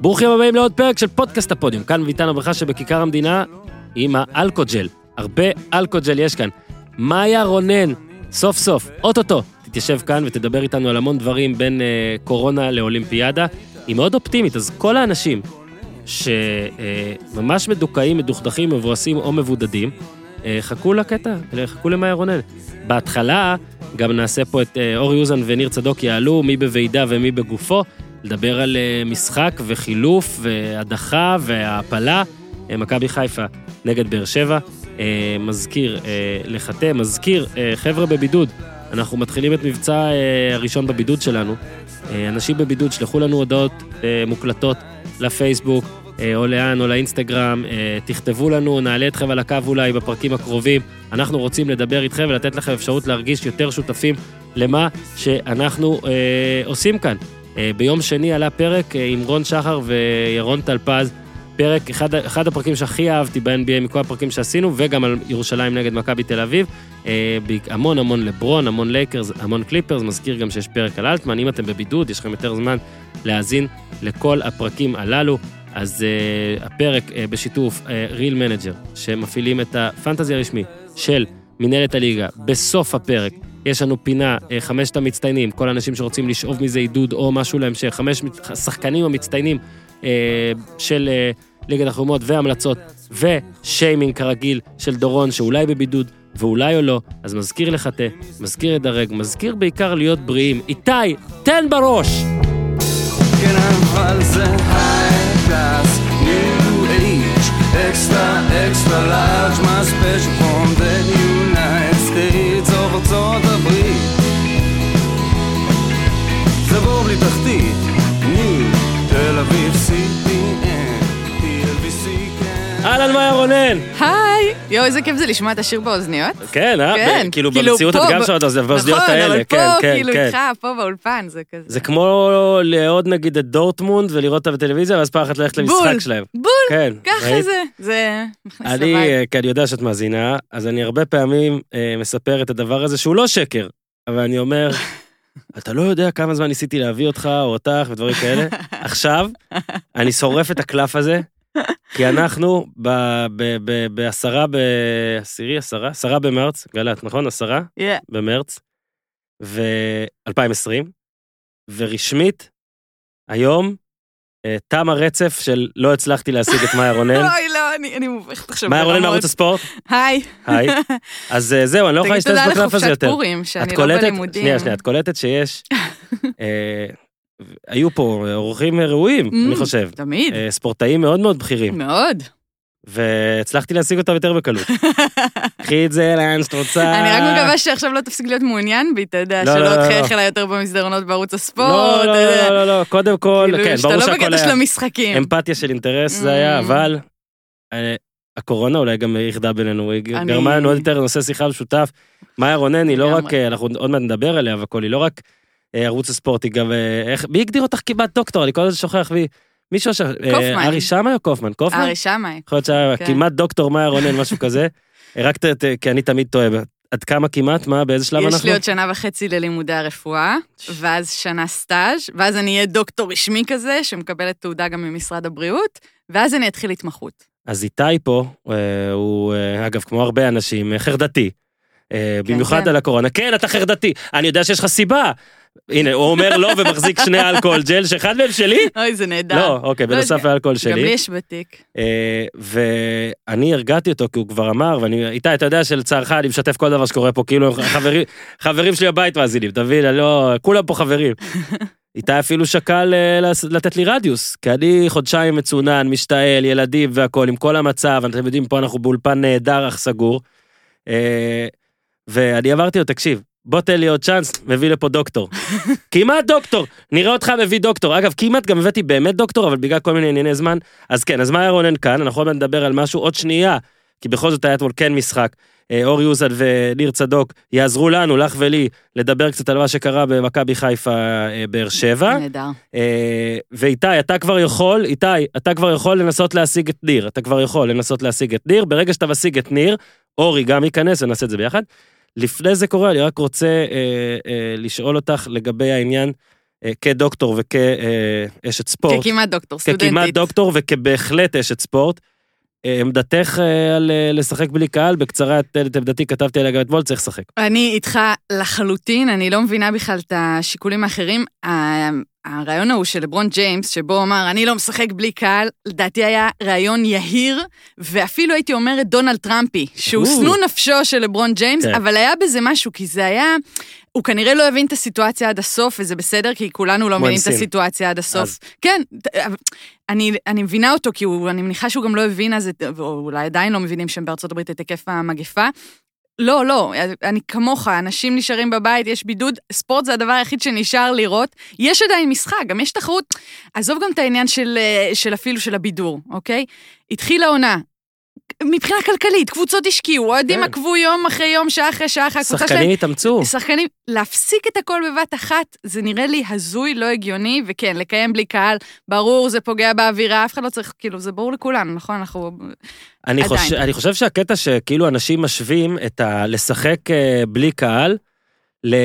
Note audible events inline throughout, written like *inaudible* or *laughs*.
ברוכים הבאים לעוד פרק של פודקאסט הפודיום, כאן ואיתנו הברכה שבכיכר המדינה עם האלכוג'ל. הרבה אלכוג'ל יש כאן. מאיה רונן, סוף סוף, אוטוטו, תתיישב כאן ותדבר איתנו על המון דברים בין אה, קורונה לאולימפיאדה. היא מאוד אופטימית, אז כל האנשים שממש מדוכאים, מדוכדכים, מבואסים או מבודדים, אה, חכו לקטע, חכו למאיה רונן. בהתחלה גם נעשה פה את אה, אורי אוזן וניר צדוק יעלו, מי בוועידה ומי בגופו, לדבר על אה, משחק וחילוף והדחה והעפלה. אה, מכבי חיפה נגד באר שבע. אה, מזכיר לחטא, מזכיר, חבר'ה בבידוד, אנחנו מתחילים את מבצע הראשון בבידוד שלנו. אנשים בבידוד, שלחו לנו הודעות מוקלטות לפייסבוק, או לאן, או לאינסטגרם, תכתבו לנו, נעלה אתכם על הקו אולי בפרקים הקרובים. אנחנו רוצים לדבר איתכם ולתת לכם אפשרות להרגיש יותר שותפים למה שאנחנו עושים כאן. אה, ביום שני עלה פרק אה, עם רון שחר וירון טלפז, פרק, אחד, אחד הפרקים שהכי אהבתי ב-NBA מכל הפרקים שעשינו, וגם על ירושלים נגד מכבי תל אביב. אה, המון המון לברון, המון לייקרס, המון קליפרס, מזכיר גם שיש פרק על אלטמן, אם אתם בבידוד, יש לכם יותר זמן להאזין לכל הפרקים הללו. אז uh, הפרק uh, בשיתוף Real uh, Manager, שמפעילים את ה fantasy הרשמי של מנהלת הליגה, בסוף הפרק יש לנו פינה, uh, חמשת המצטיינים, כל האנשים שרוצים לשאוב מזה עידוד או משהו להמשך, חמש שחקנים המצטיינים uh, של uh, ליגת החומות והמלצות, ושיימינג כרגיל של דורון, שאולי בבידוד ואולי או לא, אז מזכיר לחטא, מזכיר לדרג, מזכיר בעיקר להיות בריאים. איתי, תן בראש! כן, extra, extra large, my special from the United States ארצות הברית. זה בור בלי תחתית, ניו, תל אביב, TLBC, כן. אהלן מאיה רונן! היי! יואו, איזה כיף זה לשמוע את השיר באוזניות. כן, אה? כן, כאילו, כאילו במציאות את גם שומעת באוזניות האלה, כן, כן, כן. נכון, אבל פה, כאילו איתך, פה באולפן, זה כזה. זה כמו לעוד נגיד את דורטמונד ולראות אותה בטלוויזיה, ואז פעם אחת ללכת למשחק שלהם. בול, כן, ככה זה, זה מכניס לבית. אני, כי אני יודע שאת מאזינה, אז אני הרבה פעמים אה, מספר את הדבר הזה, שהוא לא שקר, אבל אני אומר, *laughs* אתה לא יודע כמה זמן ניסיתי להביא אותך או אותך ודברים כאלה. עכשיו, אני שורף את הקלף הזה, כי אנחנו בעשרה, בעשירי, עשרה, עשרה במרץ, גלת, נכון? עשרה? כן. במרץ, ו-2020, ורשמית, היום, אה, תם הרצף של לא הצלחתי להשיג את מאיה רונן. *laughs* אוי, לא, אני מובכת עכשיו. מאיה רונן מערוץ הספורט. היי. היי. אז אה, זהו, אני לא יכולה להשתמש בקלף הזה יותר. תגיד תודה לחופשת פורים, שאני לא בלימודים. שנייה, שנייה, את קולטת שיש *laughs* היו פה אורחים ראויים, אני mm, חושב. תמיד. אה, ספורטאים מאוד מאוד בכירים. מאוד. והצלחתי להשיג אותם יותר בקלות. *laughs* קחי את זה לאן שאת רוצה. אני רק מקווה שעכשיו לא תפסיק להיות מעוניין בי, אתה יודע, לא, שלא לא, תחייך לא. אליי יותר במסדרונות בערוץ הספורט. לא, לא, לא, לא, קודם כל, כאילו, כן, ברור שהכל היה... שאתה לא בקטע של המשחקים. אמפתיה של אינטרס זה היה, mm. אבל אה, הקורונה אולי גם איחדה בינינו, היא גרמה לנו עוד יותר נושא שיחה משותף. מאיה רונן היא לא רק, אה, אנחנו עוד מעט נדבר עליה והכל, היא לא רק ערוץ הספורט היא גם, אה, איך, מי הגדיר אותך כמעט דוקטור? אני כל הזמן שוכח, מי, מישהו ש... אה, קופמן. ארי שמאי או קופמן? קופמן? ארי שמאי. יכול להיות שהיה כן. כמעט דוקטור מאיה רונן, משהו כזה. *laughs* רק כי אני תמיד טועה. עד כמה כמעט? מה, באיזה שלב אנחנו? יש לי עוד שנה וחצי ללימודי הרפואה, ואז שנה סטאז', ואז אני אהיה דוקטור רשמי כזה, שמקבלת תעודה גם ממשרד הבריאות, ואז אני אתחיל התמחות. אז איתי פה, הוא, אגב, כמו הרבה אנשים, חרדתי. כן, במיוחד כן. על הקורונה. כן, אתה חרדתי. אני יודע שיש לך סיבה. הנה, הוא אומר לא ומחזיק שני אלכוהול ג'ל, שאחד מהם שלי. אוי, זה נהדר. לא, אוקיי, לא בנוסף לאלכוהול שלי. גם לי יש בתיק. אה, ואני הרגעתי אותו, כי הוא כבר אמר, ואני, איתי, אתה יודע שלצערך אני משתף כל דבר שקורה פה, כאילו חברים שלי בבית מאזינים, תבין, לא, כולם פה חברים. *laughs* איתי אפילו שקל אה, לתת לי רדיוס, כי אני חודשיים מצונן, משתעל, ילדים והכל, עם כל המצב, אתם יודעים, פה אנחנו באולפן נהדר אך סגור. אה, ואני אמרתי לו, תקשיב, בוא תן לי עוד צ'אנס, מביא לפה דוקטור. *laughs* כמעט דוקטור, נראה אותך מביא דוקטור. אגב, כמעט גם הבאתי באמת דוקטור, אבל בגלל כל מיני ענייני זמן. אז כן, אז מאיה רונן כאן, אנחנו עוד מעט נדבר על משהו עוד שנייה, כי בכל זאת היה אתמול כן משחק. אה, אור יוזד וניר צדוק יעזרו לנו, לך ולי, לדבר קצת על מה שקרה במכבי חיפה אה, באר שבע. נהדר. אה, ואיתי, אתה כבר יכול, איתי, אתה כבר יכול לנסות להשיג את ניר, אתה כבר יכול לנסות להשיג את ניר, ברגע שאתה משיג את ניר, אורי גם ייכנס ונעשה את זה ביחד. לפני זה קורה, אני רק רוצה אה, אה, לשאול אותך לגבי העניין אה, כדוקטור וכאשת ספורט, ככמעט דוקטור, סטודנטית. ככמעט דוקטור וכבהחלט אשת ספורט. אה, עמדתך אה, על אה, לשחק בלי קהל, בקצרה את עמדתי כתבתי עליה גם אתמול, צריך לשחק. אני איתך לחלוטין, אני לא מבינה בכלל את השיקולים האחרים. הרעיון ההוא של לברון ג'יימס, שבו הוא אמר, אני לא משחק בלי קהל, לדעתי היה רעיון יהיר, ואפילו הייתי אומרת דונלד טראמפי, שהוא. שנוא נפשו של לברון ג'יימס, כן. אבל היה בזה משהו, כי זה היה... הוא כנראה לא הבין את הסיטואציה עד הסוף, וזה בסדר, כי כולנו לא מבינים את. הסיטואציה עד הסוף. אז- כן, אני, אני מבינה אותו, כי הוא, אני מניחה שהוא גם לא הבין אז, את- או אולי עדיין לא מבינים שם בארצות הברית את היקף המגפה. לא, לא, אני כמוך, אנשים נשארים בבית, יש בידוד, ספורט זה הדבר היחיד שנשאר לראות. יש עדיין משחק, גם יש תחרות. עזוב גם את העניין של, אה, של אפילו של הבידור, אוקיי? התחילה עונה. מבחינה כלכלית, קבוצות השקיעו, אוהדים כן. עקבו יום אחרי יום, שעה אחרי שעה אחרי הקבוצה שלהם. שחקנים התאמצו. שחקנים, להפסיק את הכל בבת אחת, זה נראה לי הזוי, לא הגיוני, וכן, לקיים בלי קהל, ברור, זה פוגע באווירה, אף אחד לא צריך, כאילו, זה ברור לכולנו, נכון? אנחנו... אני עדיין. חושב, אני חושב שהקטע שכאילו אנשים משווים את ה... לשחק אה, בלי קהל, ל...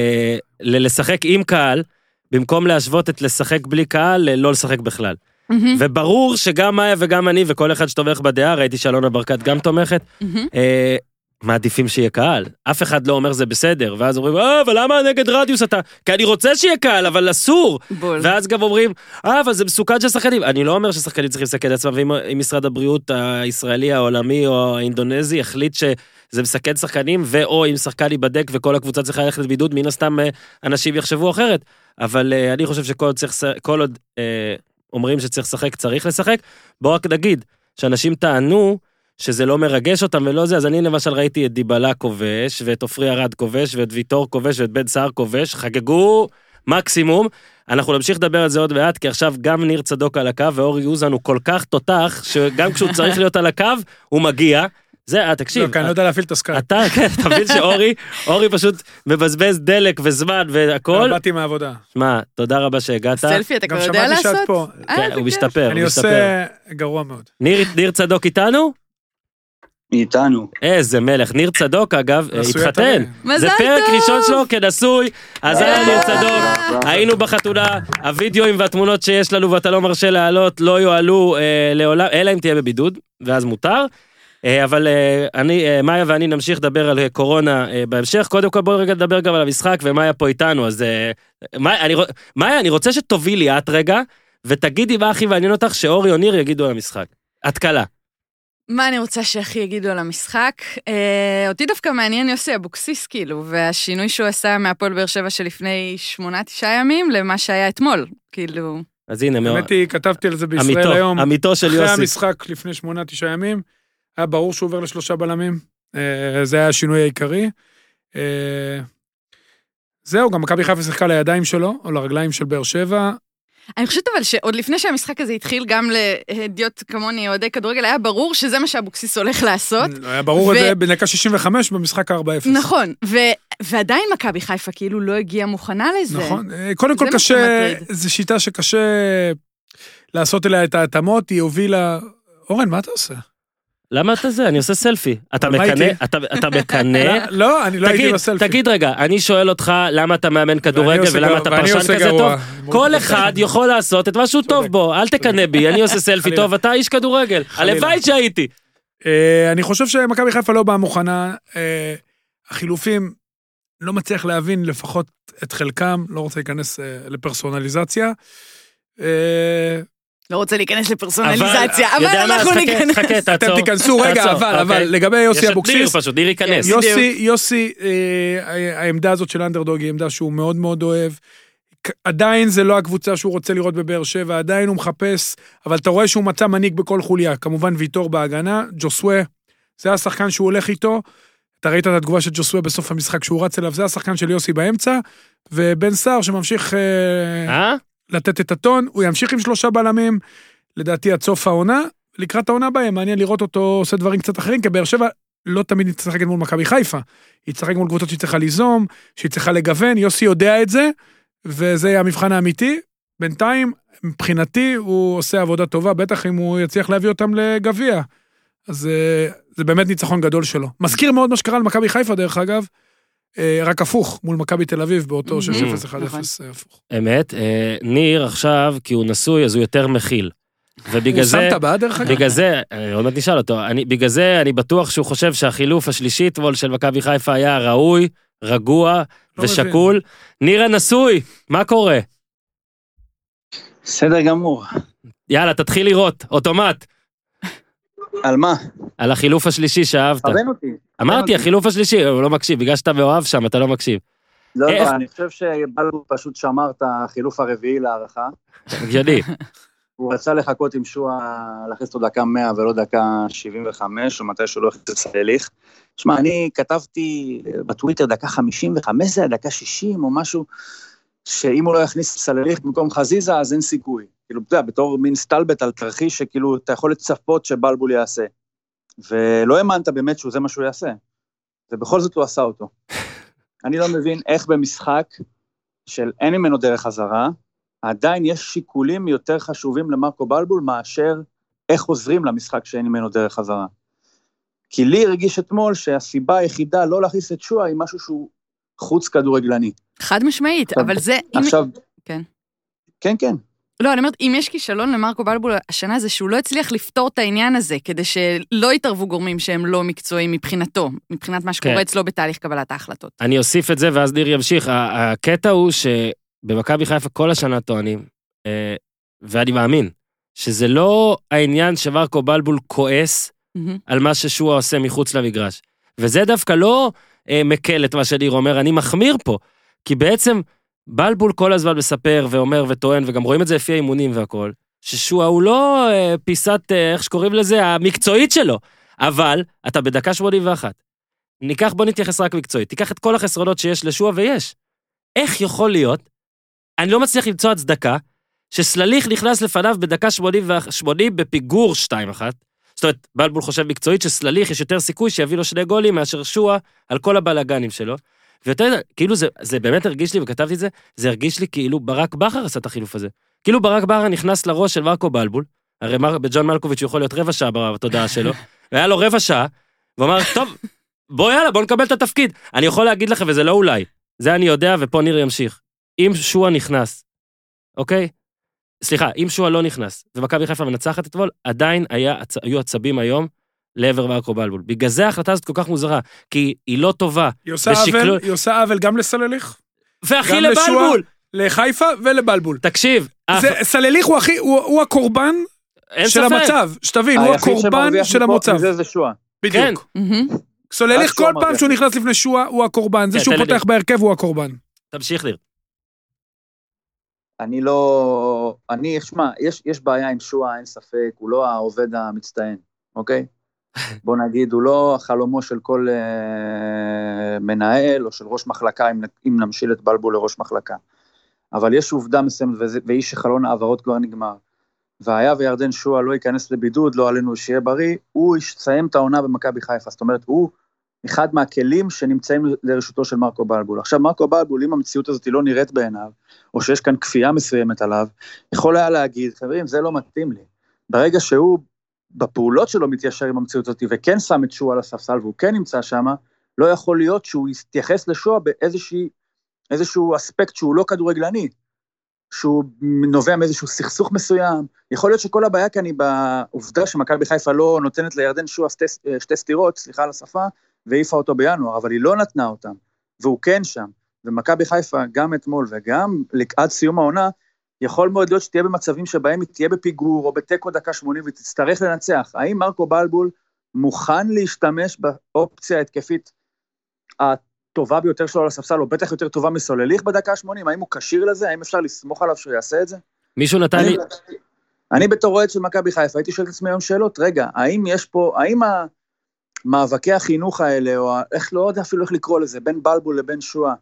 ל- לשחק עם קהל, במקום להשוות את לשחק בלי קהל ללא לשחק בכלל. מהמם, וברור שגם מאיה וגם אני וכל אחד שתומך בדעה, ראיתי שאלונה ברקת גם תומכת, מהמם. אה, מעדיפים שיהיה קהל. אף אחד לא אומר זה בסדר, ואז אומרים, אה, אבל למה נגד רדיוס אתה? כי אני רוצה שיהיה קהל, אבל אסור. בול. ואז גם אומרים, אה, אבל זה מסוכן של שחקנים. אני לא אומר ששחקנים צריכים לסכן את עצמם, ואם אם משרד הבריאות הישראלי, העולמי או האינדונזי יחליט שזה מסכן שחקנים, ואו אם שחקן ייבדק וכל הקבוצה צריכה ללכת לבידוד, מן הסתם אה, אנשים יחשבו אחרת. אבל אה, אני חושב שכל עוד, צריך, כל עוד אה, אומרים שצריך לשחק, צריך לשחק. בואו רק נגיד, שאנשים טענו שזה לא מרגש אותם ולא זה, אז אני למשל ראיתי את דיבלה כובש, ואת עופרי ארד כובש, ואת ויטור כובש, ואת בן סער כובש, חגגו מקסימום. אנחנו נמשיך לדבר על זה עוד מעט, כי עכשיו גם ניר צדוק על הקו, ואורי אוזן הוא כל כך תותח, שגם כשהוא צריך להיות על הקו, הוא מגיע. זה, אה, תקשיב, לא, כי אני לא יודע להפעיל את הסקייפ. אתה, *laughs* כן, אתה מבין שאורי, אורי פשוט מבזבז דלק וזמן והכל. באתי מהעבודה. שמע, תודה רבה שהגעת. סלפי אתה גם כבר יודע שמעתי שאת לעשות? פה. אה, כן, הוא. משתפר, אני הוא משתפר. עושה גרוע מאוד. ניר, ניר צדוק איתנו? איתנו. איזה מלך. ניר צדוק, אגב, אה, התחתן. מזל זה פרק טוב. ראשון שלו כנשוי, אז היה ניר צדוק. אה, היינו בחתונה, הווידאוים והתמונות שיש לנו ואתה לא מרשה להעלות לא יועלו אה, לעולם, אלא אם תהיה בבידוד, ואז מותר. אה, אבל אה, אני, אה, מאיה ואני נמשיך לדבר על קורונה בהמשך. קודם כל בואי רגע נדבר גם על המשחק, ומאיה פה איתנו, אז מאיה, אני, רוצ- מאיה, אני רוצה שתובילי את רגע, ותגידי מה הכי מעניין אותך שאורי או ניר יגידו על המשחק. את קלה. מה אני רוצה שהכי יגידו על המשחק? אה, אותי דווקא מעניין יוסי אבוקסיס, כאילו, והשינוי שהוא עשה מהפועל באר שבע שלפני שמונה, תשעה ימים למה שהיה אתמול. כאילו, אז הנה, מאוד. האמת היא, כתבתי על זה בישראל עמיתו, היום. עמיתו של אחרי יוסי. המשחק לפני שמונה, תשעה ימים, היה ברור שהוא עובר לשלושה בלמים. אה, זה היה השינוי העיקרי. אה, זהו, גם מכבי חיפה שיחקה לידיים שלו, או לרגליים של באר שבע. אני חושבת אבל שעוד לפני שהמשחק הזה התחיל, גם להדיוט כמוני, אוהדי כדורגל, היה ברור שזה מה שאבוקסיס הולך לעשות. היה ברור ו- את זה בדקה 65 במשחק 4-0. נכון, ו- ועדיין מכבי חיפה כאילו לא הגיעה מוכנה לזה. נכון. אה, קודם כל קשה. זו שיטה שקשה לעשות אליה את ההתאמות, היא הובילה... אורן, מה אתה עושה? למה אתה זה? אני עושה סלפי. אתה מקנא? אתה מקנא? לא, אני לא הייתי בסלפי. תגיד רגע, אני שואל אותך למה אתה מאמן כדורגל ולמה אתה פרשן כזה טוב? כל אחד יכול לעשות את מה שהוא טוב. בו, אל תקנא בי, אני עושה סלפי. טוב, אתה איש כדורגל. הלוואי שהייתי. אה, אני חושב שמכבי חיפה לא באה מוכנה. אה, החילופים, לא מצליח להבין לפחות את חלקם, לא רוצה להיכנס אה, לפרסונליזציה. לא רוצה להיכנס לפרסונליזציה, אבל מה, אז אנחנו חכה, ניכנס. חכה, אתם תעצור. תיכנסו, רגע, תעצור, אבל, אבל, אוקיי. לגבי יש יוסי אבוקסיס, פשוט, ניר ייכנס. יוסי, יוסי, אה, העמדה הזאת של אנדרדוג היא עמדה שהוא מאוד מאוד אוהב. עדיין זה לא הקבוצה שהוא רוצה לראות בבאר שבע, עדיין הוא מחפש, אבל אתה רואה שהוא מצא מנהיג בכל חוליה. כמובן ויטור בהגנה, ג'וסווה, זה השחקן שהוא הולך איתו. אתה ראית את התגובה של ג'וסווה בסוף המשחק שהוא רץ אליו, זה השחקן של יוסי באמצע, ובן סער שממשיך אה, אה? לתת את הטון, הוא ימשיך עם שלושה בלמים, לדעתי עד סוף העונה. לקראת העונה הבאה, מעניין לראות אותו עושה דברים קצת אחרים, כי באר שבע לא תמיד היא תשחק מול מכבי חיפה. היא תשחק מול קבוצות שהיא צריכה ליזום, שהיא צריכה לגוון, יוסי יודע את זה, וזה המבחן האמיתי. בינתיים, מבחינתי, הוא עושה עבודה טובה, בטח אם הוא יצליח להביא אותם לגביע. אז אה, זה באמת ניצחון גדול שלו. מזכיר מאוד מה שקרה למכבי חיפה, דרך אגב. אה, רק הפוך, מול מכבי תל אביב, באותו 6-0-1-0 נכון. אה, הפוך. אמת. אה, ניר עכשיו, כי הוא נשוי, אז הוא יותר מכיל. ובגלל הוא שם זה, טבעת דרך אגב? בגלל זה, אה, עוד מעט נשאל אותו, אני, בגלל זה אני בטוח שהוא חושב שהחילוף השלישי אתמול של מכבי חיפה היה ראוי, רגוע לא ושקול. ניר הנשוי, מה קורה? בסדר גמור. יאללה, תתחיל לראות, אוטומט, על מה? על החילוף השלישי שאהבת. כוון אותי. אמרתי, אותי. החילוף השלישי, הוא לא מקשיב, בגלל שאתה מאוהב שם, אתה לא מקשיב. לא, איך? לא, אני חושב שבלבול פשוט שמר את החילוף הרביעי להערכה. הגיוני. *laughs* הוא רצה לחכות עם שועה, להכניס אותו דקה 100 ולא דקה 75, או מתי שהוא לא הכניס את סליליך. שמע, אני כתבתי בטוויטר דקה 55 זה היה דקה 60 או משהו, שאם הוא לא יכניס סליליך במקום חזיזה, אז אין סיכוי. כאילו, אתה יודע, בתור מין סטלבט על תרחיש שכאילו, אתה יכול לצפות שבלבול יעשה. ולא האמנת באמת שזה מה שהוא יעשה. ובכל זאת הוא עשה אותו. *laughs* אני לא מבין איך במשחק של אין ממנו דרך חזרה, עדיין יש שיקולים יותר חשובים למרקו בלבול מאשר איך עוזרים למשחק שאין ממנו דרך חזרה. כי לי הרגיש אתמול שהסיבה היחידה לא להכניס את שועה היא משהו שהוא חוץ כדורגלני. חד משמעית, עכשיו- אבל זה... אם- עכשיו... כן. כן, כן. לא, אני אומרת, אם יש כישלון למרקו בלבול השנה זה שהוא לא הצליח לפתור את העניין הזה, כדי שלא יתערבו גורמים שהם לא מקצועיים מבחינתו, מבחינת מה שקורה כן. אצלו בתהליך קבלת ההחלטות. אני אוסיף את זה ואז ניר ימשיך. הקטע הוא שבמכבי חיפה כל השנה טוענים, אה, ואני מאמין, שזה לא העניין שמרקו בלבול כועס מהמם. על מה ששועה עושה מחוץ למגרש. וזה דווקא לא אה, מקל את מה שניר אומר, אני מחמיר פה. כי בעצם בלבול כל הזמן מספר ואומר וטוען, וגם רואים את זה לפי האימונים והכל, ששועה הוא לא אה, פיסת, אה, איך שקוראים לזה, המקצועית שלו. אבל אתה בדקה 81. ניקח, בוא נתייחס רק מקצועית. תיקח את כל החסרונות שיש לשועה ויש. איך יכול להיות, אני לא מצליח למצוא הצדקה, שסלליך נכנס לפניו בדקה 80, ו- 80 בפיגור 2-1. זאת אומרת, בלבול חושב מקצועית שסלליך יש יותר סיכוי שיביא לו שני גולים מאשר שועה על כל הבלאגנים שלו. ויותר, כאילו זה, זה באמת הרגיש לי, וכתבתי את זה, זה הרגיש לי כאילו ברק בכר עשה את החילוף הזה. כאילו ברק בכר נכנס לראש של מרקו בלבול, הרי מר, בג'ון מלקוביץ' הוא יכול להיות רבע שעה בתודעה שלו, *laughs* והיה לו רבע שעה, והוא אמר, טוב, בוא יאללה, בוא נקבל את התפקיד. אני יכול להגיד לכם, וזה לא אולי, זה אני יודע, ופה ניר ימשיך. אם שועה נכנס, אוקיי? סליחה, אם שועה לא נכנס, ומכבי חיפה מנצחת אתמול, עדיין היה, היו עצבים היום לעבר מרקו בלבול. בגלל זה ההחלטה הזאת כל כך מוזרה, כי היא לא טובה. היא עושה בשקלול- עוול, היא עושה עוול גם לסלליך, והכי גם לשועה. לבלבול! לחיפה ולבלבול. תקשיב, זה- אח- סלליך הוא הכי, הוא הוא הקורבן של ספק. המצב, שתבין, הוא הקורבן של המצב. זה שועה. כן. בדיוק. מהמם. סולליך רק שועה כל פעם. שהוא נכנס לפני שועה, הוא הקורבן. זה כן, שהוא. פותח בהרכב, הוא הקורבן. תמשיך ניר. אני לא... אני, שמע, יש, יש בעיה עם שועה, אין ספק, הוא לא העובד המצטיין, אוקיי? בוא נגיד, הוא לא חלומו של כל אה, מנהל או של ראש מחלקה, אם, אם נמשיל את בלבול לראש מחלקה. אבל יש עובדה מסוימת, והיא שחלון העברות כבר נגמר. והיה וירדן שועה לא ייכנס לבידוד, לא עלינו שיהיה בריא, הוא יסיים את העונה במכבי חיפה. זאת אומרת, הוא אחד מהכלים שנמצאים לרשותו של מרקו בלבול. עכשיו, מרקו בלבול, אם המציאות הזאת לא נראית בעיניו, או שיש כאן כפייה מסוימת עליו, יכול היה להגיד, חברים, זה לא מתאים לי. ברגע שהוא בפעולות שלו מתיישר עם המציאות הזאת, וכן שם את שועה על הספסל והוא כן נמצא שם, לא יכול להיות שהוא יתייחס לשועה באיזשהו אספקט שהוא לא כדורגלני, שהוא נובע מאיזשהו סכסוך מסוים. יכול להיות שכל הבעיה כאן היא בעובדה שמכבי חיפה לא נותנת לירדן שועה שתי, שתי סטירות, סליחה על השפה, והעיפה אותו בינואר, אבל היא לא נתנה אותם, והוא כן שם. ומכבי חיפה, גם אתמול וגם עד סיום העונה, יכול מאוד להיות שתהיה במצבים שבהם היא תהיה בפיגור או בתיקו דקה 80 ותצטרך לנצח. האם מרקו בלבול מוכן להשתמש באופציה ההתקפית הטובה ביותר שלו על הספסל, או בטח יותר טובה מסולליך בדקה ה-80? האם הוא כשיר לזה? האם אפשר לסמוך עליו שהוא יעשה את זה? מישהו נתן לי... אני, אני בתור אוהד של מכבי חיפה הייתי שואל את עצמי היום שאלות, רגע, האם יש פה, האם המאבקי החינוך האלה, או איך לא יודע אפילו איך לקרוא לזה, בין בלבול לבין שועה,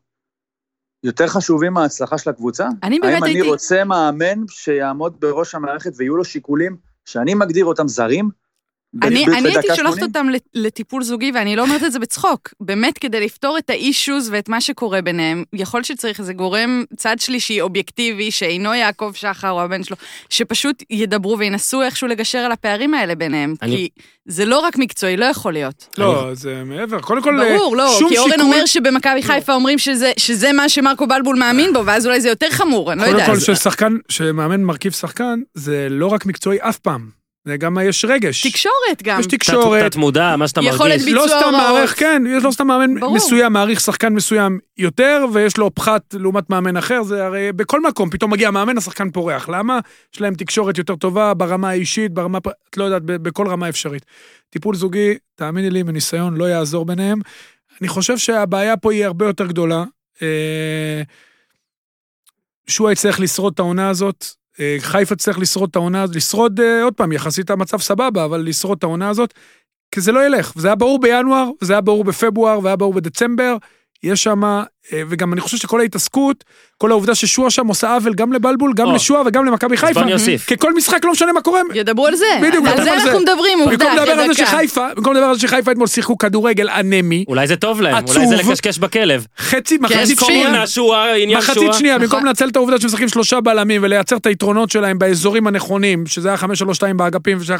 יותר חשובים מההצלחה של הקבוצה? אני באמת האם הייתי- אני רוצה מאמן שיעמוד בראש המערכת ויהיו לו שיקולים שאני מגדיר אותם זרים, אני, אני הייתי שולחת 80. אותם לט- לטיפול זוגי, ואני לא אומרת את זה בצחוק. באמת, כדי לפתור את האישוז ואת מה שקורה ביניהם, יכול שצריך איזה גורם, צד שלישי, אובייקטיבי, שאינו יעקב שחר או הבן שלו, שפשוט ידברו וינסו איכשהו לגשר על הפערים האלה ביניהם. אני- כי זה לא רק מקצועי, לא יכול להיות. לא, זה מעבר. קודם כל, ברור, לא, שום כי אורן שיקול- אומר שבמכבי חיפה אומרים שזה, שזה מה שמרקו בלבול מאמין בו, ואז אולי זה יותר חמור, אני לא קודם יודעת. כל, ששחקן, שמאמן מרכיב שחקן, זה לא רק מקצועי אף פעם. זה גם יש רגש. תקשורת גם. יש תקשורת. תת מודע, מה שאתה יכולת מרגיש. ביצוע לא סתם הוראות. מערך, כן, יש לא סתם מאמן ברור. מסוים, מעריך שחקן מסוים יותר, ויש לו פחת לעומת מאמן אחר, זה הרי בכל מקום, פתאום מגיע מאמן, השחקן פורח. למה? יש להם תקשורת יותר טובה ברמה האישית, ברמה, את לא יודעת, בכל רמה אפשרית. טיפול זוגי, תאמיני לי, מניסיון, לא יעזור ביניהם. אני חושב שהבעיה פה היא הרבה יותר גדולה. אה, שועה יצטרך לשרוד את העונה הזאת, אה, חיפה תצטרך לשרוד את העונה הזאת, לשרוד, אה, עוד פעם, יחסית המצב סבבה, אבל לשרוד את העונה הזאת, כי זה לא ילך. זה היה ברור בינואר, וזה היה ברור בפברואר, והיה ברור בדצמבר. יש שם, וגם אני חושב שכל ההתעסקות, כל העובדה ששועה שם עושה עוול גם לבלבול, גם. לשועה וגם למכבי אז חיפה. בוא אני אוסיף. כי כל משחק לא משנה מה קורה. ידברו על זה. בדיוק, על זה על זה. אנחנו מדברים, עובדה, במקום לדבר על זה. שחיפה, במקום לדבר על זה שחיפה אתמול שיחקו כדורגל אנמי, אולי זה טוב להם. אולי זה לקשקש בכלב. חצי, כן, מחצית. שנייה, מחצית. שנייה. במקום לנצל את העובדה שהם משחקים שלושה בלמים ולייצר את היתרונות שלהם באזורים הנכונים, שזה היה 5-3-2 באגפים ושזה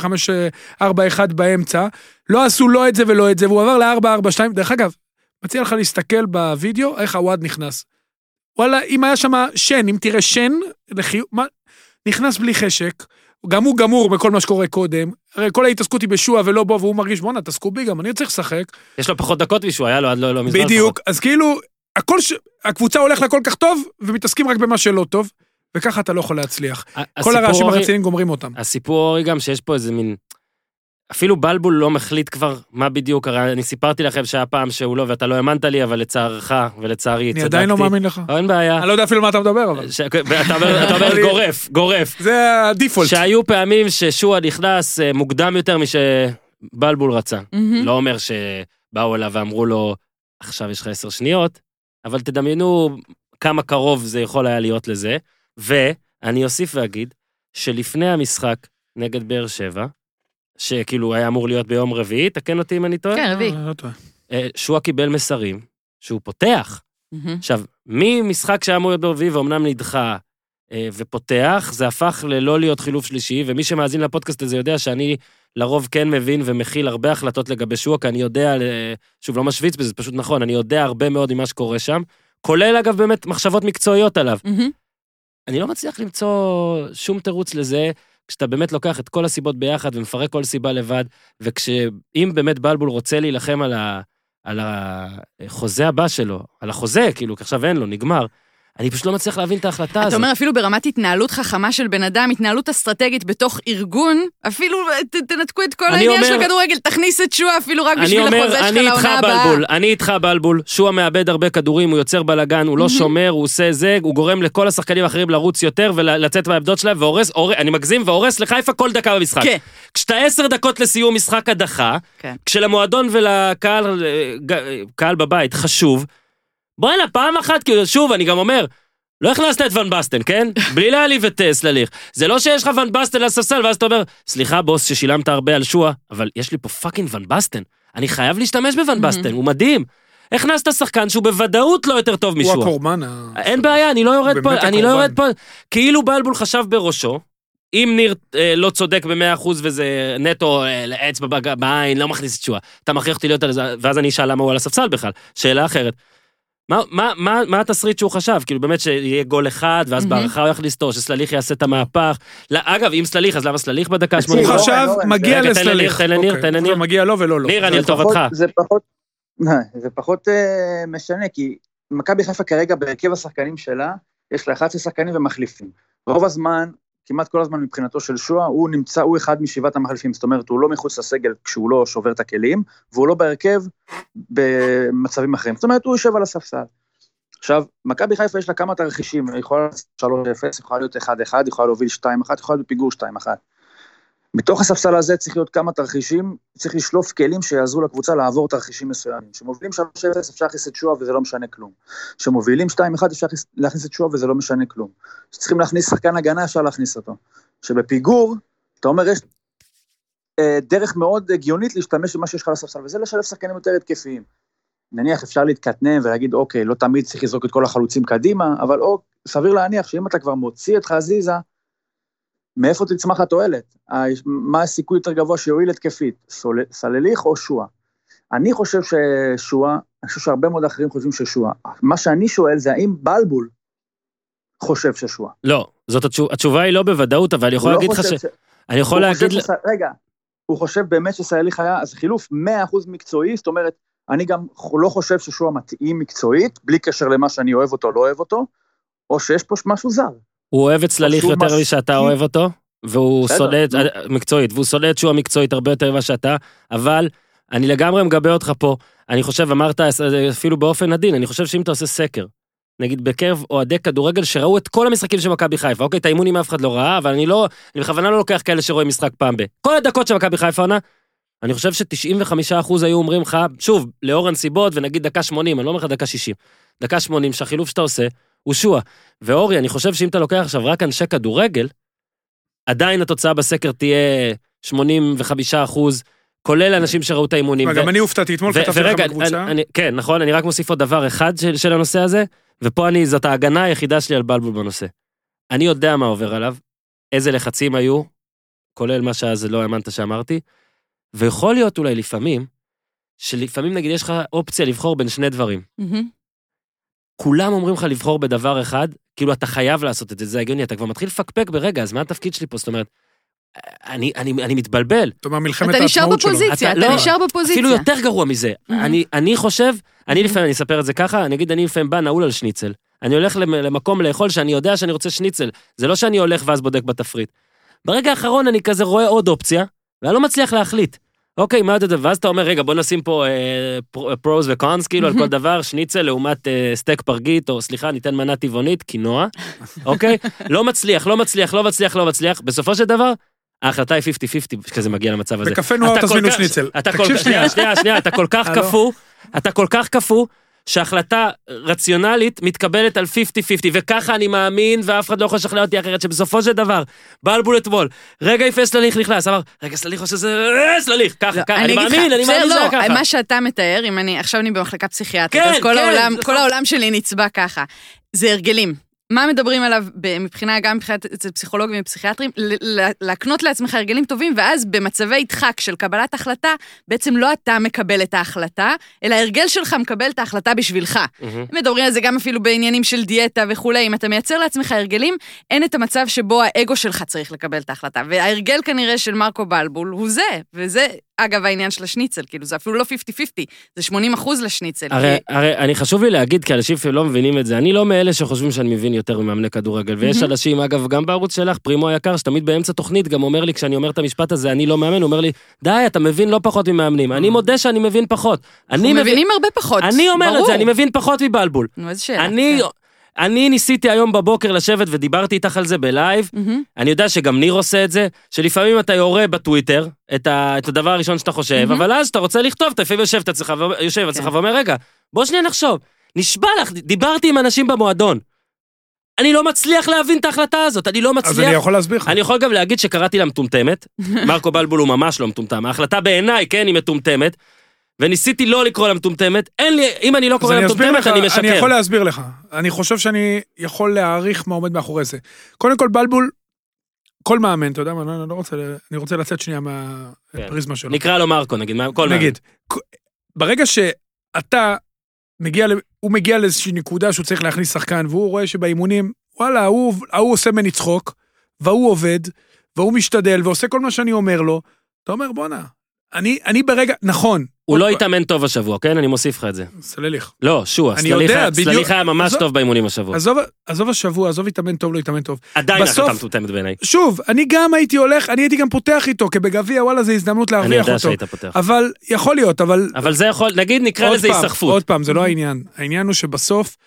היה 5-4-1 באמצע, לא עשו לא את זה ולא את זה, והוא עבר ל-4-4-2. דרך אגב, מציע לך להסתכל בווידאו איך הוואד נכנס. וואלה, אם היה שם שן, אם תראה שן, לחיוב, מה, נכנס בלי חשק, גם הוא גמור בכל מה שקורה קודם, הרי כל ההתעסקות היא בשועה ולא בו, והוא מרגיש, בואנה, תעסקו בי, גם אני צריך לשחק. יש לו פחות דקות משהו, היה לו עד לא לא מזמן. בדיוק, אז כאילו, הכל ש... הקבוצה הולך לה כל כך טוב, ומתעסקים רק במה שלא טוב, וככה אתה לא יכול להצליח. כל הרעשים הרציניים גומרים אותם. הסיפור אורי גם שיש פה איזה מין... אפילו בלבול לא מחליט כבר מה בדיוק, הרי אני סיפרתי לכם שהיה פעם שהוא לא, ואתה לא האמנת לי, אבל לצערך ולצערי צדקתי. אני עדיין לא מאמין לך. אין בעיה. אני לא יודע אפילו מה אתה מדבר, אבל. ש- ואתה אומר- אתה אומר *laughs* גורף, גורף. זה הדיפולט. שהיו פעמים ששועה נכנס אה, מוקדם יותר משבלבול רצה. לא אומר שבאו אליו ואמרו לו, עכשיו יש לך עשר שניות, אבל תדמיינו כמה קרוב זה יכול היה להיות לזה. ואני אוסיף ואגיד שלפני המשחק נגד באר שבע, שכאילו היה אמור להיות ביום רביעי, תקן אותי אם אני טועה, כן, רביעי. לא, לא טועה. אה, שועה קיבל מסרים שהוא פותח. עכשיו, ממשחק שהיה אמור להיות ברביעי ואומנם נדחה אה, ופותח, זה הפך ללא להיות חילוף שלישי, ומי שמאזין לפודקאסט הזה יודע שאני לרוב כן מבין ומכיל הרבה החלטות לגבי שועה, כי אני יודע, אה, שוב, לא משוויץ בזה, זה פשוט נכון, אני יודע הרבה מאוד ממה שקורה שם, כולל אגב באמת מחשבות מקצועיות עליו. אני לא מצליח למצוא שום תירוץ לזה, כשאתה באמת לוקח את כל הסיבות ביחד ומפרק כל סיבה לבד, וכשאם באמת בלבול רוצה להילחם על, ה, על החוזה הבא שלו, על החוזה, כאילו, כי עכשיו אין לו, נגמר, אני פשוט לא מצליח להבין את ההחלטה אתה הזאת. אומר, אפילו ברמת התנהלות חכמה של בן אדם, התנהלות אסטרטגית בתוך ארגון, אפילו ת- תנתקו את כל אני העניין של אומר- הכדורגל, תכניס את שועה אפילו רק אני בשביל אומר, החוזה שלך אני לעונה הבאה. בלבול, אני איתך בלבול, שועה מאבד הרבה כדורים, הוא יוצר בלאגן, הוא לא שומר, הוא עושה זה, הוא גורם לכל השחקנים האחרים לרוץ יותר ולצאת מהעמדות שלהם, והורס, הור- אני מגזים, והורס לחיפה כל דקה במשחק. כן. כשאתה עשר דקות לסיום משחק הדחה, כן. כשלמועדון ולקהל אה, קהל בבית חשוב, בוא'נה, פעם אחת, כאילו, שוב, אני גם אומר, לא הכנסת את ון בסטן, כן? *laughs* בלי להעליב את אה, סלליך. זה לא שיש לך ון בסטן על הספסל, ואז אתה אומר, סליחה, בוס, ששילמת הרבה על שואה, אבל יש לי פה fucking ון בסטן. אני חייב להשתמש בוון בסטן, הוא מדהים. הכנסת שחקן שהוא בוודאות לא יותר טוב הוא משואה. הקורבן. ה- אין בעיה, אני לא יורד פה, אני לא. יורד פה, כאילו בלבול חשב בראשו, אם ניר אה, לא צודק במאה אחוז וזה נטו אה, אצבע בעין, לא מכניס את שואה, אתה מכריח אותי להיות על זה, ואז אני אשאל למה הוא על הספסל בכלל. שאלה אחרת. מה, מה, מה, מה התסריט שהוא חשב? כאילו באמת שיהיה גול אחד, ואז מהמם. בהערכה הוא יכניס אותו, שסליח יעשה את המהפך. לא, אגב, אם סליח, אז למה סליח בדקה הוא ה-80? אורן, חשב, אורן, מגיע רגע, תן לניר, לסלליך. תן לניר, אוקיי, תן לניר. מגיע לו ולא לו. ניר, אני זה לטובתך. פחות- זה פחות, זה פחות אה, משנה, כי מכבי חיפה כרגע בהרכב השחקנים שלה, יש לה 11 שחקנים ומחליפים. רוב הזמן, כמעט כל הזמן מבחינתו של שועה, הוא נמצא, הוא אחד משבעת המחליפים, זאת אומרת, הוא לא מחוץ לסגל כשהוא לא שובר את הכלים, והוא לא בהרכב במצבים אחרים. זאת אומרת, הוא יושב על הספסל. עכשיו, מכבי חיפה יש לה כמה תרחישים, היא יכולה לעשות 3-0, יכולה להיות 1-1, יכולה להוביל 2-1, יכולה להיות בפיגור 2-1. מתוך הספסל הזה צריך להיות כמה תרחישים, צריך לשלוף כלים שיעזרו לקבוצה לעבור תרחישים מסוימים. כשמובילים 3-0 אפשר להכניס את שועה וזה לא משנה כלום. כשמובילים 2-1 אפשר להכניס- את שועה וזה לא משנה כלום. כשצריכים להכניס שחקן הגנה אפשר להכניס אותו. כשבפיגור, אתה אומר יש אה, דרך מאוד הגיונית להשתמש במה שיש לך על הספסל, וזה לשלב שחקנים יותר התקפיים. נניח אפשר להתקטנן ולהגיד, אוקיי, לא תמיד צריך לזרוק את כל החלוצים קדימה, אבל או, סביר להניח שאם אתה כבר מוציא את חזיזה, מאיפה תצמח התועלת? מה הסיכוי יותר גבוה שיועיל התקפית? סול- סלליך או שועה? אני חושב ששועה, אני חושב שהרבה מאוד אחרים חושבים ששועה. מה שאני שואל זה האם בלבול חושב ששועה. לא, זאת התשובה, התשובה היא לא בוודאות, אבל אני יכול לא להגיד לך חושב ש... אני יכול להגיד... שס- רגע, הוא חושב באמת שסייליך היה, אז חילוף 100% מקצועי, זאת אומרת, אני גם לא חושב ששועה מתאים מקצועית, בלי קשר למה שאני אוהב אותו או לא אוהב אותו, או שיש פה משהו זר. הוא אוהב את שהוא יותר מסכים. משאתה אוהב אותו, והוא שונא את... מקצועית, והוא שונא את שועה מקצועית הרבה יותר ממה שאתה, אבל אני לגמרי מגבה אותך פה. אני חושב, אמרת אפילו באופן עדין, אני חושב שאם אתה עושה סקר, נגיד בקרב אוהדי כדורגל שראו את כל המשחקים של מכבי חיפה, אוקיי, את האימונים אף אחד לא ראה, אבל אני לא, אני בכוונה לא לוקח כאלה שרואים משחק פעם ב... כל הדקות של מכבי חיפה עונה, אני חושב ש-95% היו אומרים לך, שוב, לאור הנסיבות, ונגיד דקה 80, אני לא אומר לך דקה 60, דקה 80, שהחילוף שאתה עושה הוא שועה. ואורי, אני חושב שאם אתה לוקח עכשיו רק אנשי כדורגל, עדיין התוצאה בסקר תהיה 85 אחוז, כולל אנשים שראו את האימונים. גם אני הופתעתי, אתמול כתבתי לך בקבוצה. אני, אני, כן, נכון, אני רק מוסיף עוד דבר אחד של, של הנושא הזה, ופה אני, זאת ההגנה היחידה שלי על בלבול בנושא. אני יודע מה עובר עליו, איזה לחצים היו, כולל מה שאז לא האמנת שאמרתי, ויכול להיות אולי לפעמים, שלפעמים נגיד יש לך אופציה לבחור בין שני דברים. מהמם. כולם אומרים לך לבחור בדבר אחד, כאילו אתה חייב לעשות את זה, זה הגיוני, אתה כבר מתחיל לפקפק ברגע, אז מה התפקיד שלי פה? זאת אומרת, אני, אני, אני מתבלבל. זאת אומרת, מלחמת אתה נשאר העצמאות שלו. בפוזיציה, אתה- אתה לא, נשאר בפוזיציה. אפילו יותר גרוע מזה. Mhm. אני, אני חושב, אני Mhm. לפעמים, אני אספר את זה ככה, נגיד אני לפעמים בא נעול על שניצל. אני הולך למ- למקום לאכול שאני יודע שאני רוצה שניצל. זה לא שאני הולך ואז בודק בתפריט. ברגע האחרון אני כזה רואה עוד אופציה, ואני לא מצליח להחליט. אוקיי, מה אתה ואז אתה אומר, רגע, בוא נשים פה אה, פר- pros ו cons, כאילו, על כל דבר, שניצל לעומת אה, סטייק פרגית, או סליחה, ניתן מנה טבעונית, קינוע, אוקיי? לא מצליח, לא מצליח, לא מצליח, לא מצליח. בסופו של דבר, ההחלטה היא 50-50 כשזה מגיע למצב הזה. בקפה נוער אתה כל תזמינו שניצל. תקשיב שנייה, שנייה, שנייה, אתה כל כך? קפוא, אתה כל כך קפוא, שהחלטה רציונלית מתקבלת על 50-50, וככה אני מאמין, ואף אחד לא יכול לשכנע אותי אחרת, שבסופו של דבר, בלבול אתמול, רגע לפני סלליך נכנס, אמר, רגע סלליך עושה זה, אה, סלליך, ככה, לא, ככה, אני מאמין, אני מאמין שזה לא, ככה. מה שאתה מתאר, אם אני, עכשיו אני במחלקה פסיכיאטרית, כן, אז כל כן, נכון. העולם שלי נצבע ככה. זה הרגלים. מה מדברים עליו מבחינה, גם מבחינת אצל פסיכולוגים ופסיכיאטרים, להקנות לעצמך הרגלים טובים, ואז במצבי דחק של קבלת החלטה, בעצם לא אתה מקבל את ההחלטה, אלא ההרגל שלך מקבל את ההחלטה בשבילך. מהמם. מדברים על זה גם אפילו בעניינים של דיאטה וכולי, אם אתה מייצר לעצמך הרגלים, אין את המצב שבו האגו שלך צריך לקבל את ההחלטה. וההרגל כנראה של מרקו בלבול הוא זה, וזה, אגב, העניין של השניצל, כאילו, זה אפילו לא 50-50, זה 80 אחוז לשניצל. הרי, כי- הרי אני חשוב לי להגיד, כי אנשים לא מבינים את זה, אני לא מאלה שחושבים שאני מבין יותר ממאמני כדורגל, ויש. אנשים, אגב, גם בערוץ שלך, פרימו היקר, שתמיד באמצע תוכנית גם אומר לי, כשאני אומר את המשפט הזה, אני לא מאמן, הוא אומר לי, די, אתה מבין לא פחות ממאמנים. אני מודה שאני מבין פחות. אנחנו מבינים הרבה פחות. אני אומר את ברור. זה, אני מבין פחות מבלבול. נו, איזה שאלה. אני, כן. אני ניסיתי היום בבוקר לשבת ודיברתי איתך על זה בלייב, מהמם. אני יודע שגם ניר עושה את זה, שלפעמים אתה יורה בטוויטר את, ה, את הדבר הראשון שאתה חושב, מהמם. אבל אז אתה רוצה לכתוב, אתה לפעמים יושב יושב עצמך כן. ואומר, רגע, בוא שנייה נחשוב. נשבע לך, דיברתי עם אנשים במועדון. אני לא מצליח להבין את ההחלטה הזאת, אני לא אז מצליח. אני יכול להסביר לך. אני יכול גם להגיד שקראתי לה מטומטמת, *laughs* מרקו בלבול הוא ממש לא מטומטם, ההחלטה בעיניי, כן, היא מטומטמת, וניסיתי לא לקרוא לה מטומטמת, אין לי, אם אני לא קורא לה מטומטמת, אני משקר. אני יכול להסביר לך. אני חושב שאני יכול להעריך מה עומד מאחורי זה. קודם כל, בלבול, כל מאמן, אתה יודע מה, אני לא רוצה, אני רוצה לצאת שנייה מהפריזמה שלו. נקרא לו מרקו, נגיד, מה- כל נגיד, כ- ברגע שאתה מגיע, הוא מגיע לאיזושהי נקודה שהוא צריך להכניס שחקן, והוא רואה שבאימונים, וואלה, ההוא ההוא עושה ממני צחוק, וההוא עובד, והוא משתדל, ועושה כל מה שאני אומר לו, אתה אומר, בואנה, אני, אני ברגע, נכון. הוא לא התאמן טוב השבוע, כן? אני מוסיף לך את זה. סלליך. לא, שועה, אני יודע, בדיוק. סלליך היה ממש טוב באימונים השבוע. עזוב, עזוב השבוע, עזוב התאמן טוב, לא התאמן טוב. עדיין החלטה מטומטמת בעיניי. שוב, אני גם הייתי הולך, אני הייתי גם פותח איתו, כי בגביע, וואלה, זו הזדמנות אני להרוויח יודע אותו. שהיית פותח. אבל, יכול להיות, אבל אבל זה יכול, נגיד נקרא לזה היסחפות. עוד פעם, זה לא העניין. העניין הוא שבסוף,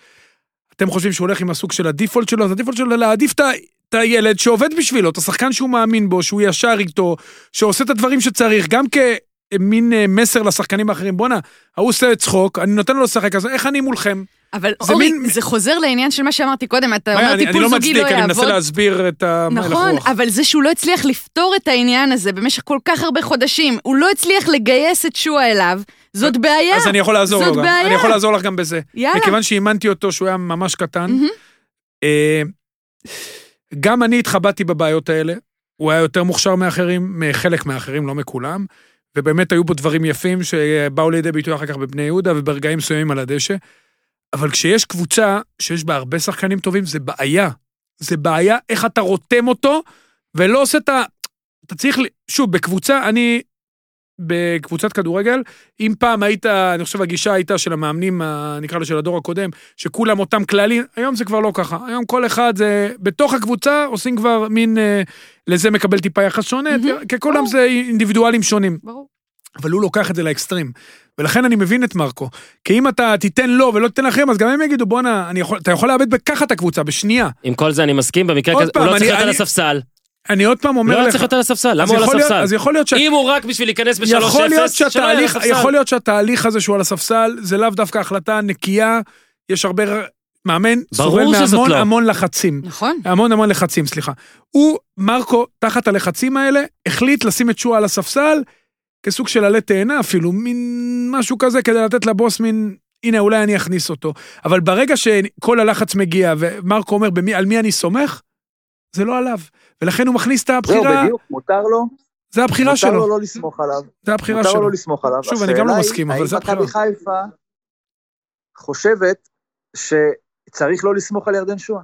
אתם חושבים שהוא הולך עם הסוג של הדיפולט שלו, אז הדיפולט שלו להעדיף את ה- את הילד שעובד בשבילו, את השחקן שהוא מאמין בו, שהוא ישר איתו, שעושה את הדברים שצריך, גם כמין אה, מסר לשחקנים האחרים, בואנה, ההוא עושה צחוק, אני נותן לו לשחק, אז איך אני מולכם? אבל זה אורי, מין- זה חוזר לעניין של מה שאמרתי קודם, אתה אומר אני, אני טיפול לא זוגי לא מצדיק, אני מנסה יעבוד. להסביר את הלך נכון, רוח. אבל זה שהוא לא הצליח לפתור את העניין הזה במשך כל כך הרבה חודשים, הוא לא הצליח לגייס את שועה אליו, זאת בעיה. אז אני יכול לעזור לו גם. בעיה. אני יכול לעזור לך גם בזה. יאללה. מכיוון שאימנתי אותו שהוא היה ממש קטן, מהמם. אה, גם אני התחבטתי בבעיות האלה. הוא היה יותר מוכשר מאחרים, מחלק מהאחרים, לא מכולם, ובאמת היו בו דברים יפים שבאו לידי ביטוי אחר כך בבני יהודה וברגעים מסוימים על הדשא. אבל כשיש קבוצה שיש בה הרבה שחקנים טובים, זה בעיה. זה בעיה איך אתה רותם אותו, ולא עושה את ה... אתה צריך, שוב, בקבוצה, אני בקבוצת כדורגל, אם פעם היית, אני חושב הגישה הייתה של המאמנים, נקרא לו של הדור הקודם, שכולם אותם כללים, היום זה כבר לא ככה. היום כל אחד זה, בתוך הקבוצה עושים כבר מין, אה, לזה מקבל טיפה יחס שונה, מהמם, כי כולם ברור. זה אינדיבידואלים שונים. ברור. אבל הוא לוקח את זה לאקסטרים. ולכן אני מבין את מרקו. כי אם אתה תיתן לו ולא תיתן לאחרים, אז גם הם יגידו, בואנה, אתה יכול לאבד בככה את הקבוצה, בשנייה. עם כל זה אני מסכים, במקרה כזה, פעם, הוא לא צריך להיות על הספסל. אני עוד פעם אומר לא לך... צריך להיות על הספסל, למה הוא על יכול להיות- הספסל? אז יכול להיות שה- אם הוא רק בשביל להיכנס ב-3-0, יכול להיות שלא יהיה על שהתהליך, הספסל. יכול להיות שהתהליך הזה שהוא על הספסל, זה לאו דווקא החלטה נקייה, יש הרבה, מאמן סובל מהמון לא. המון לחצים. נכון. המון המון לחצים, סליחה. הוא, מרקו, תחת הלחצים האלה, החליט לשים את שועה על הספסל, כסוג של עלה תאנה אפילו, מין משהו כזה, כדי לתת לבוס מין, הנה, אולי אני אכניס אותו. אבל ברגע שכל הלחץ מגיע, ומרקו אומר, במי, על מי אני סומך, זה לא עליו. ולכן הוא מכניס את זהו, הבחירה, בדיוק, מותר לו, זה הבחירה מותר לו שלו. לא לסמוך עליו. זה הבחירה מותר לו שלו. לא לסמוך עליו. שוב, אני גם לא מסכים, אבל זה האם מכבי הבחירה. חיפה חושבת שצריך לא לסמוך על ירדן שועה?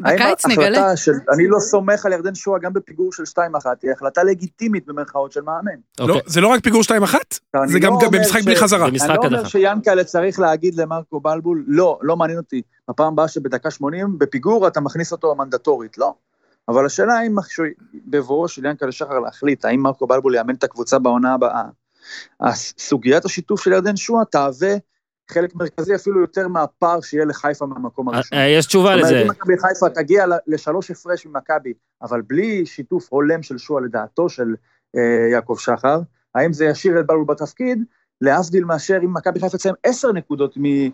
בקיץ נגלה. של אני לא סומך על ירדן שועה גם בפיגור של 2-1 היא החלטה לגיטימית במרכאות של מאמן. לא, אוקיי, זה לא רק פיגור 2-1, אני זה גם לא גם אומר במשחק ש- בלי חזרה. אני לא אומר. שיאנקל'ה צריך להגיד למרקו בלבול, לא, לא מעניין אותי. בפעם הבאה שבדקה 80 בפיגור אתה מכניס אותו מנדטורית, לא. אבל השאלה האם בבואו של יאנקל'ה שחר להחליט, האם מרקו בלבול יאמן את הקבוצה בעונה הבאה. סוגיית השיתוף של ירדן שועה תהווה חלק מרכזי אפילו יותר מהפער שיהיה לחיפה מהמקום הראשון. אה, יש תשובה זאת לזה. אומרת, אם מכבי חיפה תגיע לשלוש הפרש ממכבי, אבל בלי שיתוף הולם של שועה לדעתו של אה, יעקב שחר, האם זה ישאיר את בלבול בתפקיד, להבדיל מאשר אם מכבי חיפה תסיים עשר נקודות מ- אה,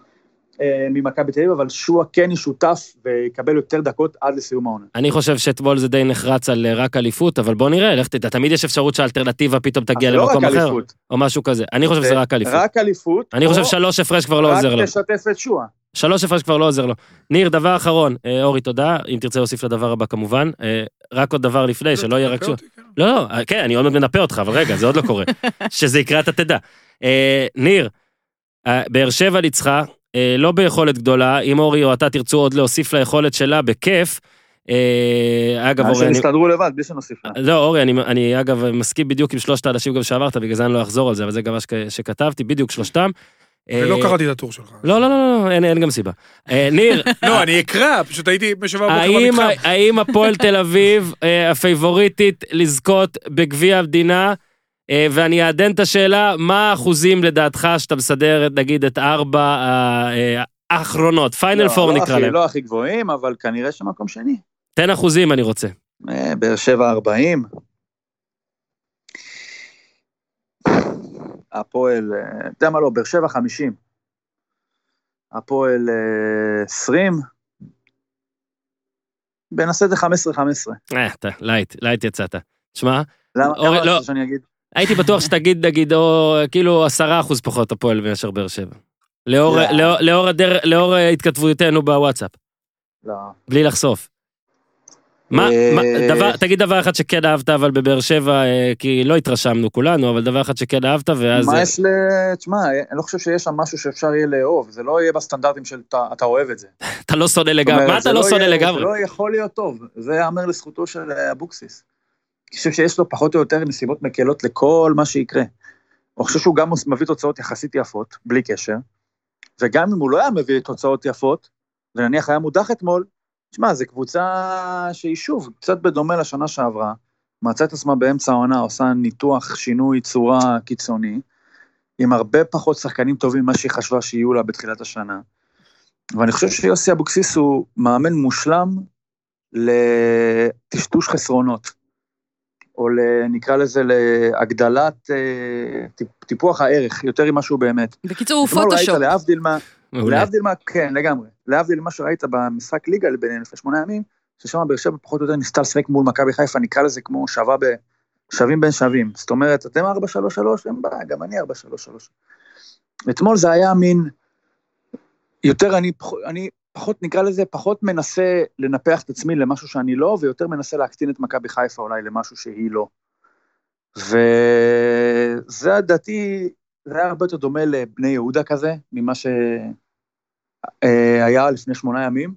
ממכבי תל אביב, אבל שועה כן ישותף ויקבל יותר דקות עד לסיום העונה. אני חושב שאתמול זה די נחרץ על אה, רק אליפות, אבל בוא נראה, לך תדע, תמיד יש אפשרות שהאלטרנטיבה פתאום תגיע אז זה לא למקום רק אחר, אליפות, או משהו כזה. אני חושב שזה רק אליפות. רק אליפות, אני חושב שלוש הפרש כבר לא עוזר לו. רק תשתף את שועה. שלוש הפרש כבר לא עוזר לו. ניר, דבר אחרון, אה, אורי, תודה, אם תרצה להוסיף לדבר הבא כמובן. אה, רק עוד דבר לפני, שלא יהיה רק שוב. לא, לא, אה, כן, אני עוד מעט מנפה אותך, אבל רגע, זה עוד לא קורה. *laughs* שזה יקרה אתה תדע. אה, ניר, אה, באר שבע ניצחה, אה, לא ביכולת גדולה, אם אורי או אתה תרצו עוד להוסיף ליכולת שלה, בכיף. אה, אגב, אורי, שהם אני... יסתדרו לבד, בלי שנוסיף להם. לא, אורי, אני, אני אגב מסכים בדיוק עם שלושת האנשים גם שאמרת, בגלל זה אני לא אחזור על זה, אבל זה גם מה שכ- שכתבתי, בדיוק שלושתם. ולא אה, קראתי את הטור שלך. לא, לא, לא, לא, אין, אין גם סיבה. אה, ניר, *laughs* לא, אני אקרא, פשוט הייתי בשבוע בבוקר האם, במתחם. האם הפועל תל אביב אה, הפייבוריטית לזכות בגביע המדינה? אה, ואני אעדן את השאלה, מה האחוזים לדעתך שאתה מסדר, נגיד, את ארבע אה, אה, האחרונות, פיינל לא, פור לא נקרא להם. לא הכי גבוהים, אבל כנראה שמקום שני. תן אחוזים אני רוצה. באר שבע 40. הפועל, אתה יודע מה לא, באר שבע 50. הפועל אה, 20. בנעשה את זה 15-15. אה, אתה, light, light יצאת. תשמע, למה אורי, למה לא. שאני אגיד? הייתי בטוח שתגיד, נגיד, או כאילו עשרה אחוז פחות הפועל מאשר באר שבע. לאור, לא. לאור, לאור, הדר, לאור התכתבותנו בוואטסאפ, לא. בלי לחשוף. מה, אה, מה, דבר, תגיד דבר אחד שכן אהבת, אבל בבאר שבע, אה, כי לא התרשמנו כולנו, אבל דבר אחד שכן אהבת, ואז... מה יש ל... תשמע, אני לא חושב שיש שם משהו שאפשר יהיה לאהוב, זה לא יהיה בסטנדרטים של אתה- אוהב את זה. *laughs* אתה לא שונא לגמרי, מה אתה לא שונא יהיה- לגמרי? זה לא יכול להיות טוב, זה ייאמר לזכותו של אה, אבוקסיס. אני חושב שיש לו פחות או יותר נסיבות מקלות לכל מה שיקרה. אני חושב שהוא גם מביא תוצאות יחסית יפות, בלי קשר, וגם אם הוא לא היה מביא תוצאות יפות, ונניח היה מודח אתמול, תשמע, זו קבוצה שהיא שוב, קצת בדומה לשנה שעברה, מצאה את עצמה באמצע העונה, עושה ניתוח שינוי צורה קיצוני, עם הרבה פחות שחקנים טובים ממה שהיא חשבה שיהיו לה בתחילת השנה. ואני חושב שיוסי אבוקסיס הוא מאמן מושלם לטשטוש חסרונות, או ל, נקרא לזה להגדלת אה, טיפ- טיפוח הערך, יותר ממה שהוא באמת. בקיצור, הוא פוטושופ. להבדיל מה... להבדיל מה, כן, לגמרי. להבדיל ממה שראית במשחק ליגה בינינו לפני שמונה ימים, ששם באר שבע פחות או יותר ניסתה לשחק מול מכבי חיפה, נקרא לזה כמו שווה ב... שווים בין שווים. זאת אומרת, אתם 4-3-3, אין בעיה, גם אני 4-3-3. אתמול זה היה מין, יותר אני, אני פחות, נקרא לזה, פחות מנסה לנפח את עצמי למשהו שאני לא, ויותר מנסה להקטין את מכבי חיפה אולי למשהו שהיא לא. וזה לדעתי, זה היה הרבה יותר דומה לבני יהודה כזה, ממה שהיה לפני שמונה ימים,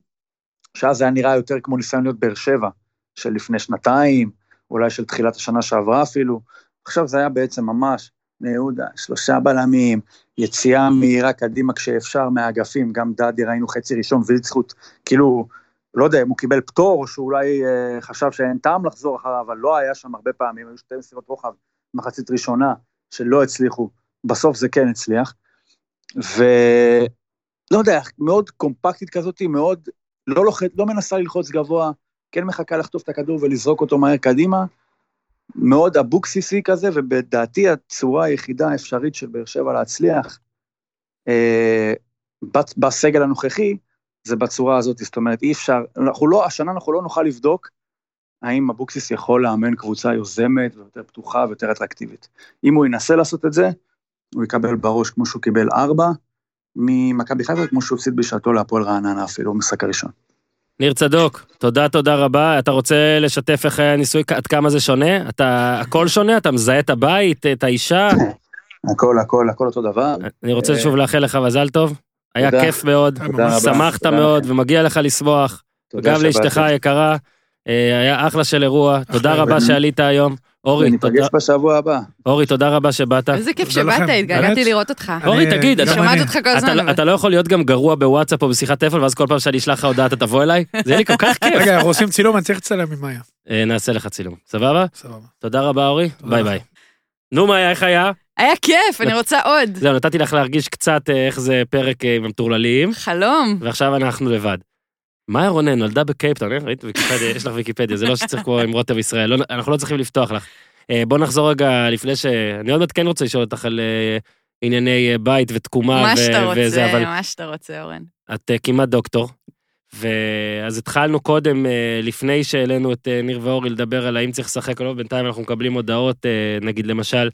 שאז זה היה נראה יותר כמו ניסיון להיות באר שבע, של לפני שנתיים, אולי של תחילת השנה שעברה אפילו. עכשיו זה היה בעצם ממש בני יהודה, שלושה בלמים, יציאה מהירה קדימה כשאפשר מהאגפים, גם דדי ראינו חצי ראשון וילצחוט, כאילו, לא יודע אם הוא קיבל פטור, או שאולי אה, חשב שאין טעם לחזור אחריו, אבל לא היה שם הרבה פעמים, היו שתי מסירות רוחב מחצית ראשונה שלא הצליחו, בסוף זה כן הצליח. ולא יודע, מאוד קומפקטית כזאת, מאוד, לא, לוחץ, לא מנסה ללחוץ גבוה, כן מחכה לחטוף את הכדור ולזרוק אותו מהר קדימה, מאוד אבוקסיסי כזה, ובדעתי הצורה היחידה האפשרית של באר שבע להצליח אה, בסגל הנוכחי, זה בצורה הזאת, זאת אומרת, אי אפשר, אנחנו לא, השנה אנחנו לא נוכל לבדוק האם אבוקסיס יכול לאמן קבוצה יוזמת ויותר פתוחה ויותר אטרקטיבית. אם הוא ינסה לעשות את זה, הוא יקבל בראש כמו שהוא קיבל ארבע ממכבי חיפה, כמו שהוא הפסיד בשעתו להפועל רעננה אפילו במשחק הראשון. ניר צדוק, תודה, תודה רבה. אתה רוצה לשתף איך היה הניסוי, עד כמה זה שונה? אתה, הכל שונה? אתה מזהה את הבית, את האישה? הכל, הכל, הכל אותו דבר. אני רוצה שוב לאחל לך מזל טוב. היה. כיף מאוד. שמחת מאוד. ומגיע לך לשמוח. גם. לאשתך היקרה. אה, היה אחלה של אירוע, תודה רבה. שעלית היום. אורי, תודה- ניפגש בשבוע הבא. אורי, תודה רבה שבאת. איזה כיף שבאת, התגעגעתי. לראות אותך. אורי, אני- תגיד, אתה- שומעת אני. אותך כל הזמן. אבל- אתה לא יכול להיות גם גרוע בוואטסאפ או בשיחת טלפון, ואז כל פעם שאני אשלח לך הודעה אתה תבוא אליי? זה יהיה לי כל כך כיף. רגע, אנחנו עושים צילום, אני צריך לצלם עם מאיה. אה, נעשה לך צילום, סבבה? סבבה. תודה רבה אורי, ביי. ביי. נו מאיה, איך היה? היה כיף, אני רוצה עוד. זהו, נתתי לך להרגיש קצת אה, איך זה פרק אה, עם המטורללים, חלום. ועכשיו אנחנו לבד. מאיה רונן נולדה בקייפטאון, אה? ראית ויקיפדיה, יש לך ויקיפדיה, זה לא שצריך כמו עם רותם ישראל, לא- אנחנו לא צריכים לפתוח לך. אה, בוא נחזור רגע לפני ש... אני עוד מעט כן רוצה לשאול אותך על אה, ענייני אה, בית ותקומה מה ו- שאתה וזה, רוצה, אבל מה שאתה רוצה, אורן. את כמעט דוקטור. ואז התחלנו קודם, לפני שהעלינו את ניר ואורי, לדבר על האם צריך לשחק או לא, בינתיים אנחנו מקבלים הודעות, נגיד למשל,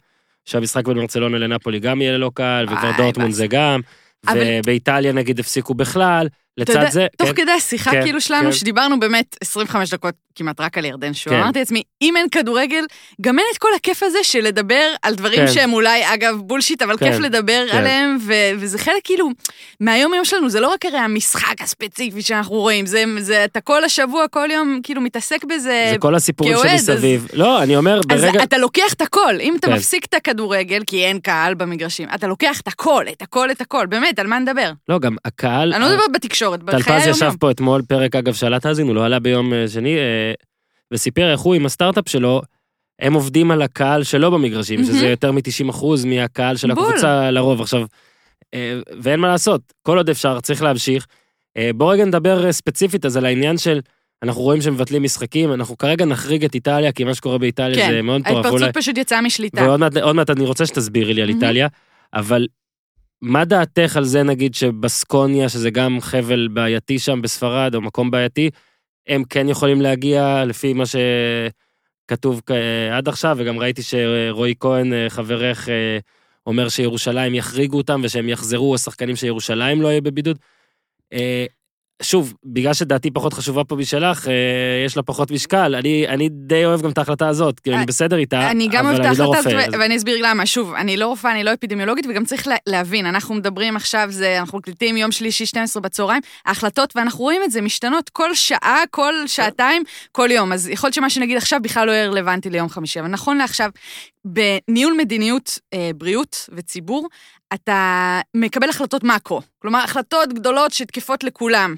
שהמשחק בין ברצלונה לנפולי גם יהיה ללא קהל, וכבר דורטמונד. זה גם, אבל- ובאיטליה נגיד הפסיקו בכלל, לצד יודע, זה, תוך כן, כדי השיחה כן, כאילו שלנו, כן. שדיברנו באמת 25 דקות כמעט רק על ירדן שואה, כן. אמרתי לעצמי, אם אין כדורגל, גם אין את כל הכיף הזה של לדבר על דברים כן. שהם אולי, אגב, בולשיט, אבל כן, כיף לדבר כן. עליהם, ו- וזה חלק כאילו, מהיום יום שלנו, זה לא רק הרי המשחק הספציפי שאנחנו רואים, זה, זה אתה כל השבוע, כל יום, כאילו מתעסק בזה. זה כל הסיפורים שמסביב. לא, אני אומר, אז ברגע... אתה לוקח את הכל, אם אתה כן. מפסיק את הכדורגל, כי אין קהל במגרשים, אתה לוקח את הכל, את הכל, את הכל, באמת, על מה נדבר? לא, גם הקהל... אני לא מדברת בתקשורת, בחיי טלפז ישב. פה אתמול, פרק אגב של האזינו, לא עלה ביום אה, שני, אה, וסיפר איך הוא עם הסטארט-אפ שלו, הם עובדים על הקהל שלו במגרשים, שזה. יותר מ-90% מהקהל של בול. הקבוצה לרוב. עכשיו, אה, ואין מה לעשות, כל עוד אפשר, צריך להמשיך. בוא רגע נדבר ספציפית אז על העניין של, אנחנו רואים שמבטלים משחקים, אנחנו כרגע נחריג את איטליה, כי מה שקורה באיטליה כן, זה מאוד מטורף. ואולי- ההתפרצות פשוט יצאה משליטה. ועוד מעט, מעט אני רוצה שתסבירי לי על מהמם. איטליה, אבל מה דעתך על זה נגיד שבסקוניה, שזה גם חבל בעייתי שם בספרד, או מקום בעייתי, הם כן יכולים להגיע לפי מה שכתוב עד עכשיו, וגם ראיתי שרועי כהן, אה, חברך, אה, אומר שירושלים יחריגו אותם ושהם יחזרו, השחקנים של ירושלים לא יהיה בבידוד. אה, שוב, בגלל שדעתי פחות חשובה פה משלך, אה, יש לה פחות משקל. אני, אני די אוהב גם את ההחלטה הזאת, כאילו, אני אני- בסדר איתה, אני גם אבל אוהבת את אני לא ההחלטה רופא. הזאת, ואני אסביר למה. שוב, אני לא רופאה, אני לא אפידמיולוגית, וגם צריך לה- להבין, אנחנו מדברים עכשיו, זה, אנחנו מקליטים יום שלישי, 12 בצהריים, ההחלטות, ואנחנו רואים את זה, משתנות כל שעה, כל שעתיים, כל יום. אז יכול להיות שמה שנגיד עכשיו בכלל לא יהיה רלוונטי ליום חמישי, אבל נכון לעכשיו, בניהול מדיניות אה, בריאות וציבור, אתה מקבל החלטות מאקרו. כלומר, החלטות גדולות שתקפות לכולם.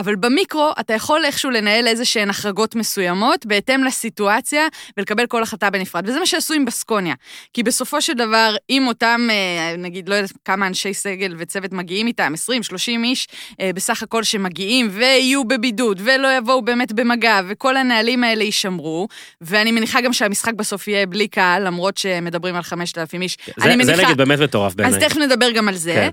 אבל במיקרו אתה יכול איכשהו לנהל איזה שהן החרגות מסוימות בהתאם לסיטואציה ולקבל כל החלטה בנפרד. וזה מה שעשו עם בסקוניה. כי בסופו של דבר, אם אותם, אה, נגיד, לא יודעת כמה אנשי סגל וצוות מגיעים איתם, 20-30 איש אה, בסך הכל שמגיעים ויהיו בבידוד ולא יבואו באמת במגע וכל הנהלים האלה יישמרו, ואני מניחה גם שהמשחק בסוף יהיה בלי קהל, למרות שמדברים על 5,000 איש. זה, אני זה מניחה... נגיד באמת מטורף בעיניי. אז תכף נדבר גם על זה. כן.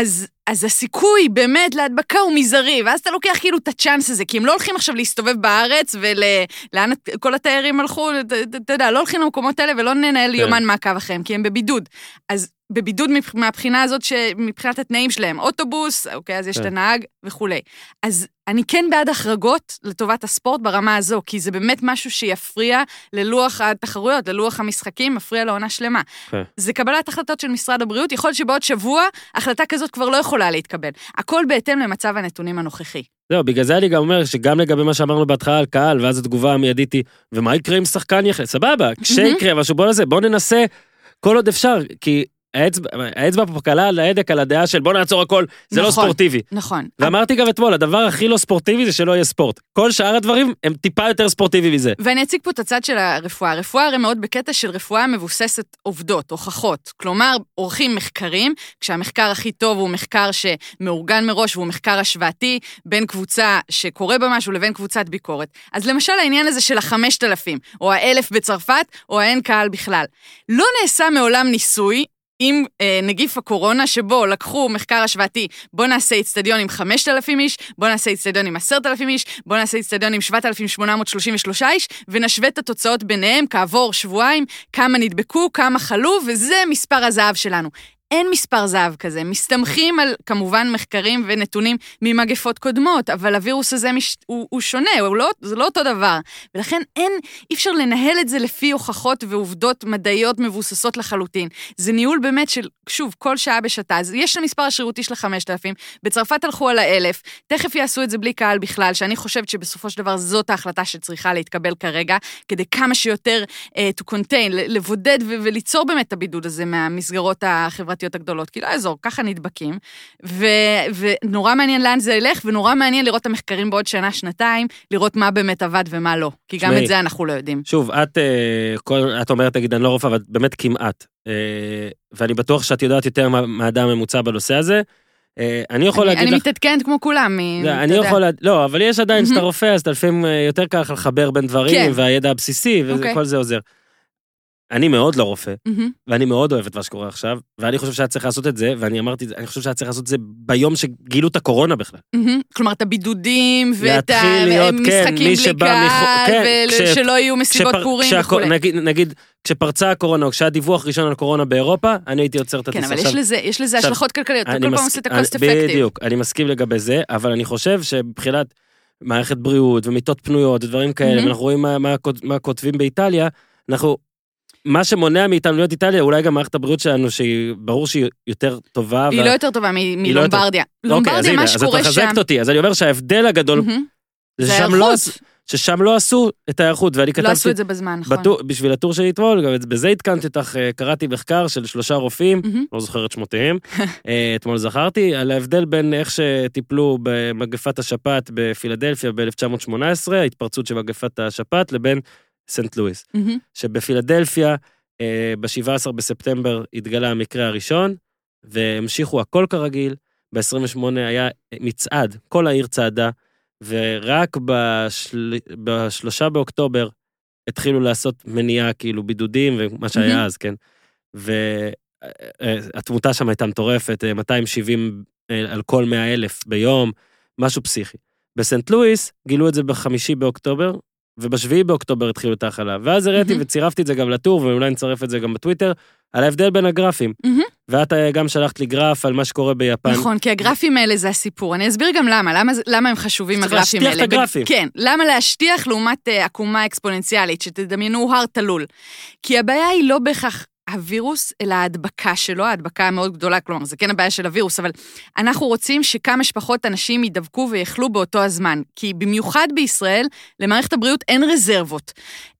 אז, אז הסיכוי באמת להדבקה הוא מזערי, ואז אתה לוקח כאילו את הצ'אנס הזה, כי הם לא הולכים עכשיו להסתובב בארץ ולאן כל התיירים הלכו, אתה יודע, לא הולכים למקומות האלה ולא ננהל כן. יומן מעקב אחריהם, כי הם בבידוד. אז בבידוד מבח- מהבחינה הזאת, מבחינת התנאים שלהם, אוטובוס, אוקיי, אז יש כן. את הנהג וכולי. אז אני כן בעד החרגות לטובת הספורט ברמה הזו, כי זה באמת משהו שיפריע ללוח התחרויות, ללוח המשחקים, מפריע לעונה שלמה. כן. זה קבלת החלטות של משרד הבריאות, יכול להיות שבעוד שבוע החלטה כזאת כבר לא יכולה להתקבל. הכל בהתאם למצב הנתונים הנוכחי. זהו, בגלל זה אני גם אומר שגם לגבי מה שאמרנו בהתחלה על קהל, ואז התגובה המיידית היא, ומה יקרה אם שחקן יחלה? סבבה, כשיקרה משהו, בוא נעשה, בוא ננסה כל עוד אפשר, כי האצבע, האצבע פה קלה על ההדק על הדעה של בוא נעצור הכל, זה לא נכון. ספורטיבי. נכון. ואמרתי גם אתמול, הדבר הכי לא ספורטיבי זה שלא יהיה ספורט. כל שאר הדברים הם טיפה יותר ספורטיבי מזה. ואני אציג פה את הצד של הרפואה. הרפואה הרי מאוד בקטע של רפואה מבוססת עובדות, הוכחות. כלומר, עורכים מחקרים, כשהמחקר הכי טוב הוא מחקר שמאורגן מראש והוא מחקר השוואתי בין קבוצה שקורה בה משהו לבין קבוצת ביקורת. אז למשל העניין הזה של החמשת אלפים, או האלף בצרפת, או האין קהל בכלל. לא נעשה מעולם ניסוי עם אה, נגיף הקורונה, שבו לקחו מחקר השוואתי, בוא נעשה איצטדיון עם 5,000 איש, בוא נעשה איצטדיון עם 10,000 איש, בוא נעשה איצטדיון עם 7,833 איש, ונשווה את התוצאות ביניהם כעבור שבועיים, כמה נדבקו, כמה חלו, וזה מספר הזהב שלנו. אין מספר זהב כזה, מסתמכים על כמובן מחקרים ונתונים ממגפות קודמות, אבל הווירוס הזה מש... הוא, הוא שונה, הוא לא, זה לא אותו דבר. ולכן אין, אי אפשר לנהל את זה לפי הוכחות ועובדות מדעיות מבוססות לחלוטין. זה ניהול באמת של, שוב, כל שעה בשעתה. אז יש את המספר השרירותי של החמשת אלפים, בצרפת הלכו על האלף, תכף יעשו את זה בלי קהל בכלל, שאני חושבת שבסופו של דבר זאת ההחלטה שצריכה להתקבל כרגע, כדי כמה שיותר uh, to contain, לבודד ו- וליצור באמת את הבידוד הזה מהמסגרות החברתיות הגדולות, כי לא יעזור, ככה נדבקים. ו- ונורא מעניין לאן זה ילך, ונורא מעניין לראות את המחקרים בעוד שנה, שנתיים, לראות מה באמת עבד ומה לא. כי גם תשמעי. את זה אנחנו לא יודעים. שוב, את, אה, כל, את אומרת, נגיד, אני לא רופאה, אבל באמת כמעט. אה, ואני בטוח שאת יודעת יותר מה- מהאדם הממוצע בנושא הזה. אה, אני יכול אני, להגיד אני לך... מתעדכנת כמו כולם, אתה אני יודע. יכול, לה- לא, אבל יש עדיין. כשאתה רופא, אז אתה לפעמים יותר לך לחבר בין דברים, כן. והידע הבסיסי, אוקיי. וכל זה עוזר. אני מאוד לא רופא, מהמם. ואני מאוד אוהב את מה שקורה עכשיו, ואני חושב שהיה צריך לעשות את זה, ואני אמרתי, אני חושב שהיה צריך לעשות את זה ביום שגילו את הקורונה בכלל. מהמם. כלומר, את הבידודים, ואת להתחיל להיות, כן, המשחקים בלי קהל, מחו- כן, כש- ושלא יהיו מסיבות כשפר- פורים כשהקו- וכולי. נגיד, נגיד, כשפרצה הקורונה, או כשהיה דיווח ראשון על קורונה באירופה, אני הייתי עוצר את כן, הטיסה. אבל עכשיו, יש לזה, יש לזה עכשיו, השלכות כלכליות, אתה כל פעם עושה את ה-cost effective. בדיוק, אני מסכים לגבי זה, אבל אני חושב שמבחינת מערכת בריאות ומיטות פנויות ודברים כאלה, מהמם. ואנחנו רואים מה, מה, כות- מה כותבים באיטליה, אנחנו, מה שמונע מאיתנו להיות איטליה, אולי גם מערכת הבריאות שלנו, שהיא, ברור שהיא יותר טובה. היא וה- לא יותר טובה מ- לא מלומברדיה. אוקיי, אז לומברדיה, הנה, מה אז את שקורה שם... מחזקת אותי, אז אני אומר שההבדל הגדול. זה ששם לא, ששם לא עשו את ההיערכות, ואני לא כתבתי, עשו את זה בזמן, נכון. בטור, בשביל הטור שלי אתמול, גם את- בזה עדכנתי אותך, אה, קראתי מחקר של שלושה רופאים. לא זוכר את שמותיהם, *laughs* אה, אתמול זכרתי, על ההבדל בין איך שטיפלו במגפת השפעת בפילדלפיה ב-1918, ההתפרצות של מגפת השפעת, לבין סנט לואיס. מהמם. שבפילדלפיה, ב-17 בספטמבר התגלה המקרה הראשון, והמשיכו הכל כרגיל, ב-28 היה מצעד, כל העיר צעדה, ורק בשל... בשלושה באוקטובר התחילו לעשות מניעה, כאילו בידודים ומה שהיה מהמם. אז, כן. והתמותה שם הייתה מטורפת, אה, 270 אה, על כל 100 אלף ביום, משהו פסיכי. בסנט לואיס גילו את זה בחמישי באוקטובר, ובשביעי באוקטובר התחילו את ההכלה. ואז הראיתי מהמם. וצירפתי את זה גם לטור, ואולי נצרף את זה גם בטוויטר, על ההבדל בין הגרפים. מהמם. ואת אה, גם שלחת לי גרף על מה שקורה ביפן. נכון, כי הגרפים האלה זה הסיפור. אני אסביר גם למה, למה, למה הם חשובים צריך הגרפים להשטיח האלה. את הגרפים. ב- כן, למה להשטיח לעומת אה, עקומה אקספוננציאלית, שתדמיינו הר תלול. כי הבעיה היא לא בהכרח הווירוס, אלא ההדבקה שלו, ההדבקה המאוד גדולה, כלומר, זה כן הבעיה של הווירוס, אבל אנחנו רוצים שכמה שפחות אנשים יידבקו ויחלו באותו הזמן. כי במיוחד בישראל, למערכת הבריאות אין רזרבות.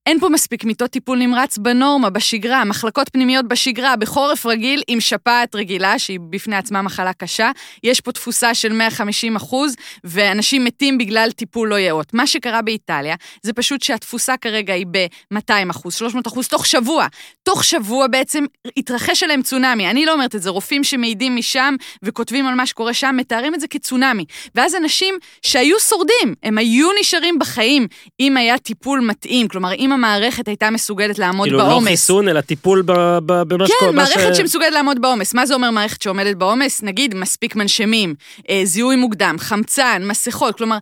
אין פה מספיק מיטות טיפול נמרץ בנורמה, בשגרה, מחלקות פנימיות בשגרה, בחורף רגיל עם שפעת רגילה, שהיא בפני עצמה מחלה קשה. יש פה תפוסה של 150 אחוז, ואנשים מתים בגלל טיפול לא יאות. מה שקרה באיטליה, זה פשוט שהתפוסה כרגע היא ב-200 אחוז, 300 אחוז, תוך שבוע. תוך שבוע בעצם התרחש עליהם צונאמי. אני לא אומרת את זה, רופאים שמעידים משם וכותבים על מה שקורה שם, מתארים את זה כצונאמי. ואז אנשים שהיו שורדים, הם היו נשארים בחיים אם היה טיפול מתאים. כלומר, אם המערכת הייתה מסוגלת לעמוד כאילו בעומס. לא חיסון, אלא טיפול ב- ב- במה שקורה. כן, מערכת ש- שמסוגלת לעמוד בעומס. מה זה אומר מערכת שעומדת בעומס? נגיד, מספיק מנשמים, אה, זיהוי מוקדם, חמצן, מסכות, כלומר.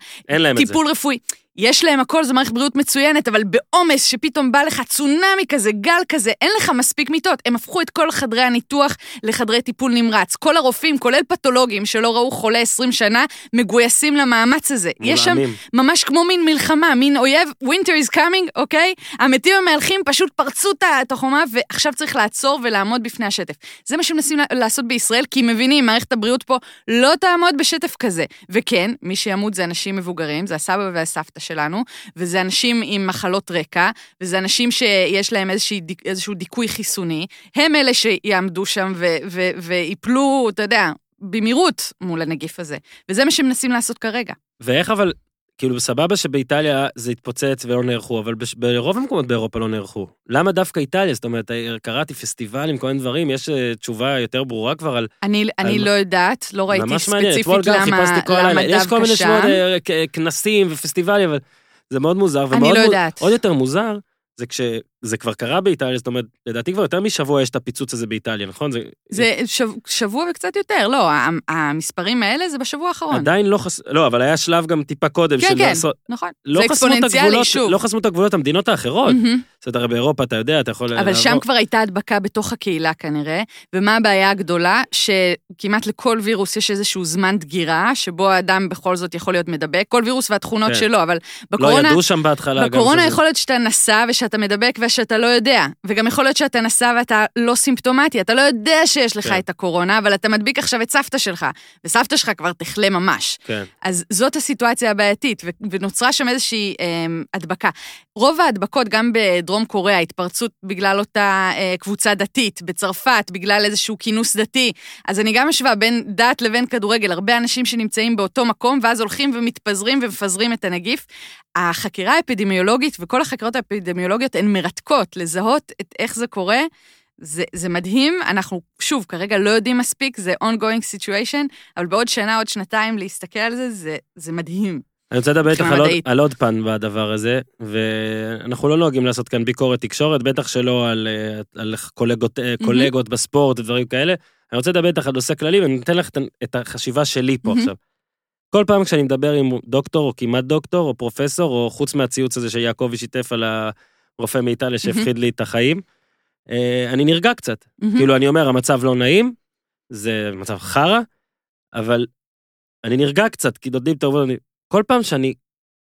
טיפול רפואי. יש להם הכל, זו מערכת בריאות מצוינת, אבל בעומס שפתאום בא לך צונאמי כזה, גל כזה, אין לך מספיק מיטות. הם הפכו את כל חדרי הניתוח לחדרי טיפול נמרץ. כל הרופאים, כולל פתולוגים שלא ראו חולה 20 שנה, מגויסים למאמץ הזה. יש שם מולעמים. ממש כמו מין מלחמה, מין אויב, winter is coming, אוקיי? המתים המהלכים פשוט פרצו את החומה, ועכשיו צריך לעצור ולעמוד בפני השטף. זה מה שמנסים לה- לעשות בישראל, כי מבינים, מערכת הבריאות פה לא תעמוד בשטף כזה. וכן, מי שימות זה אנשים מבוגרים, זה הסבא והסבתא שלנו, וזה אנשים עם מחלות רקע, וזה אנשים שיש להם איזושהי, דיק- איזשהו דיכוי חיסוני. הם אלה שיעמדו שם ו- ו- ויפלו, אתה יודע, במהירות מול הנגיף הזה. וזה מה שמנסים לעשות כרגע. ואיך אבל, כאילו, סבבה שבאיטליה זה התפוצץ ולא נערכו, אבל בש- ברוב המקומות באירופה לא נערכו. למה דווקא איטליה? זאת אומרת, קראתי פסטיבלים, כל מיני דברים, יש אה, תשובה יותר ברורה כבר על... אני, אני על- לא יודעת, לא ראיתי ממש מעניין, ספציפית גם למה, חיפשתי כל למה הלילה. יש כל מיני דווקא שמות, שם. אה, כנסים ופסטיבלים, אבל זה מאוד מוזר. אני לא יודעת. עוד יותר מוזר, זה כשזה כבר קרה באיטליה, זאת אומרת, לדעתי כבר יותר משבוע יש את הפיצוץ הזה באיטליה, נכון? זה זה שב, שבוע וקצת יותר, לא, המספרים האלה זה בשבוע האחרון. עדיין לא חס... לא, אבל היה שלב גם טיפה קודם כן, של כן, לעשות... נכון. לא זה אקספוננציאלי, שוב. לא חסמו את הגבולות המדינות האחרות. מהמם. בסדר, הרי באירופה אתה יודע, אתה יכול... אבל לעבור. שם כבר הייתה הדבקה בתוך הקהילה כנראה, ומה הבעיה הגדולה? שכמעט לכל וירוס יש איזשהו זמן דגירה, שבו האדם בכל זאת יכול להיות מדבק, כל וירוס והתכונות כן. שלו, אבל לא בקורונה... ידעו שם בהתחלה. בקורונה יכול להיות שאתה נשא ושאתה מדבק ושאתה לא יודע, וגם יכול להיות שאתה נשא ואתה לא סימפטומטי, אתה לא יודע שיש לך כן. את הקורונה, אבל אתה מדביק עכשיו את סבתא שלך, וסבתא שלך כבר תחלה ממש. כן. אז זאת הסיטואציה הבעייתית, ו- ונוצרה שם איזושהי אה, הדבקה. רוב ההדבקות, גם בדרום קוריאה, התפרצות בגלל אותה אה, קבוצה דתית, בצרפת, בגלל איזשהו כינוס דתי, אז אני גם משווה בין דת לבין כדורגל, הרבה אנשים שנמצאים באותו מקום, ואז הולכים ומתפזרים ומפזרים את הנגיף. החקירה האפידמיולוגית וכל החקירות האפידמיולוגיות הן מרתקות, לזהות את איך זה קורה. זה, זה מדהים, אנחנו, שוב, כרגע לא יודעים מספיק, זה ongoing situation, אבל בעוד שנה, עוד שנתיים להסתכל על זה, זה, זה מדהים. אני רוצה לדבר איתך על עוד-. על עוד פן בדבר הזה, ואנחנו לא נוהגים לעשות כאן ביקורת תקשורת, בטח שלא על, אה, על קולגות, אה, קולגות בספורט ודברים כאלה. אני רוצה לדבר איתך על נושא כללי, ואני אתן לך את- החשיבה שלי פה מהמם. עכשיו. כל פעם כשאני מדבר עם דוקטור, או כמעט דוקטור, או פרופסור, או חוץ מהציוץ הזה שיעקבי שיתף על הרופא מאיטליה שהפחיד לי את החיים, אה, אני נרגע קצת. כאילו, אני אומר, המצב לא נעים, זה מצב חרא, אבל אני נרגע קצת, כי העובדות. אני- כל פעם שאני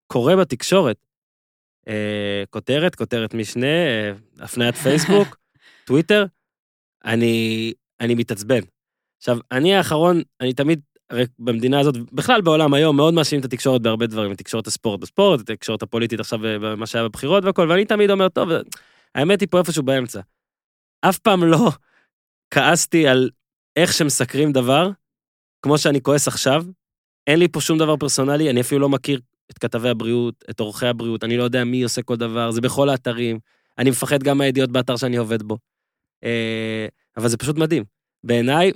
קורא בתקשורת, אה, כותרת, כותרת משנה, אה, הפניית פייסבוק, *laughs* טוויטר, אני, אני מתעצבן. עכשיו, אני האחרון, אני תמיד, הרי במדינה הזאת, בכלל בעולם היום, מאוד מאשים את התקשורת בהרבה דברים, את תקשורת הספורט בספורט, את התקשורת הפוליטית עכשיו, אה, במה שהיה בבחירות והכל, ואני תמיד אומר, טוב, האמת היא פה איפשהו באמצע. אף פעם לא כעסתי על איך שמסקרים דבר, כמו שאני כועס עכשיו. אין לי פה שום דבר פרסונלי, אני אפילו לא מכיר את כתבי הבריאות, את עורכי הבריאות, אני לא יודע מי עושה כל דבר, זה בכל האתרים. אני מפחד גם מהידיעות באתר שאני עובד בו. אה, אבל זה פשוט מדהים, בעיניי,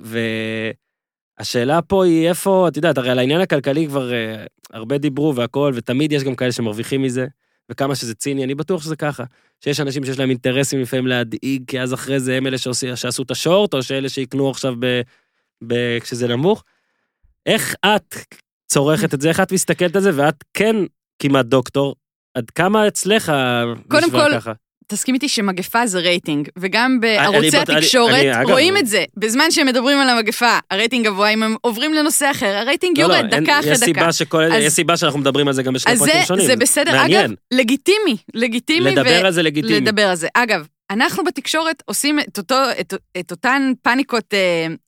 והשאלה פה היא איפה, את יודעת, הרי על העניין הכלכלי כבר אה, הרבה דיברו והכל, ותמיד יש גם כאלה שמרוויחים מזה, וכמה שזה ציני, אני בטוח שזה ככה. שיש אנשים שיש להם אינטרסים לפעמים להדאיג, כי אז אחרי זה הם אלה שעושים, שעשו את ה short, או שאלה שיקנו עכשיו ב, ב, כשזה נמוך. איך את צורכת את זה, איך את מסתכלת על זה, ואת כן כמעט דוקטור, עד כמה אצלך קודם כל, ככה? תסכים איתי שמגפה זה רייטינג, וגם אני- בערוצי אני- התקשורת אני- אגב- רואים את זה. בזמן שהם מדברים על המגפה, הרייטינג גבוה, אם הם עוברים לנושא אחר, הרייטינג לא, לא, יורד אין- דקה אחרי יש סיבה דקה. שכל, אז- יש סיבה שאנחנו מדברים על זה גם בשני פרקים שונים. זה בסדר. מעניין. אגב, לגיטימי, לגיטימי. לדבר על זה לגיטימי. לדבר על זה. אגב, אנחנו בתקשורת עושים את, אותו, את, את אותן פאניקות אה,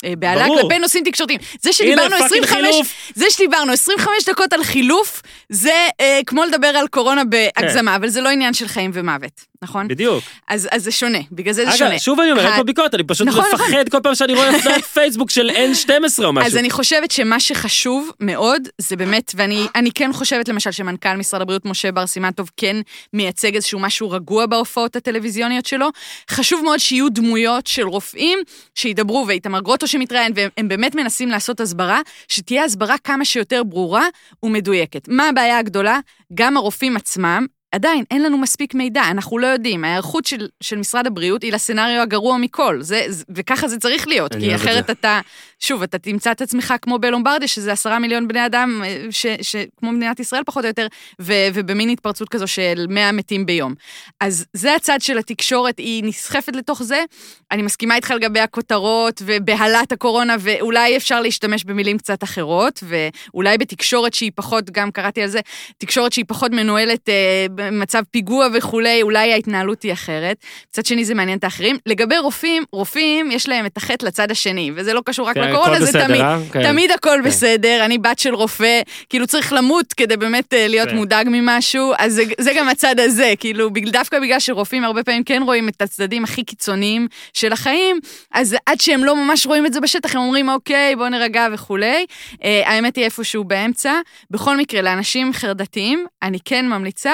אה, ברור. כלפי נושאים תקשורתיים. זה שדיברנו fucking 25, חילוף. זה שדיברנו 25 דקות על חילוף, זה אה, כמו לדבר על קורונה בהגזמה, אבל זה לא עניין של חיים ומוות, נכון? בדיוק. אז, אז זה שונה, בגלל זה זה שונה. אגב, שוב אני אומר, אין פה ביקורת, אני פשוט נכון, מפחד כל פעם שאני רואה *laughs* הפניית פייסבוק של N12 או משהו. אז אני חושבת שמה שחשוב מאוד, זה באמת, ואני אני כן חושבת למשל שמנכ"ל משרד הבריאות משה בר סימן-טוב כן מייצג איזשהו משהו רגוע בהופעות הטלוויזיוניות שלו. חשוב מאוד שיהיו דמויות של רופאים שידברו, ואיתמר גרוטו שמתראיין, והם באמת מנסים לעשות הסברה, שתהיה הסברה כמה שיותר ברורה ומדויקת. מה הבעיה הגדולה? גם הרופאים עצמם, עדיין אין לנו מספיק מידע, אנחנו לא יודעים. ההיערכות של, של משרד הבריאות היא לסצנריו הגרוע מכל, זה, וככה זה צריך להיות, כי אחרת. אתה, שוב, אתה תמצא את עצמך כמו בלומברדיה, שזה עשרה מיליון בני אדם, אה, ש, ש, כמו מדינת ישראל פחות או יותר, ו, ובמין התפרצות כזו של 100 מתים ביום. אז זה הצד של התקשורת, היא נסחפת לתוך זה. אני מסכימה איתך לגבי הכותרות ובהלת הקורונה, ואולי אפשר להשתמש במילים קצת אחרות, ואולי בתקשורת שהיא פחות, גם קראתי על זה, תקשורת שהיא פחות מנוהלת אה, במצב פיגוע וכולי, אולי ההתנהלות היא אחרת. מצד שני זה מעניין את האחרים. לגבי רופאים, רופאים יש להם את החטא לצד השני, וזה לא קשור רק כן, לקורונה, הכל זה בסדר, תמיד. אה? כן. תמיד הכל כן. בסדר, אני בת של רופא, כאילו צריך למות כדי באמת אה, להיות כן. מודאג ממשהו, אז זה, זה גם הצד הזה, כאילו, דווקא בגלל שרופאים הרבה פעמים כן רואים את הצדדים הכי קיצוניים של החיים, אז עד שהם לא ממש רואים את זה בשטח, הם אומרים, אוקיי, בוא נרגע וכולי. אה, האמת היא איפשהו באמצע. בכל מקרה, לאנשים חרדתיים, אני כן ממליצה,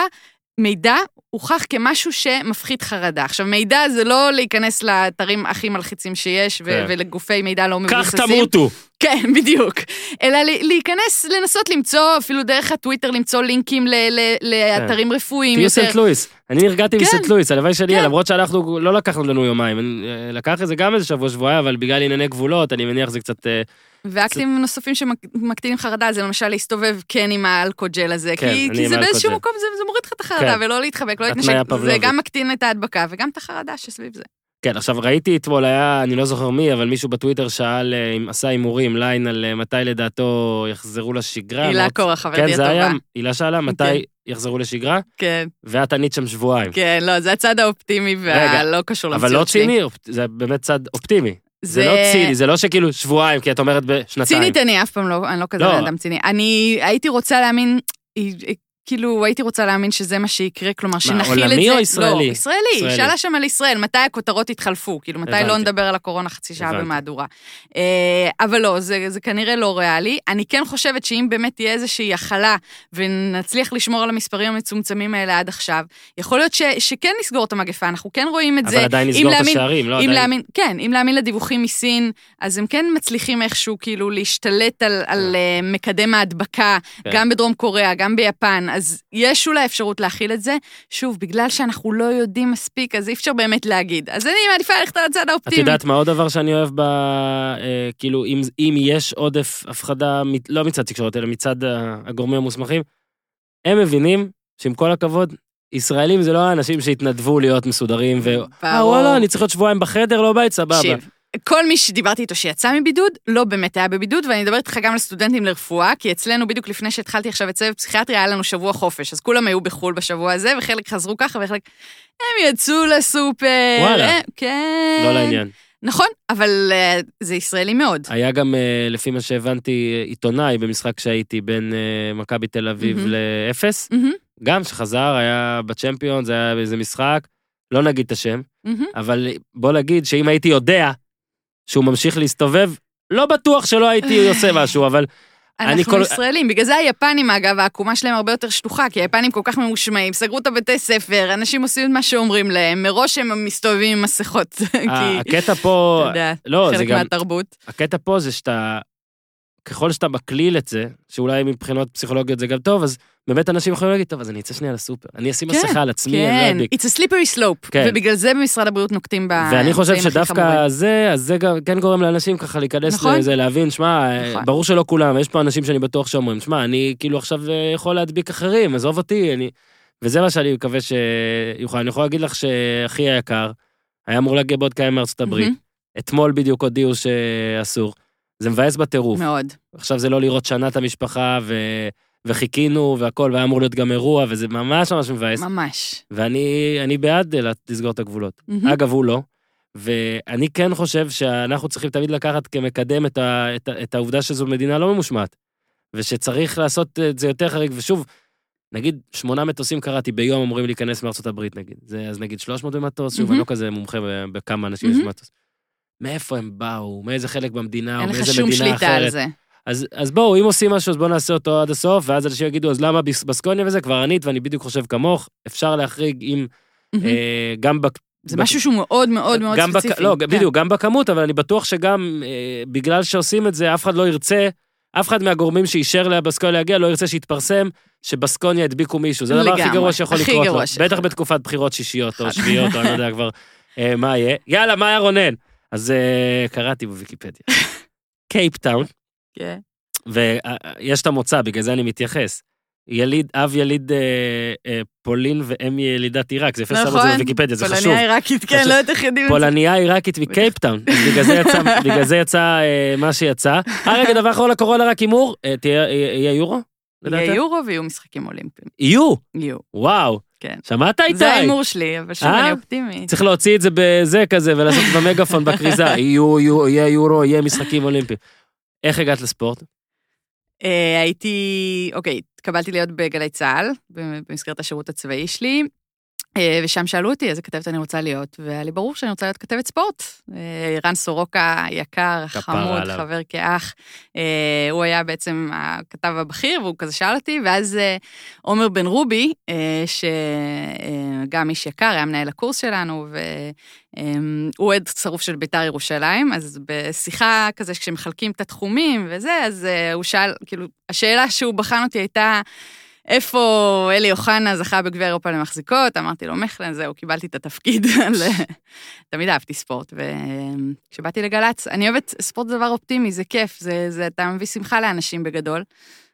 מידע הוכח כמשהו שמפחית חרדה. עכשיו, מידע זה לא להיכנס לאתרים הכי מלחיצים שיש, ו- כן. ולגופי מידע לא כך מבוססים. תמותו. כן, *laughs* בדיוק. אלא להיכנס, לנסות למצוא, אפילו דרך הטוויטר, למצוא לינקים ל- ל- לאתרים רפואיים תהיו יותר. סנט לואיס. אני נרגעתי כן. מסנט לואיס, הלוואי שנהיה, כן. למרות שאנחנו, לא לקחנו לנו יומיים. אה, לקח את זה גם איזה שבוע, שבועיים, אבל בגלל ענייני גבולות, אני מניח זה קצת... ואקטים נוספים שמקטינים חרדה זה למשל להסתובב כן עם האלכוג'ל הזה, כן, כי, כי זה באיזשהו. מקום, זה, זה מוריד לך את החרדה, כן. ולא להתחבק, לא להתנשק, זה. גם מקטין את ההדבקה וגם את החרדה שסביב זה. כן, עכשיו ראיתי אתמול, היה, אני לא זוכר מי, אבל מישהו בטוויטר שאל, אה, עשה הימורים, ליין, על אה, מתי לדעתו יחזרו לשגרה. הילה קורח, חברתי כן, זה הטובה. היה, הילה שאלה, מתי כן. יחזרו לשגרה, כן, ואת ענית שם שבועיים. כן, לא, זה הצד האופטימי והלא קשור אבל למציאות לא שלי. ציני, אופ- זה באמת צד אופטימי. זה לא ציני, זה לא שכאילו שבועיים, כי את אומרת בשנתיים. צינית אני אף פעם לא, אני לא כזה לא. אדם ציני. אני הייתי רוצה להאמין, כאילו הייתי רוצה להאמין שזה מה שיקרה, כלומר שנכיל את זה. עולמי או ישראלי? לא, ישראלי. ישראלי. שאלה שם על ישראל, מתי הכותרות יתחלפו, כאילו מתי הבנתי. לא נדבר על הקורונה חצי שעה הבנתי. במהדורה. אה, אבל לא, זה, זה כנראה לא ריאלי. אני כן חושבת שאם באמת תהיה איזושהי הכלה ונצליח לשמור על המספרים המצומצמים האלה עד עכשיו, יכול להיות ש, שכן נסגור את המגפה, אנחנו כן רואים את זה. אבל עדיין נסגור את השערים, לא עדיין. להאמין, כן, אם להאמין לדיווחים מסין, אז הם כן מצליחים איכשהו כאילו להשתלט על, על אה, מקדם ההדבקה, כן. גם בדרום קוריאה, גם ביפן, אז יש אולי אפשרות להכיל את זה. שוב, בגלל שאנחנו לא יודעים מספיק, אז אי אפשר באמת להגיד. אז אני מעדיפה ללכת על הצד את האופטימי. יודעת מה עוד דבר שאני אוהב ב... אה, כאילו, אם, אם יש עודף הפחדה, לא מצד תקשורת, אלא מצד ה- הגורמים המוסמכים, הם מבינים שעם כל הכבוד, ישראלים זה לא האנשים שהתנדבו להיות מסודרים, ו... אה. וואלה, אני צריך להיות שבועיים בחדר, לא בית, סבבה. תקשיב, כל מי שדיברתי איתו שיצא מבידוד, לא באמת היה בבידוד, ואני מדברת איתך גם לסטודנטים לרפואה, כי אצלנו בדיוק לפני שהתחלתי עכשיו את סבב פסיכיאטרי, היה לנו שבוע חופש, אז כולם היו בחו"ל בשבוע הזה, וחלק חזרו ככה, וחלק... הם יצאו לסופר. וואלה. הם- כן. לא לעניין. נכון, אבל אה, זה ישראלי מאוד. היה גם, אה, לפי מה שהבנתי, אה, עיתונאי במשחק שהייתי בין אה, מכבי תל אביב מהמם. לאפס, מהמם, גם שחזר, היה בצ'מפיון, זה היה באיזה משחק, לא נגיד את השם, מהמם. אבל בוא נגיד שאם הייתי יודע שהוא ממשיך להסתובב, לא בטוח שלא הייתי עושה משהו, אבל אנחנו כל- ישראלים, בגלל זה היפנים, אגב, העקומה שלהם הרבה יותר שטוחה, כי היפנים כל כך ממושמעים, סגרו את הבתי ספר, אנשים עושים את מה שאומרים להם, מראש הם מסתובבים עם מסכות, *laughs* כי, הקטע פה, אתה יודע, לא, זה חלק גם, מהתרבות. הקטע פה זה שאתה, ככל שאתה מקליל את זה, שאולי מבחינות פסיכולוגיות זה גם טוב, אז באמת אנשים יכולים להגיד, טוב, אז אני אצא שנייה לסופר, אני אשים כן, מסכה על עצמי, אני לא כן, אדביק. it's a slippery slope, כן. ובגלל זה במשרד הבריאות נוקטים ב... ואני חושב באמצעים הכי חמורים. שדווקא זה, אז זה גם כן גורם לאנשים ככה להיכנס נכון. לזה, להבין, שמע, נכון. ברור שלא כולם, יש פה אנשים שאני בטוח שאומרים, שמע, אני כאילו עכשיו אה, יכול להדביק אחרים, עזוב אותי, אני... וזה מה שאני מקווה שיוכל. אני יכול להגיד לך שאחי היקר, היה אמור להגיע בעוד כמה מארצות הברית, מהמם, אתמול בדיוק הודיעו שאסור. זה מבאס בטירוף. מאוד. עכשיו זה לא לראות שנה את המשפחה, ו... וחיכינו והכל, והיה אמור להיות גם אירוע, וזה ממש ממש מבאס. ממש. ואני אני בעד אה, לסגור את הגבולות. מהמם. אגב, הוא לא. ואני כן חושב שאנחנו צריכים תמיד לקחת כמקדם את, ה, את, ה, את העובדה שזו מדינה לא ממושמעת, ושצריך לעשות את זה יותר חריג, ושוב, נגיד, שמונה מטוסים קראתי ביום אמורים להיכנס מארצות הברית, נגיד. זה אז נגיד 300 במטוס, שוב, מהמם. אני לא כזה מומחה בכמה אנשים יש מהמם. במטוס. מאיפה הם באו, מאיזה חלק במדינה, או אין לך מאיזה שום מדינה שליטה על אחרת. זה. אז, אז בואו, אם עושים משהו, אז בואו נעשה אותו עד הסוף, ואז אנשים יגידו, אז למה בס- בסקוניה וזה? כבר ענית, ואני בדיוק חושב כמוך, אפשר להחריג אם, מהמם. אה, גם בק... זה משהו שהוא מאוד מאוד מאוד ספציפי. בק... לא, כן. בדיוק, גם בכמות, אבל אני בטוח שגם אה, בגלל שעושים את זה, אף אחד לא ירצה אף אחד מהגורמים שאישר לבסקוניה להגיע לא ירצה שיתפרסם שבסקוניה הדביקו מישהו. זה הדבר הכי גרוע שיכול לקרות לו. בטח בתקופת בחירות שישיות או שביעיות, או אני לא יודע כבר אה, מה יהיה. יאללה, מאיה רונן. אז אה, קראתי בוויקיפדיה. *laughs* קייפטאון, כן. ויש את המוצא, בגלל זה אני מתייחס. יליד, אב יליד אה, אה, פולין ואם ילידת עיראק, זה יפה שמו את זה נכון, בוויקיפדיה, זה חשוב. פולניה עיראקית, כן, חשוב. לא יודעת איך יודעים את זה. פולניה עיראקית מקייפטאון, בגלל זה יצא, *laughs* בגלל זה יצא אה, מה שיצא. אה, רגע, דבר אחרון לקורונה, רק הימור, אה, תהיה- יהיה יהיה יורו? יהיה יורו ויהיו משחקים אולימפיים. יהיו, יהיו. וואו. כן. שמעת איתי? זה ההימור שלי, אבל שוב, אה? אני אופטימית. צריך להוציא את זה בזה כזה ולעשות במגפון בכריזה, *laughs* יהיה יורו, יהיה משחקים אולימפיים. איך הגעת לספורט? אה, הייתי, אוקיי, התקבלתי להיות בגלי צה"ל, במסגרת השירות הצבאי שלי, ושם שאלו אותי איזה כתבת אני רוצה להיות, והיה לי ברור שאני רוצה להיות כתבת ספורט. אה, רן סורוקה יקר, חמוד, עליו. חבר כאח, אה, הוא היה בעצם הכתב הבכיר, והוא כזה שאל אותי, ואז אה, עומר בן רובי, אה, שגם איש יקר, היה מנהל הקורס שלנו, והוא אוהד שרוף של בית"ר ירושלים, אז בשיחה כזה, כשמחלקים את התחומים וזה, אז אה, הוא שאל, כאילו, השאלה שהוא בחן אותי הייתה, איפה אלי אוחנה זכה בגביע אירופה למחזיקות? אמרתי לו, מכלן, זהו, קיבלתי את התפקיד. *laughs* תמיד אהבתי ספורט, וכשבאתי לגל"צ, אני אוהבת, ספורט זה דבר אופטימי, זה כיף, זה, זה, אתה מביא שמחה לאנשים בגדול.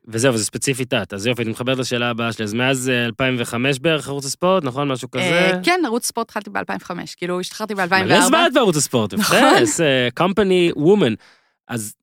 וזהו, וזה ספציפית את. אז יופי, אני מתחברת לשאלה הבאה שלי. אז מאז אה, 2005 בערך ערוץ הספורט, נכון? משהו כזה? אה, כן, ערוץ ספורט התחלתי ב-2005, כאילו, השתחררתי ב-2004. מלא זמן את בערוץ הספורט, נכון. זה company woman. אז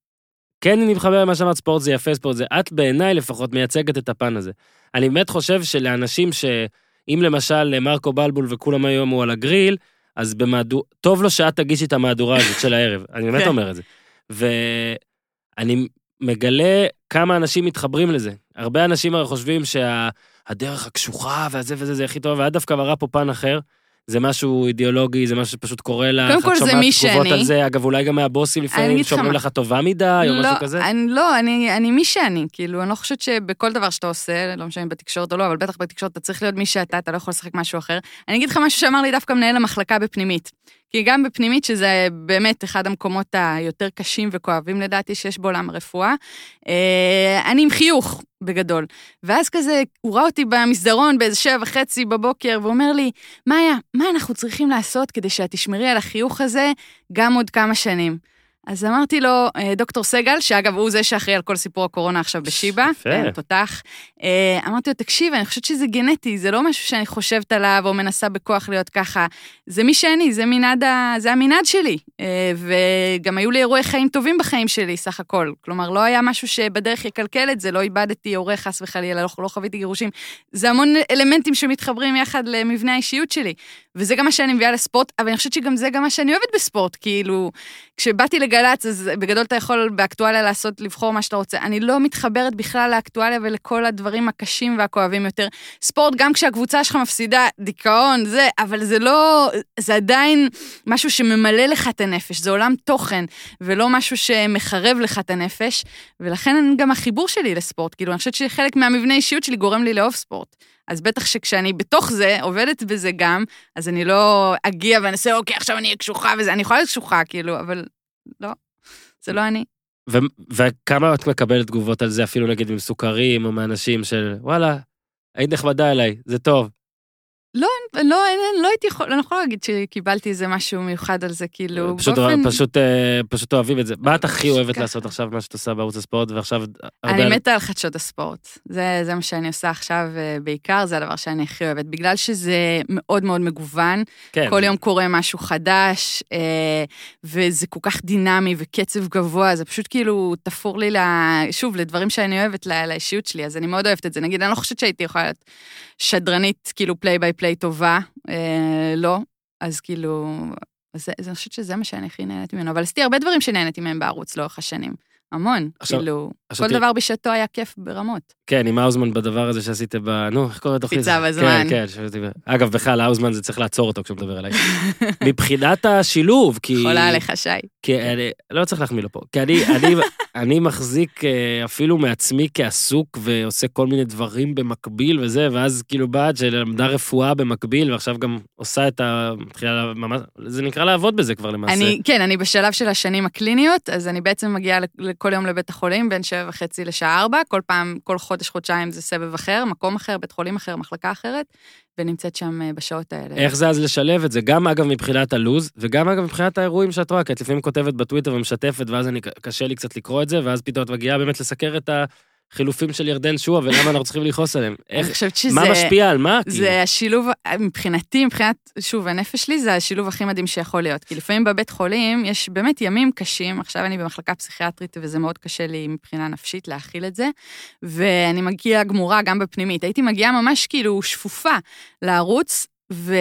כן, אני מתחבר למה שאמרת, ספורט זה יפה, ספורט זה, את בעיניי לפחות מייצגת את הפן הזה. אני באמת חושב שלאנשים שאם למשל מרקו בלבול וכולם היום הוא על הגריל, אז במהדור, טוב לו שאת תגישי את המהדורה הזאת של הערב, אני באמת. אומר את זה. ואני מגלה כמה אנשים מתחברים לזה. הרבה אנשים הרי חושבים שהדרך הקשוחה והזה וזה זה הכי טוב, ואת דווקא מראה פה פן אחר. זה משהו אידיאולוגי, זה משהו שפשוט קורה לך, את שומעת תגובות שאני. על זה, אגב, אולי גם מהבוסים לפעמים, שאומרים. לך טובה מדי, או משהו כזה. אני, לא, אני, אני מי שאני, כאילו, אני לא חושבת שבכל דבר שאתה עושה, לא משנה אם בתקשורת או לא, אבל בטח בתקשורת אתה צריך להיות מי שאתה, אתה לא יכול לשחק משהו אחר. אני אגיד לך משהו שאמר לי דווקא מנהל המחלקה בפנימית. כי גם בפנימית, שזה באמת אחד המקומות היותר קשים וכואבים לדעתי שיש בעולם הרפואה, אה, אני עם חיוך בגדול. ואז כזה, הוא ראה אותי במסדרון באיזה שבע וחצי בבוקר, ואומר לי, מאיה, מה אנחנו צריכים לעשות כדי שאת תשמרי על החיוך הזה גם עוד כמה שנים? אז אמרתי לו, "אה, דוקטור סגל, שאגב, הוא זה שאחראי על כל סיפור הקורונה עכשיו בשיבא. כן, תותח. אה, אמרתי לו, תקשיב, אני חושבת שזה גנטי, זה לא משהו שאני חושבת עליו או מנסה בכוח להיות ככה. זה מי שאני, זה מנעד, ה... זה המנעד שלי. אה, וגם היו לי אירועי חיים טובים בחיים שלי, סך הכל. כלומר, לא היה משהו שבדרך יקלקל את זה, לא איבדתי הורה חס וחלילה, לא, לא חוויתי גירושים. זה המון אלמנטים שמתחברים יחד למבנה האישיות שלי. וזה גם מה שאני מביאה לספורט, אבל אני חושבת שגם זה גם מה שאני אוהבת בספורט, כאילו, כשבאתי לגל"צ, אז בגדול אתה יכול באקטואליה לעשות, לבחור מה שאתה רוצה. אני לא מתחברת בכלל לאקטואליה ולכל הדברים הקשים והכואבים יותר. ספורט, גם כשהקבוצה שלך מפסידה, דיכאון, זה, אבל זה לא, זה עדיין משהו שממלא לך את הנפש, זה עולם תוכן, ולא משהו שמחרב לך את הנפש, ולכן גם החיבור שלי לספורט, כאילו, אני חושבת שחלק מהמבנה אישיות שלי גורם לי לאהוב ספורט. אז בטח שכשאני בתוך זה, עובדת בזה גם, אז אני לא אגיע ואני אעשה, אוקיי, עכשיו אני אהיה קשוחה וזה, אני יכולה להיות קשוחה, כאילו, אבל לא, זה לא אני. ו- וכמה את מקבלת תגובות על זה, אפילו נגיד ממסוכרים או מאנשים של, וואלה, היית נחמדה אליי, זה טוב. לא, לא, לא הייתי יכול, אני לא יכולה להגיד שקיבלתי איזה משהו מיוחד על זה, כאילו, פשוט, באופן... פשוט, אה, פשוט אוהבים את זה. מה את הכי אוהבת. לעשות עכשיו, מה שאת עושה בערוץ הספורט, ועכשיו... הרבה- אני מתה על חדשות הספורט. זה, זה מה שאני עושה עכשיו אה, בעיקר, זה הדבר שאני הכי אוהבת. בגלל שזה מאוד מאוד מגוון, כן, כל יום קורה משהו חדש, אה, וזה כל כך דינמי וקצב גבוה, זה פשוט כאילו תפור לי, ל- שוב, לדברים שאני אוהבת, לאישיות שלי, אז אני מאוד אוהבת את זה. נגיד, אני לא חושבת שהייתי יכולה להיות שדרנית, כאילו, פליי ביי פליי טובה, אה, לא, אז כאילו, אז זה, אני חושבת שזה מה שאני הכי נהנית ממנו, אבל עשיתי הרבה דברים שנהניתי מהם בערוץ לאורך השנים. המון, עכשיו- כאילו, עכשיו כל דבר בשעתו היה כיף ברמות. כן, עם האוזמן בדבר הזה שעשיתם ב... נו, איך קוראים לתוכנית? הזאת? בזמן. כן, כן. אגב, בכלל, האוזמן זה צריך לעצור אותו כשהוא מדבר עליי. *laughs* מבחינת השילוב, כי... חולה עליך, שי. כי אני... לא צריך להחמיא לו פה. כי אני... אני... אני מחזיק אה, אפילו מעצמי כעסוק ועושה כל מיני דברים במקביל וזה, ואז כאילו בת שלמדה רפואה במקביל, ועכשיו גם עושה את ה... מתחילה ממש... זה נקרא לעבוד בזה כבר למעשה. אני, כן, אני בשלב של השנים הקליניות, אז אני בעצם מגיעה כל יום לבית החולים, בין שבע וחצי לשעה ארבע, כל פעם, כל חודש-חודשיים זה סבב אחר, מקום אחר, בית חולים אחר, מחלקה אחרת, ונמצאת שם אה, בשעות האלה. איך זה אז לשלב את זה? גם אגב מבחינת הלו"ז, וגם אגב מבחינת האירועים שאת רואה, כי את לפעמים כותבת בטוויטר ומשתפת, ואז אני, קשה לי קצת לקרוא את זה, ואז פתאום את מגיעה באמת לסקר את החילופים של ירדן שועה, ולמה אנחנו צריכים לכעוס עליהם. איך, אני חושבת שזה... מה משפיע על מה? כאילו? זה השילוב, מבחינתי, מבחינת, שוב, הנפש שלי, זה השילוב הכי מדהים שיכול להיות. כי לפעמים בבית חולים יש באמת ימים קשים, עכשיו אני במחלקה פסיכיאטרית וזה מאוד קשה לי מבחינה נפשית להכיל את זה, ואני מגיעה גמורה גם בפנימית. הייתי מגיעה ממש כאילו שפופה לערוץ, ו...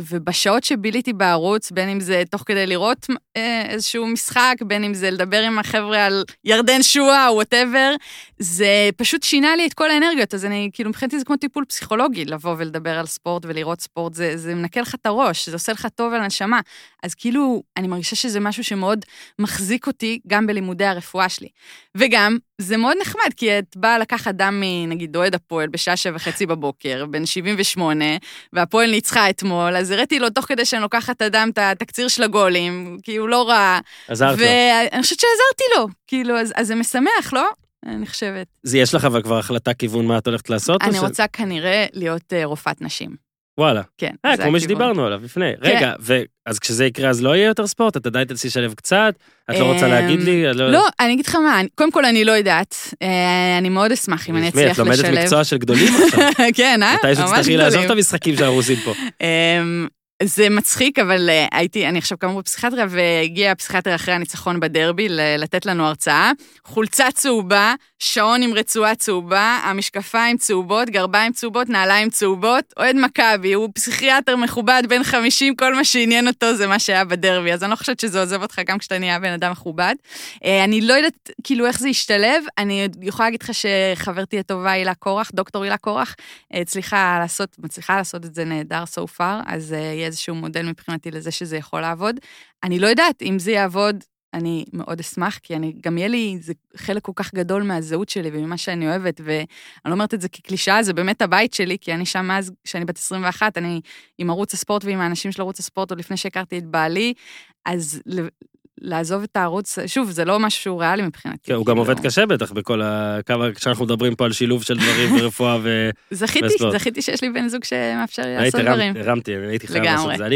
ובשעות שביליתי בערוץ, בין אם זה תוך כדי לראות אה, איזשהו משחק, בין אם זה לדבר עם החבר'ה על ירדן שואה או וואטאבר, זה פשוט שינה לי את כל האנרגיות. אז אני, כאילו, מבחינתי זה כמו טיפול פסיכולוגי, לבוא ולדבר על ספורט ולראות ספורט, זה, זה מנקה לך את הראש, זה עושה לך טוב על הנשמה. אז כאילו, אני מרגישה שזה משהו שמאוד מחזיק אותי גם בלימודי הרפואה שלי. וגם, זה מאוד נחמד, כי את באה לקחת דם מנגיד אוהד הפועל בשעה שבע וחצי בבוקר, בן 78, והפועל ניצחה אתמול, אז הראיתי לו תוך כדי שאני לוקחת את הדם את התקציר של הגולים, כי הוא לא ראה. עזרת לו. ואני חושבת שעזרתי לו, כאילו, אז, אז זה משמח, לא? אני חושבת. זה יש לך אבל כבר החלטה כיוון מה את הולכת לעשות? אני ש- רוצה כנראה להיות אה, רופאת נשים. וואלה. כן, אה, כמו הכיוון. שדיברנו עליו לפני. רגע, ואז כשזה יקרה אז לא יהיה יותר ספורט? את עדיין תנסי לשלב קצת? את לא רוצה אמ, להגיד לי? את לא, אני אגיד לך מה, קודם כל אני לא יודעת, אה, אני מאוד אשמח אם אני אצליח את לומדת לשלב. מקצוע של גדולים עכשיו. *laughs* כן, אה? מתי שתצטרכי לעזוב. את המשחקים שאנחנו עושים פה. זה מצחיק, אבל אה, הייתי, אני עכשיו כאמור בפסיכיאטריה, והגיע הפסיכיאטר אחרי הניצחון בדרבי לתת לנו הרצאה. חולצה צהובה, שעון עם רצועה צהובה, המשקפיים צהובות, גרביים צהובות, נעליים צהובות, אוהד מכבי, הוא פסיכיאטר מכובד בן 50, כל מה שעניין אותו זה מה שהיה בדרבי, אז אני לא חושבת שזה עוזב אותך גם כשאתה נהיה בן אדם מכובד. אה, אני לא יודעת כאילו איך זה ישתלב, אני יכולה להגיד לך שחברתי הטובה הילה קורח, דוקטור הילה קורח, אה, הצליחה לעשות, מצליחה לעשות את זה נהדר so far, אז יהיה איזשהו מודל מבחינתי לזה שזה יכול לעבוד. אני לא יודעת אם זה יעבוד, אני מאוד אשמח, כי אני, גם יהיה לי, זה חלק כל כך גדול מהזהות שלי וממה שאני אוהבת, ואני לא אומרת את זה כקלישאה, זה באמת הבית שלי, כי אני שם מאז שאני בת 21, אני עם ערוץ הספורט ועם האנשים של ערוץ הספורט עוד לפני שהכרתי את בעלי, אז לעזוב את הערוץ, שוב, זה לא משהו שהוא ריאלי מבחינתי. כן, הוא גם כאילו. עובד קשה בטח בכל ה... כמה... כשאנחנו מדברים פה על שילוב של דברים *laughs* ורפואה ו... זכיתי. זכיתי שיש לי בן זוג שמאפשר לי לעשות דברים. הרמת- הרמתי, הייתי חייב. לעשות את זה.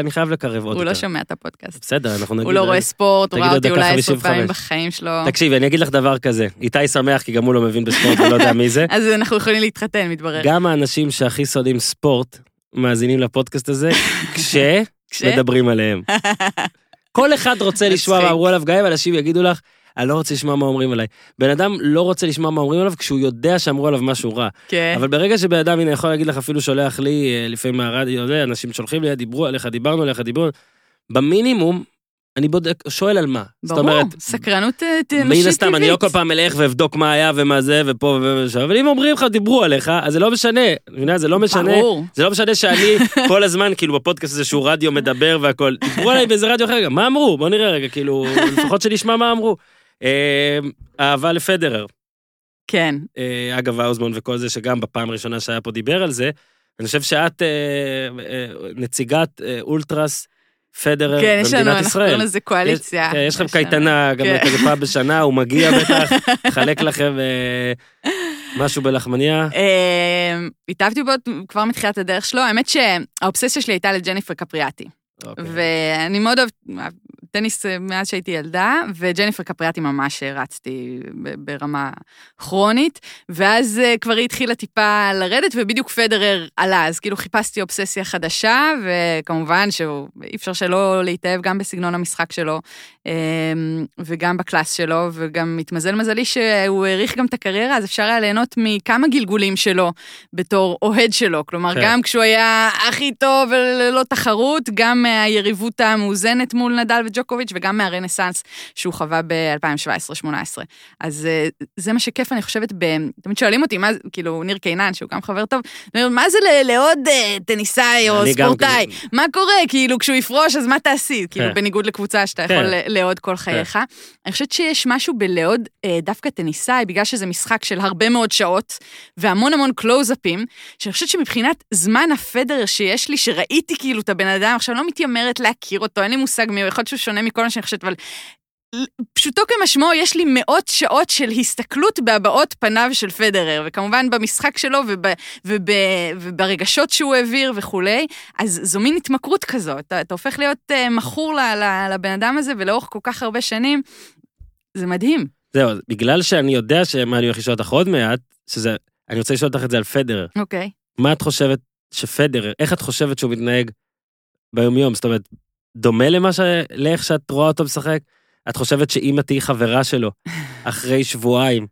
אני חייב לקרב עוד הוא יותר. לא שומע את הפודקאסט. בסדר, אנחנו נגיד... הוא לא רואה ספורט, הוא ראה אותי אולי עשר 55. פעמים בחיים שלו. תקשיבי, אני אגיד לך דבר כזה. איתי שמח כי גם הוא לא מבין בספורט ולא יודע מי זה. *laughs* אז אנחנו יכולים להתחתן, מתברר. גם האנשים שהכי שונאים ספורט מאזינים לפודקאסט הזה, כש? *laughs* כשמדברים עליהם. כל אחד רוצה לשמוע מה. אמרו עליו, גם אם אנשים יגידו לך, אני לא רוצה לשמוע מה אומרים עליי. בן אדם לא רוצה לשמוע מה אומרים עליו כשהוא יודע שאמרו עליו משהו רע. כן. אבל ברגע שבן אדם, הנה, יכול להגיד לך, אפילו שולח לי, אה, לפעמים מהרדיו, אנשים שולחים לי, דיברו עליך, דיברנו עליך, דיברו... במינימום, אני בודק, שואל על מה. זאת ברור, אומרת, סקרנות אה, ת- מן הסתם, אני לא. כל פעם אלך ואבדוק מה היה ומה זה, ופה ושם, אבל אם אומרים לך, דיברו עליך, אז זה לא משנה, מבינה? זה לא משנה. ברור. זה לא משנה שאני *laughs* כל הזמן, כאילו, בפודקאסט הזה שהוא רדיו מדבר והכל, דיברו עליי באיזה רדיו אחר, מה אמרו? בוא נראה רגע, כאילו, לפחות שנשמע מה אמרו. אה, אהבה לפדרר. כן. אה, אגב, האוזמון וכל זה, שגם בפעם הראשונה שהיה פה דיבר על זה, אני חושב שאת אה, נציגת אולטרס פדרר כן, יש לנו, במדינת אנחנו ישראל. קוראים לזה קואליציה. כן, יש לכם יש לנו- קייטנה גם כן. כזה פעם בשנה, הוא מגיע *laughs* בטח, חלק לכם אה, משהו בלחמניה. אה, התאהבתי בו כבר מתחילת הדרך שלו, האמת שהאובססיה שלי הייתה לג'ניפר קפריאטי. אוקיי. ואני מאוד אוהבת טניס אה, מאז שהייתי ילדה, וג'ניפר קפריאטי ממש רצתי ב- ברמה כרונית, ואז אה, כבר היא התחילה טיפה לרדת, ובדיוק פדרר עלה, אז כאילו חיפשתי אובססיה חדשה, וכמובן שאי אפשר שלא להתאהב גם בסגנון המשחק שלו, אה, וגם בקלאס שלו, וגם התמזל מזלי שהוא העריך גם את הקריירה, אז אפשר היה ליהנות מכמה גלגולים שלו בתור אוהד שלו, כלומר, כן. גם כשהוא היה הכי טוב וללא תחרות, גם מהיריבות המאוזנת מול נדל וג'וקוביץ'. ג'וקוביץ' וגם מהרנסאנס שהוא חווה ב-2017-2018. אז אה, זה מה שכיף, אני חושבת, ב... תמיד שואלים אותי, מה זה, כאילו, ניר קינן, שהוא גם חבר טוב, אני אומרת, מה זה לעוד אה, טניסאי או גם ספורטאי? כזה. מה קורה? כאילו, כשהוא יפרוש, אז מה תעשי? כאילו, כן. בניגוד לקבוצה שאתה כן. יכול לעוד כל חייך. אני חושבת שיש משהו בלעוד אה, דווקא טניסאי, בגלל שזה משחק של הרבה מאוד שעות, והמון המון קלוז-אפים, שאני חושבת שמבחינת זמן הפדר שיש לי, שראיתי כאילו את הבן אדם, עכשיו לא מתיימרת להכיר אותו, אין לי מושג מי הוא, יכול להיות שהוא שונה מכל מה שאני חושבת, אבל פשוטו כמשמעו, יש לי מאות שעות של הסתכלות בהבעות פניו של פדרר, וכמובן במשחק שלו וב, וב, וברגשות שהוא העביר וכולי, אז זו מין התמכרות כזאת, אתה, אתה הופך להיות uh, מכור לבן אדם הזה, ולאורך כל כך הרבה שנים, זה מדהים. זהו, בגלל שאני יודע שמה אני הולך לשאול אותך עוד מעט, שזה, אני רוצה לשאול אותך את זה על פדרר. אוקיי. מה את חושבת שפדרר, איך את חושבת שהוא מתנהג ביומיום? זאת אומרת, דומה למה ש... לאיך שאת רואה אותו משחק? את חושבת שאם את תהיי חברה שלו, אחרי שבועיים,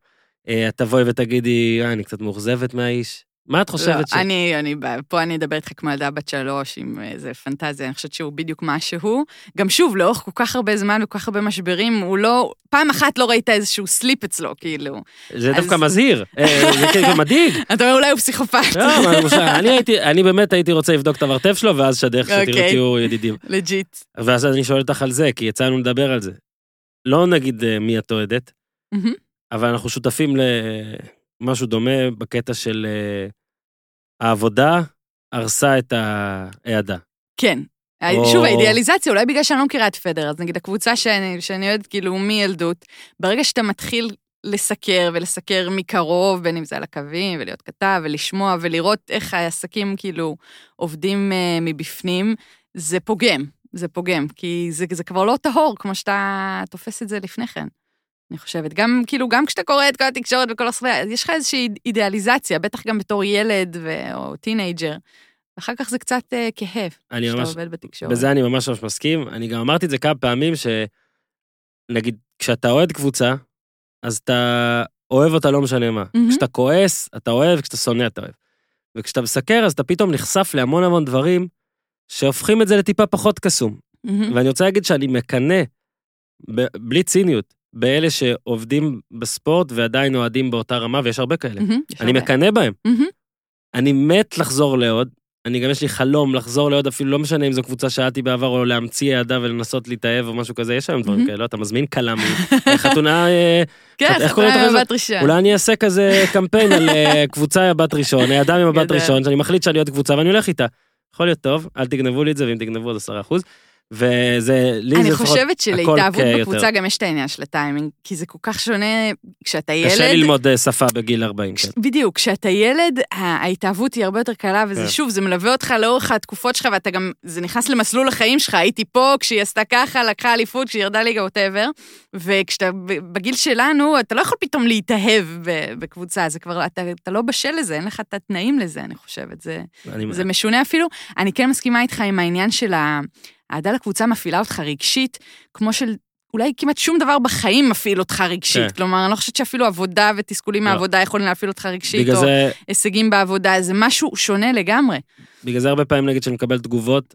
אה, את תבואי ותגידי, אה, אני קצת מאוכזבת מהאיש? מה את חושבת לא, ש... אני, אני, פה אני אדבר איתך כמו ילדה בת שלוש עם איזה פנטזיה, אני חושבת שהוא בדיוק מה שהוא. גם שוב, לאורך כל כך הרבה זמן וכל כך הרבה משברים, הוא לא, פעם אחת לא ראית איזשהו slip אצלו, כאילו. זה אז- דווקא מזהיר, אה, זה כאילו מדאיג. *laughs* אתה אומר, אולי הוא פסיכופת. לא, מה, אני הייתי, אני באמת הייתי רוצה לבדוק את המרתף שלו, ואז שדרך שתראו אוקיי. תהיו ידידים. *laughs* legit. ואז אני שואל אותך על זה, כי יצאנו לדבר על זה. לא נגיד אה, מי את אוהדת. אבל אנחנו שותפים למשהו דומה בקטע של אה, העבודה הרסה את האהדה. כן. או- שוב, האידיאליזציה, אולי בגלל שאני לא מכירה את פדר, אז נגיד הקבוצה שאני, שאני אוהדת כאילו מילדות, ברגע שאתה מתחיל לסקר ולסקר מקרוב, בין אם זה על הקווים, ולהיות כתב, ולשמוע, ולראות איך העסקים כאילו עובדים אה, מבפנים, זה פוגם, זה פוגם, כי זה, זה כבר לא טהור כמו שאתה תופס את זה לפני כן. אני חושבת, גם כאילו, גם כשאתה קורא את כל התקשורת וכל אז יש לך איזושהי אידיאליזציה, בטח גם בתור ילד ו... או teenager, ואחר כך זה קצת uh, כהה, כשאתה ממש, עובד בתקשורת. בזה אני ממש ממש מסכים. אני גם אמרתי את זה כמה פעמים, שנגיד, כשאתה אוהד קבוצה, אז אתה אוהב אותה לא משנה מה. מהמם. כשאתה כועס, אתה אוהב, כשאתה שונא, אתה אוהב. וכשאתה מסקר, אז אתה פתאום נחשף להמון המון דברים שהופכים את זה לטיפה פחות קסום. מהמם. ואני רוצה להגיד שאני מקנא, ב- בלי ציניות, באלה שעובדים בספורט ועדיין אוהדים באותה רמה, ויש הרבה כאלה. יש אני. מקנא בהם. מהמם. אני מת לחזור לעוד. אני גם יש לי חלום לחזור לעוד, אפילו לא משנה אם זו קבוצה שהייתי בעבר, או להמציא העדה ולנסות להתאהב או משהו כזה, יש היום דברים. כאלה, אתה מזמין כלה *laughs* מחתונה, אה, כן, איך קוראים חתונה? עם הבת ראשון. אולי אני אעשה כזה קמפיין על אה, *laughs* קבוצה עם הבת ראשון, האדם עם הבת. ראשון, שאני מחליט שאני עוד קבוצה ואני הולך איתה. יכול להיות טוב, אל תגנבו לי את זה, ואם תגנבו עוד עשרה אחוז. וזה, לי אני זה לפחות, חושבת שלהתאהבות הכל כ- בקבוצה. גם יש את העניין של הטיימינג, כי זה כל כך שונה כשאתה קשה ילד. ללמוד אה, שפה בגיל 40, כן. בדיוק, כשאתה ילד, ההתאהבות היא הרבה יותר קלה, וזה כן. שוב, זה מלווה אותך לאורך התקופות שלך, ואתה גם, זה נכנס למסלול החיים שלך, הייתי פה, כשהיא עשתה ככה, לקחה אליפות, כשהיא ירדה ליגה, ווטאבר, וכשאתה בגיל שלנו, אתה לא יכול פתאום להתאהב בקבוצה, זה כבר, אתה, אתה לא בשל לזה, אין לך את התנאים לזה, אני חושבת, זה... אני- זה משונה אפילו. אני כן מסכימה איתך עם העניין של ה- האהדה לקבוצה מפעילה אותך רגשית, כמו של... אולי כמעט שום דבר בחיים מפעיל אותך רגשית. כן. כלומר, אני לא חושבת שאפילו עבודה ותסכולים לא. מהעבודה יכולים להפעיל אותך רגשית, או זה, הישגים בעבודה, זה משהו שונה לגמרי. בגלל זה הרבה פעמים נגיד שאני מקבל תגובות,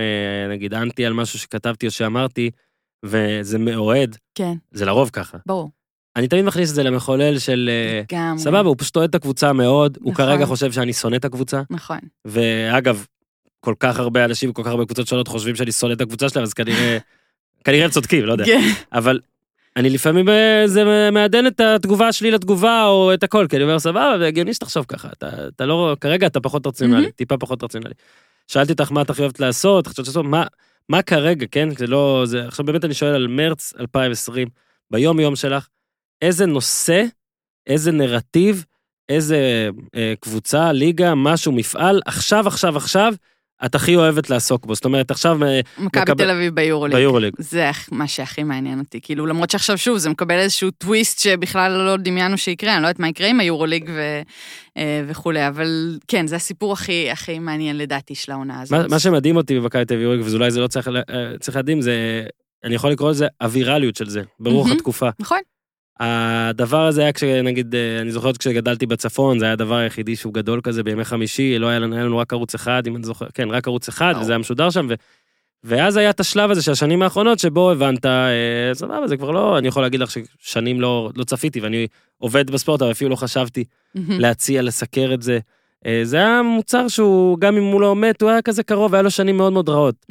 אה, נגיד אנטי על משהו שכתבתי או שאמרתי, וזה מאוהד, כן, זה לרוב ככה. ברור. אני תמיד מכניס את זה למחולל של, אה, גם... סבבה, הוא פשוט אוהד את הקבוצה מאוד, הוא נכון. כרגע חושב שאני שונא את הקבוצה, נכון. ואגב, כל כך הרבה אנשים וכל כך הרבה קבוצות שונות חושבים שאני שונא את הקבוצה שלהם, אז כנראה, *laughs* כנראה הם צודקים, לא יודע. כן. אבל אני לפעמים, אה, זה מעדן את התגובה שלי לתגובה, או את הכל, כי אני אומר, סבבה, זה הגיוני שתחשוב ככה, אתה, אתה לא, כרגע אתה פחות רציונלי. טיפה פחות רציונלי. שאלתי אותך מה את הכי אוהבת לעשות, חשבת לעשות, מה, מה כרגע, כן? זה לא, זה, עכשיו באמת אני שואל על מרץ 2020, ביום יום שלך, איזה נושא, איזה נרטיב, איזה אה, קבוצה, ליגה, משהו, מפעל, עכשיו, עכשיו, עכשיו, את הכי אוהבת לעסוק בו. זאת אומרת, עכשיו אה, מכבי תל אביב ביורוליג. ביורוליג. זה מה שהכי מעניין אותי. כאילו, למרות שעכשיו, שוב, זה מקבל איזשהו טוויסט שבכלל לא דמיינו שיקרה, אני לא יודעת מה יקרה עם היורוליג ו, אה, וכולי, אבל כן, זה הסיפור הכי, הכי מעניין לדעתי של העונה הזאת. מה, מה שמדהים אותי במכבי תל אביב, ואולי זה לא צריך, אה, צריך להדהים, זה, אני יכול לקרוא לזה הווירליות של זה, ברוח. התקופה. נכון. הדבר הזה היה כשנגיד, אה, אני זוכר כשגדלתי בצפון, זה היה הדבר היחידי שהוא גדול כזה בימי חמישי, לא היה לנו, היה לנו רק ערוץ אחד, אם אני זוכר, כן, רק ערוץ אחד, ברור. וזה היה משודר שם, ו, ואז היה את השלב הזה של השנים האחרונות, שבו הבנת, אה, סבבה, זה כבר לא, אני יכול להגיד לך ששנים לא, לא צפיתי, ואני עובד בספורט, אבל אפילו לא חשבתי. להציע, לסקר את זה. אה, זה היה מוצר שהוא, גם אם הוא לא מת, הוא היה כזה קרוב, היה לו שנים מאוד מאוד רעות.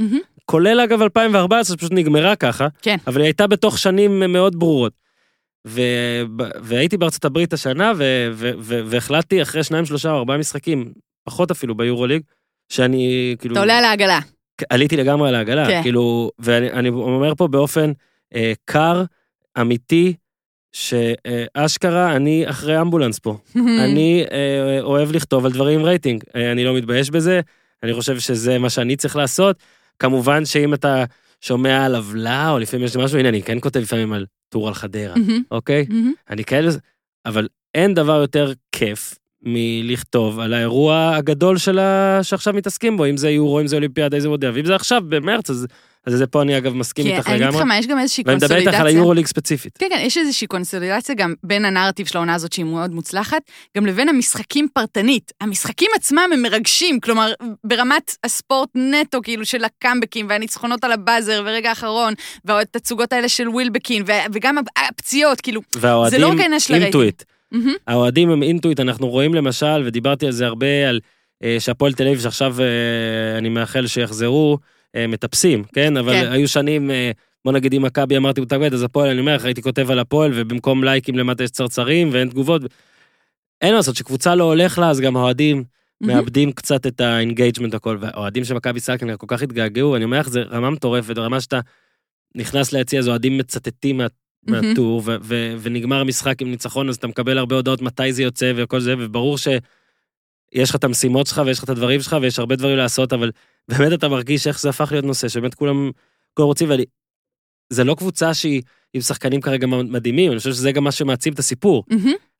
כולל אגב 2014, שפשוט נגמרה ככה, כן. אבל היא הייתה בתוך שנים מאוד ברורות. ו... והייתי בארצות הברית השנה, ו... ו... ו... והחלטתי אחרי שניים, שלושה או ארבעה משחקים, פחות אפילו ביורוליג, שאני כאילו... אתה עולה על העגלה. עליתי לגמרי על העגלה, כן. כאילו, ואני אני אומר פה באופן אה, קר, אמיתי, שאשכרה אני אחרי אמבולנס פה. *laughs* אני אה, אוהב לכתוב על דברים עם רייטינג, אה, אני לא מתבייש בזה, אני חושב שזה מה שאני צריך לעשות. כמובן שאם אתה שומע על עוולה, או לפעמים יש לי משהו, הנה, אני כן כותב לפעמים על טור על חדרה, מהמם. אוקיי? מהמם. אני כאלה, אבל אין דבר יותר כיף מלכתוב על האירוע הגדול של ה... שעכשיו מתעסקים בו, אם זה יורו, אם זה אולימפיאדה, איזה מודיע, ואם זה עכשיו במרץ, אז, אז זה פה אני אגב מסכים כי איתך אני אגיד לך לגמרי. מה, יש גם איזושהי ואני מדבר איתך קונסולידציה. על היורוליג ספציפית. כן, כן, יש איזושהי קונסולידציה גם בין הנרטיב של העונה הזאת, שהיא מאוד מוצלחת, גם לבין המשחקים פרטנית. המשחקים עצמם הם מרגשים, כלומר, ברמת הספורט נטו, כאילו, של הקאמבקים והניצחונות על הבאזר ורגע האחרון, והתצוגות האלה של ווילבקין, וגם הפציעות, כאילו, זה לא רק העניין של הרייטינג. מהמם, האוהדים הם אינטואיט, אנחנו רואים למשל, ודיברתי על זה הרבה, על אה, שהפועל תל אביב, שעכשיו אה, אני מאחל שיחזרו, מטפסים, כן? אבל כן. היו שנים, אה, בוא נגיד אם מכבי אמרתי מתאבד, אז הפועל, אני אומר לך, הייתי כותב על הפועל, ובמקום לייקים למטה יש צרצרים ואין תגובות. אין מה לעשות, כשקבוצה לא הולך לה, אז גם האוהדים. מאבדים קצת את ה engagement הכל, והאוהדים של מכבי סלקנר כל כך התגעגעו, אני אומר לך, זה רמה מטורפת, רמה שאתה נכנס ליציע, אז אוהדים מצטטים מה. מהטור, ו- ו- ונגמר המשחק עם ניצחון, אז אתה מקבל הרבה הודעות מתי זה יוצא וכל זה, וברור שיש לך את המשימות שלך ויש לך את הדברים שלך ויש הרבה דברים לעשות, אבל באמת אתה מרגיש איך זה הפך להיות נושא, שבאמת כולם, כולם רוצים, ואני... זה לא קבוצה שהיא עם שחקנים כרגע מדהימים, אני חושב שזה גם מה שמעצים את הסיפור.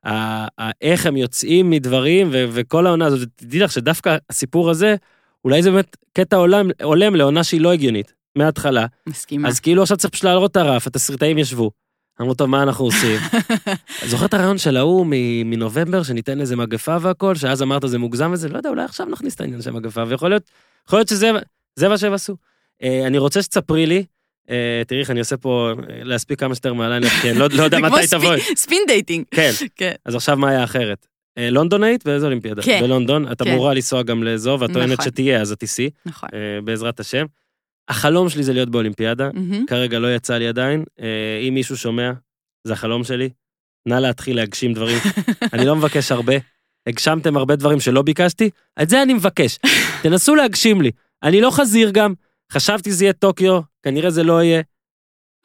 ה- איך הם יוצאים מדברים, ו- וכל העונה הזאת, תדעי לך שדווקא הסיפור הזה, אולי זה באמת קטע עולם, הולם לעונה שהיא לא הגיונית, מההתחלה. מסכימה. אז כאילו עכשיו צריך פשוט להעלות את הרף, התסריטאים ישבו. אמרו, טוב, מה אנחנו עושים? *laughs* זוכר את הרעיון של ההוא מנובמבר, שניתן איזה מגפה והכל, שאז אמרת זה מוגזם וזה, לא יודע, אולי עכשיו נכניס את העניין של מגפה, ויכול להיות, יכול להיות שזה זה מה שהם עשו. אה, אני רוצה שתספרי לי, אה, תראי איך אני עושה פה, אה, להספיק כמה שיותר מה lineup, כי אני לא לא יודע מתי תבואי. speed dating. כן, כן. אז עכשיו מה היה אחרת? לונדונאית ואיזה אולימפיאדה? כן. בלונדון, את כן. אמורה לנסוע גם לאזור, ואת טוענת נכון. שתהיה, אז את תיסעי, נכון. בעזרת השם. החלום שלי זה להיות באולימפיאדה. כרגע לא יצא לי עדיין. אם מישהו שומע, זה החלום שלי. נא להתחיל להגשים דברים. *laughs* אני לא מבקש הרבה. הגשמתם הרבה דברים שלא ביקשתי, את זה אני מבקש. *laughs* תנסו להגשים לי. אני לא חזיר גם, חשבתי שזה יהיה טוקיו, כנראה זה לא יהיה.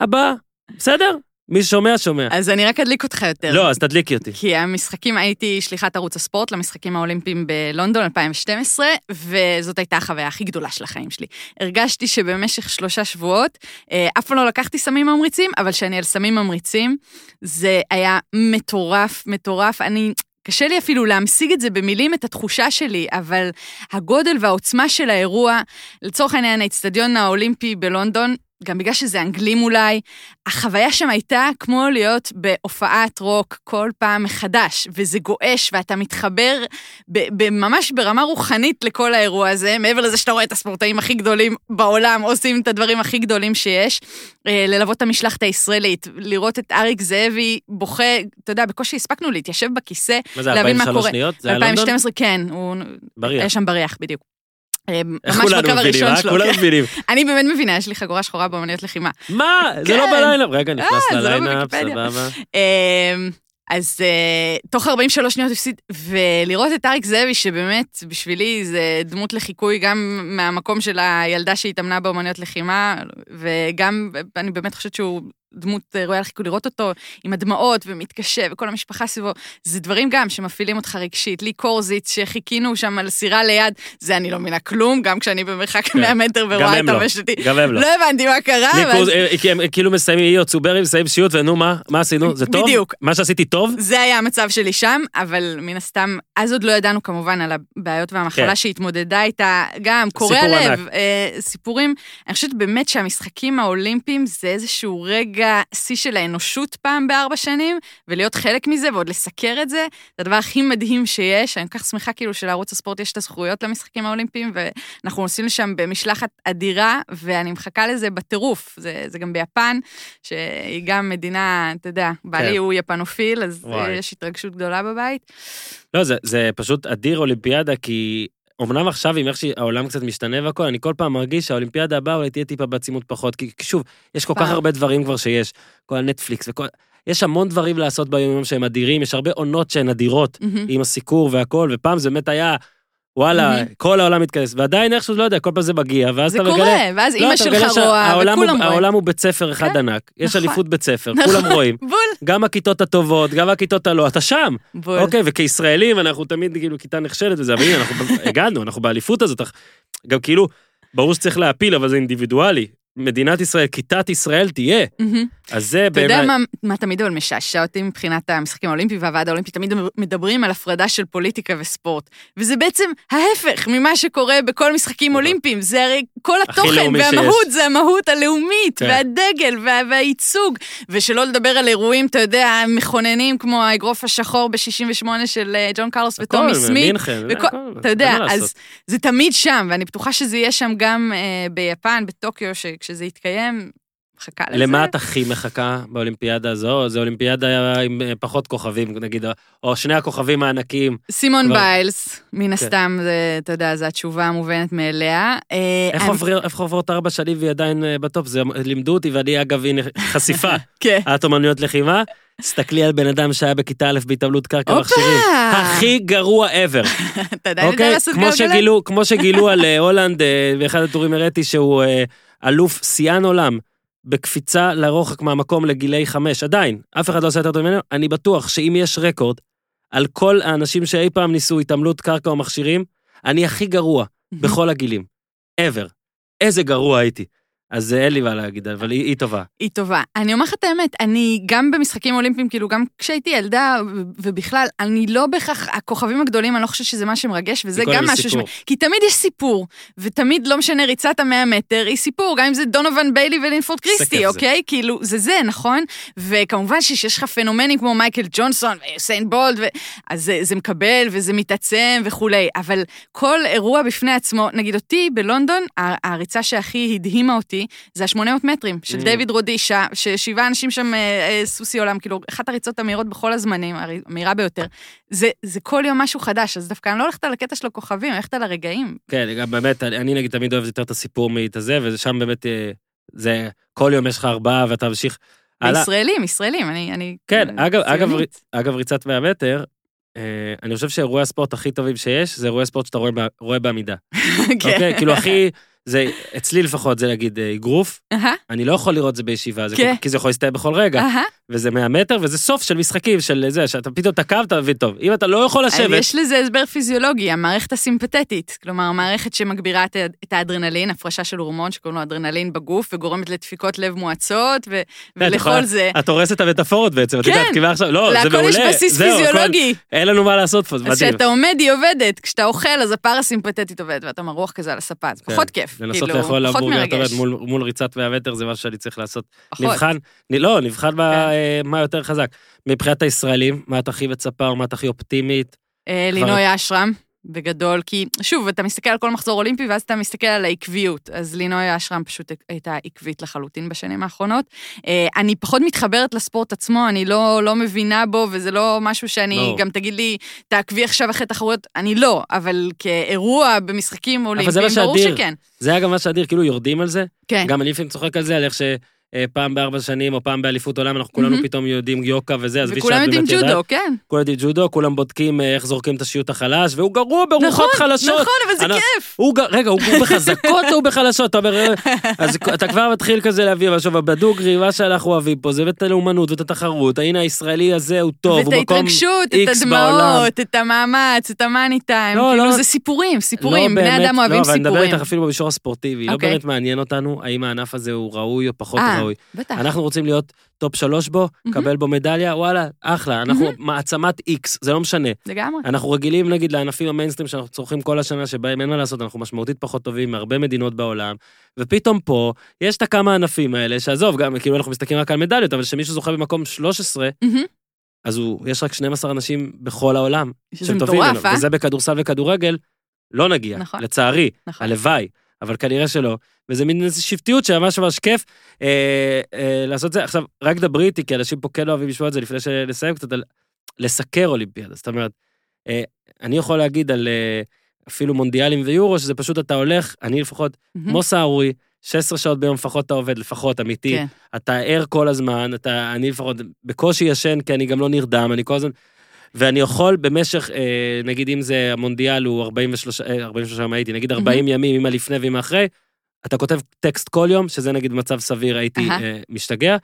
הבא, בסדר? מי ששומע, שומע. אז אני רק אדליק אותך יותר. לא, אז תדליקי אותי. כי המשחקים, הייתי שליחת ערוץ הספורט למשחקים האולימפיים בלונדון 2012, וזאת הייתה החוויה הכי גדולה של החיים שלי. הרגשתי שבמשך שלושה שבועות, אה, אף פעם לא לקחתי סמים ממריצים, אבל כשאני על סמים ממריצים, זה היה מטורף, מטורף. אני... קשה לי אפילו להמשיג את זה במילים, את התחושה שלי, אבל הגודל והעוצמה של האירוע, לצורך העניין, האצטדיון האולימפי בלונדון, גם בגלל שזה אנגלים אולי, החוויה שם הייתה כמו להיות בהופעת רוק כל פעם מחדש, וזה גועש, ואתה מתחבר ב- ב- ממש ברמה רוחנית לכל האירוע הזה, מעבר לזה שאתה רואה את הספורטאים הכי גדולים בעולם עושים את הדברים הכי גדולים שיש, אה, ללוות את המשלחת הישראלית, לראות את אריק זאבי בוכה, אתה יודע, בקושי הספקנו להתיישב בכיסא, מה זה, להבין מה 43 קורה. שניות? זה היה לונדון? ב-2012, כן, הוא בריח. היה שם בריח, בדיוק. אה, ממש בקו הראשון אה? שלו. כולנו כן. מבינים. אני באמת מבינה, יש לי חגורה שחורה באמניות לחימה. מה? זה כן. לא בליינאפ. רגע, נכנס אה, זה לא בוויקיפדיה. סבבה. אמ, אז אה, תוך 43 שניות הפסיד, ולראות את אריק זאבי, שבאמת, בשבילי זה דמות לחיקוי גם מהמקום של הילדה שהתאמנה באמנויות לחימה, וגם, אני באמת חושבת שהוא דמות ראויה לחיקוי, לראות אותו עם הדמעות ומתקשה, וכל המשפחה סביבו, זה דברים גם שמפעילים אותך רגשית. לי קורזיץ, שחיכינו שם על סירה ליד, זה אני לא מבינה כלום, גם כשאני במרחק 100 מטר גם ורואה את לא. המשתי. גם הם לא. לא הבנתי מה קרה, אה, הם כאילו מסיימים, יהיו צוברי, מסיימים שיעוט, ונו מה, מה עשינו? זה טוב? בדיוק. מה שעשיתי טוב? זה היה המצב שלי שם, אבל מן הסתם, אז עוד לא ידענו כמובן על הבעיות והמחלה כן. שהתמודדה איתה, גם קורע לב. אה, סיפורים. אני חושבת באמת שהמשחקים האולימפיים זה איזשהו רגע להגיע שיא של האנושות פעם בארבע שנים, ולהיות חלק מזה ועוד לסקר את זה, זה הדבר הכי מדהים שיש. אני כל כך שמחה כאילו שלערוץ הספורט יש את הזכויות למשחקים האולימפיים, ואנחנו נוסעים לשם במשלחת אדירה, ואני מחכה לזה בטירוף. זה, זה גם ביפן, שהיא גם מדינה, אתה יודע, בעלי כן. הוא יפנופיל, אז וואי. יש התרגשות גדולה בבית. לא, זה, זה פשוט אדיר אולימפיאדה, כי אמנם עכשיו, עם איך שהעולם קצת משתנה והכל, אני כל פעם מרגיש שהאולימפיאדה הבאה אולי תהיה טיפה בעצימות פחות, כי שוב, יש כל כך פעם. הרבה דברים כבר שיש, כל הנטפליקס וכל... יש המון דברים לעשות ביום-יום שהם אדירים, יש הרבה עונות שהן אדירות, מהמם. עם הסיקור והכל, ופעם זה באמת היה, וואלה, מהמם. כל העולם מתכנס, ועדיין איכשהו, לא יודע, כל פעם זה מגיע, ואז זה אתה מגלה... קורה, ואז לא, אימא שלך רואה, וכולם רואים. העולם הוא בית ספר אחד כן, ענק, יש נכון. אליפות בית ספר, נכון. כולם רואים. *laughs* בול, גם הכיתות הטובות, גם הכיתות הלא, אתה שם. בול. אוקיי, וכישראלים אנחנו תמיד כאילו כיתה נחשלת וזה, אבל הנה, אנחנו *laughs* הגענו, אנחנו באליפות הזאת. גם כאילו, ברור שצריך להפיל, אבל זה אינדיבידואלי. מדינת ישראל, כיתת ישראל תהיה. אז זה אתה יודע באמת... מה, מה תמיד אבל משעשע אותי מבחינת המשחקים האולימפיים והוועד האולימפי, תמיד מדברים על הפרדה של פוליטיקה וספורט. וזה בעצם ההפך ממה שקורה בכל משחקים נכון. אולימפיים. זה הרי כל התוכן והמהות שיש. זה המהות הלאומית, כן. והדגל וה, והייצוג. ושלא לדבר על אירועים, אתה יודע, מכוננים כמו האגרוף השחור ב-68 של אה, ג'ון קרלוס וטומי סמית. אתה יודע, אז. זה תמיד שם, ואני בטוחה שזה יהיה שם גם אה, ביפן, בטוקיו, שכשזה יתקיים, מחכה לזה. למה את הכי מחכה באולימפיאדה הזו? זה אולימפיאדה עם אה, פחות כוכבים, נגיד, או שני הכוכבים הענקיים. סימון כבר- ביילס, מן כן. הסתם, זה, אתה יודע, זו התשובה המובנת מאליה. אה, איך אני- עובר- איך עוברות ארבע שנים והיא עדיין אה, ב top? זה לימדו אותי, ואני אגב, הנה, חשיפה. *laughs* כן. את אומנויות לחימה, תסתכלי על בן אדם שהיה בכיתה א' בהתעמלות קרקע! מכשירים. הכי גרוע ever. *laughs* אתה עדיין יודע אוקיי? לעשות כמו גלגלת? שגילו, כמו שגילו על הולנד, באחד הטורים הראיתי שהוא אלוף שיאן עולם. בקפיצה לרוחק מהמקום לגילי חמש, עדיין, אף אחד לא עושה יותר טוב ממנו, אני בטוח שאם יש רקורד על כל האנשים שאי פעם ניסו התעמלות קרקע או מכשירים, אני הכי גרוע *laughs* בכל הגילים. ever. איזה גרוע הייתי. אז אה, אין לי מה להגיד, אבל היא, היא טובה. היא טובה. אני אומר לך את האמת, אני גם במשחקים אולימפיים, כאילו גם כשהייתי ילדה, ובכלל, אני לא בהכרח, הכוכבים הגדולים, אני לא חושבת שזה מה שמרגש, וזה גם משהו ש... כי תמיד יש סיפור, ותמיד, לא משנה, ריצת המאה מטר היא סיפור, גם אם זה דונובן ביילי ולינפורד קריסטי, זה. אוקיי? כאילו, זה זה, נכון? וכמובן שיש לך פנומנים כמו מייקל ג'ונסון ויוסיין בולד, ו... אז זה, זה מקבל וזה מתעצם וכולי, אבל כל אירוע בפני עצמו, נגיד אותי בלונדון, הריצה שהכי הדהימה אותי, זה ה-800 מטרים של Mm. דיוויד רודישה, ששבעה אנשים שם אה, אה, סוסי עולם, כאילו, אחת הריצות המהירות בכל הזמנים, המהירה ביותר. זה, זה כל יום משהו חדש, אז דווקא אני לא הולכת על הקטע של הכוכבים, אני הולכת על הרגעים. כן, גם באמת, אני, נגיד תמיד אוהב יותר את הסיפור מאת הזה, ושם באמת, אה, זה, כל יום יש לך ארבעה ואתה ממשיך. ישראלים, ישראלים, אני... אני כן, אגב, אגב. אגב, ריצת 100 מטר, אה, אני חושב שאירועי הספורט הכי טובים שיש, זה אירועי ספורט שאתה רואה, רואה בעמידה. *laughs* כן. אוקיי? כאילו, הכי, זה, אצלי לפחות, זה נגיד אה, אגרוף, אהה, אני לא יכול לראות את זה בישיבה, זה כן. כל- כי זה יכול להסתיים בכל רגע, אהה. וזה 100 מטר, וזה סוף של משחקים, של זה, שאתה פתאום תקע ואתה מבין טוב. אם אתה לא יכול אבל לשבת, יש לזה הסבר פיזיולוגי, המערכת הסימפתטית, כלומר, המערכת שמגבירה את, את האדרנלין, הפרשה של הורמון שקוראים לו אדרנלין בגוף, וגורמת לדפיקות לב מואצות, ו, כן, את ולכל זה. את הורסת את המטאפורות בעצם, את כן. יודעת, כי מה עכשיו, לא, זה להכל מעולה. יש בסיס פיזיולוגי. אין לנו מה לעשות פה, זה אז מדהים. כשאתה עומד היא עובדת, כשאתה אוכל אז הפרסימפטית עובדת, ואתה מרוח כזה על הספה, זה כן. פחות כיף, לנסות כאילו, לאכול פחות המבורגר, אתה מרגש. יודע, מול- מול ריצת 100 מטר זה משהו שאני צריך לעשות. פחות. נבחן, לא, נבחן כן. ב- אה, מה יותר חזק. מבחינת הישראלים, מה את הכי מצפה או מה את הכי אופטימית? אה, לינוי אשרם, בגדול, כי שוב, אתה מסתכל על כל מחזור אולימפי, ואז אתה מסתכל על העקביות. אז לינוי אשרם פשוט הייתה עקבית לחלוטין בשנים האחרונות. אה, אני פחות מתחברת לספורט עצמו, אני לא, לא מבינה בו, וזה לא משהו שאני, לא. גם תגיד לי, תעקבי עכשיו אחרי תחרויות, אני לא, אבל כאירוע במשחקים אולימפיים, ברור. שכן. זה היה גם מה שאדיר, כאילו יורדים על זה. כן. גם אני לפעמים צוחק על זה, על איך שפעם בארבע שנים או פעם באליפות עולם, אנחנו כולנו. פתאום יודעים יוקה וזה, עזבי וכולם יודעים. ג'ודו, כן. כולם יודעים ג'ודו, כולם בודקים אה, איך זורקים את השיוט החלש, והוא גרוע ברוחות נכון, חלשות. נכון, אבל זה כיף. רגע, הוא בחזקות או בחלשות? אתה אומר, אה, אז אתה כבר מתחיל כזה להביא, אבל עכשיו בדוגרי, מה שאנחנו אוהבים פה, זה ואת הלאומנות ואת התחרות, הנה הישראלי הזה הוא טוב, ואת הוא מקום ההתרגשות, את X בעולם. הדמעות, את המאמץ, את המאני טיים, לא, כאילו לא. זה סיפורים, סיפורים, לא בני באמת, אדם אוהבים לא, אבל אני מדבר סיפורים. איתך אפילו במישור הספורטיבי, לא אוקיי. באמת מעניין אותנו האם הענף הזה הוא ראוי או פחות אה, ראוי. בטח. אנחנו רוצים להיות top שלוש בו, קבל בו מדליה, וואלה, אחלה, אנחנו מעצמת איקס, זה לא משנה. לגמרי. אנחנו רגילים נגיד לענפים המיינסטרים שאנחנו צורכים כל השנה, שבהם אין מה לעשות, אנחנו משמעותית פחות טובים מהרבה מדינות בעולם, ופתאום פה, יש את הכמה ענפים האלה, שעזוב, גם כאילו אנחנו מסתכלים רק על מדליות, אבל כשמישהו זוכה במקום 13, מהמם. אז הוא, יש רק 12 אנשים בכל העולם, שזה מטורף, אה? וזה בכדורסל וכדורגל, לא נגיע, נכון. לצערי, נכון. הלוואי, אבל כנראה שלא. וזה מין איזו שבטיות שממש ממש כיף אה, אה, לעשות זה. עכשיו, רק דברי איתי, כי אנשים פה כן אוהבים לשמוע את זה לפני שנסיים קצת, על לסקר אולימפיאדה. זאת אומרת, אה, אני יכול להגיד על אה, אפילו מונדיאלים ויורו, שזה פשוט אתה הולך, אני לפחות, מהמם. כמו סהרורי, 16 שעות ביום לפחות אתה עובד, לפחות, אמיתי. כן. אתה ער כל הזמן, אתה, אני לפחות בקושי ישן, כי אני גם לא נרדם, אני כל הזמן... ואני יכול במשך, אה, נגיד אם זה המונדיאל הוא 43, אה, 43 יום הייתי, נגיד 40 ימים, עם הלפני ועם האחרי, אתה כותב טקסט כל יום, שזה נגיד במצב סביר הייתי אהה. אה, משתגע,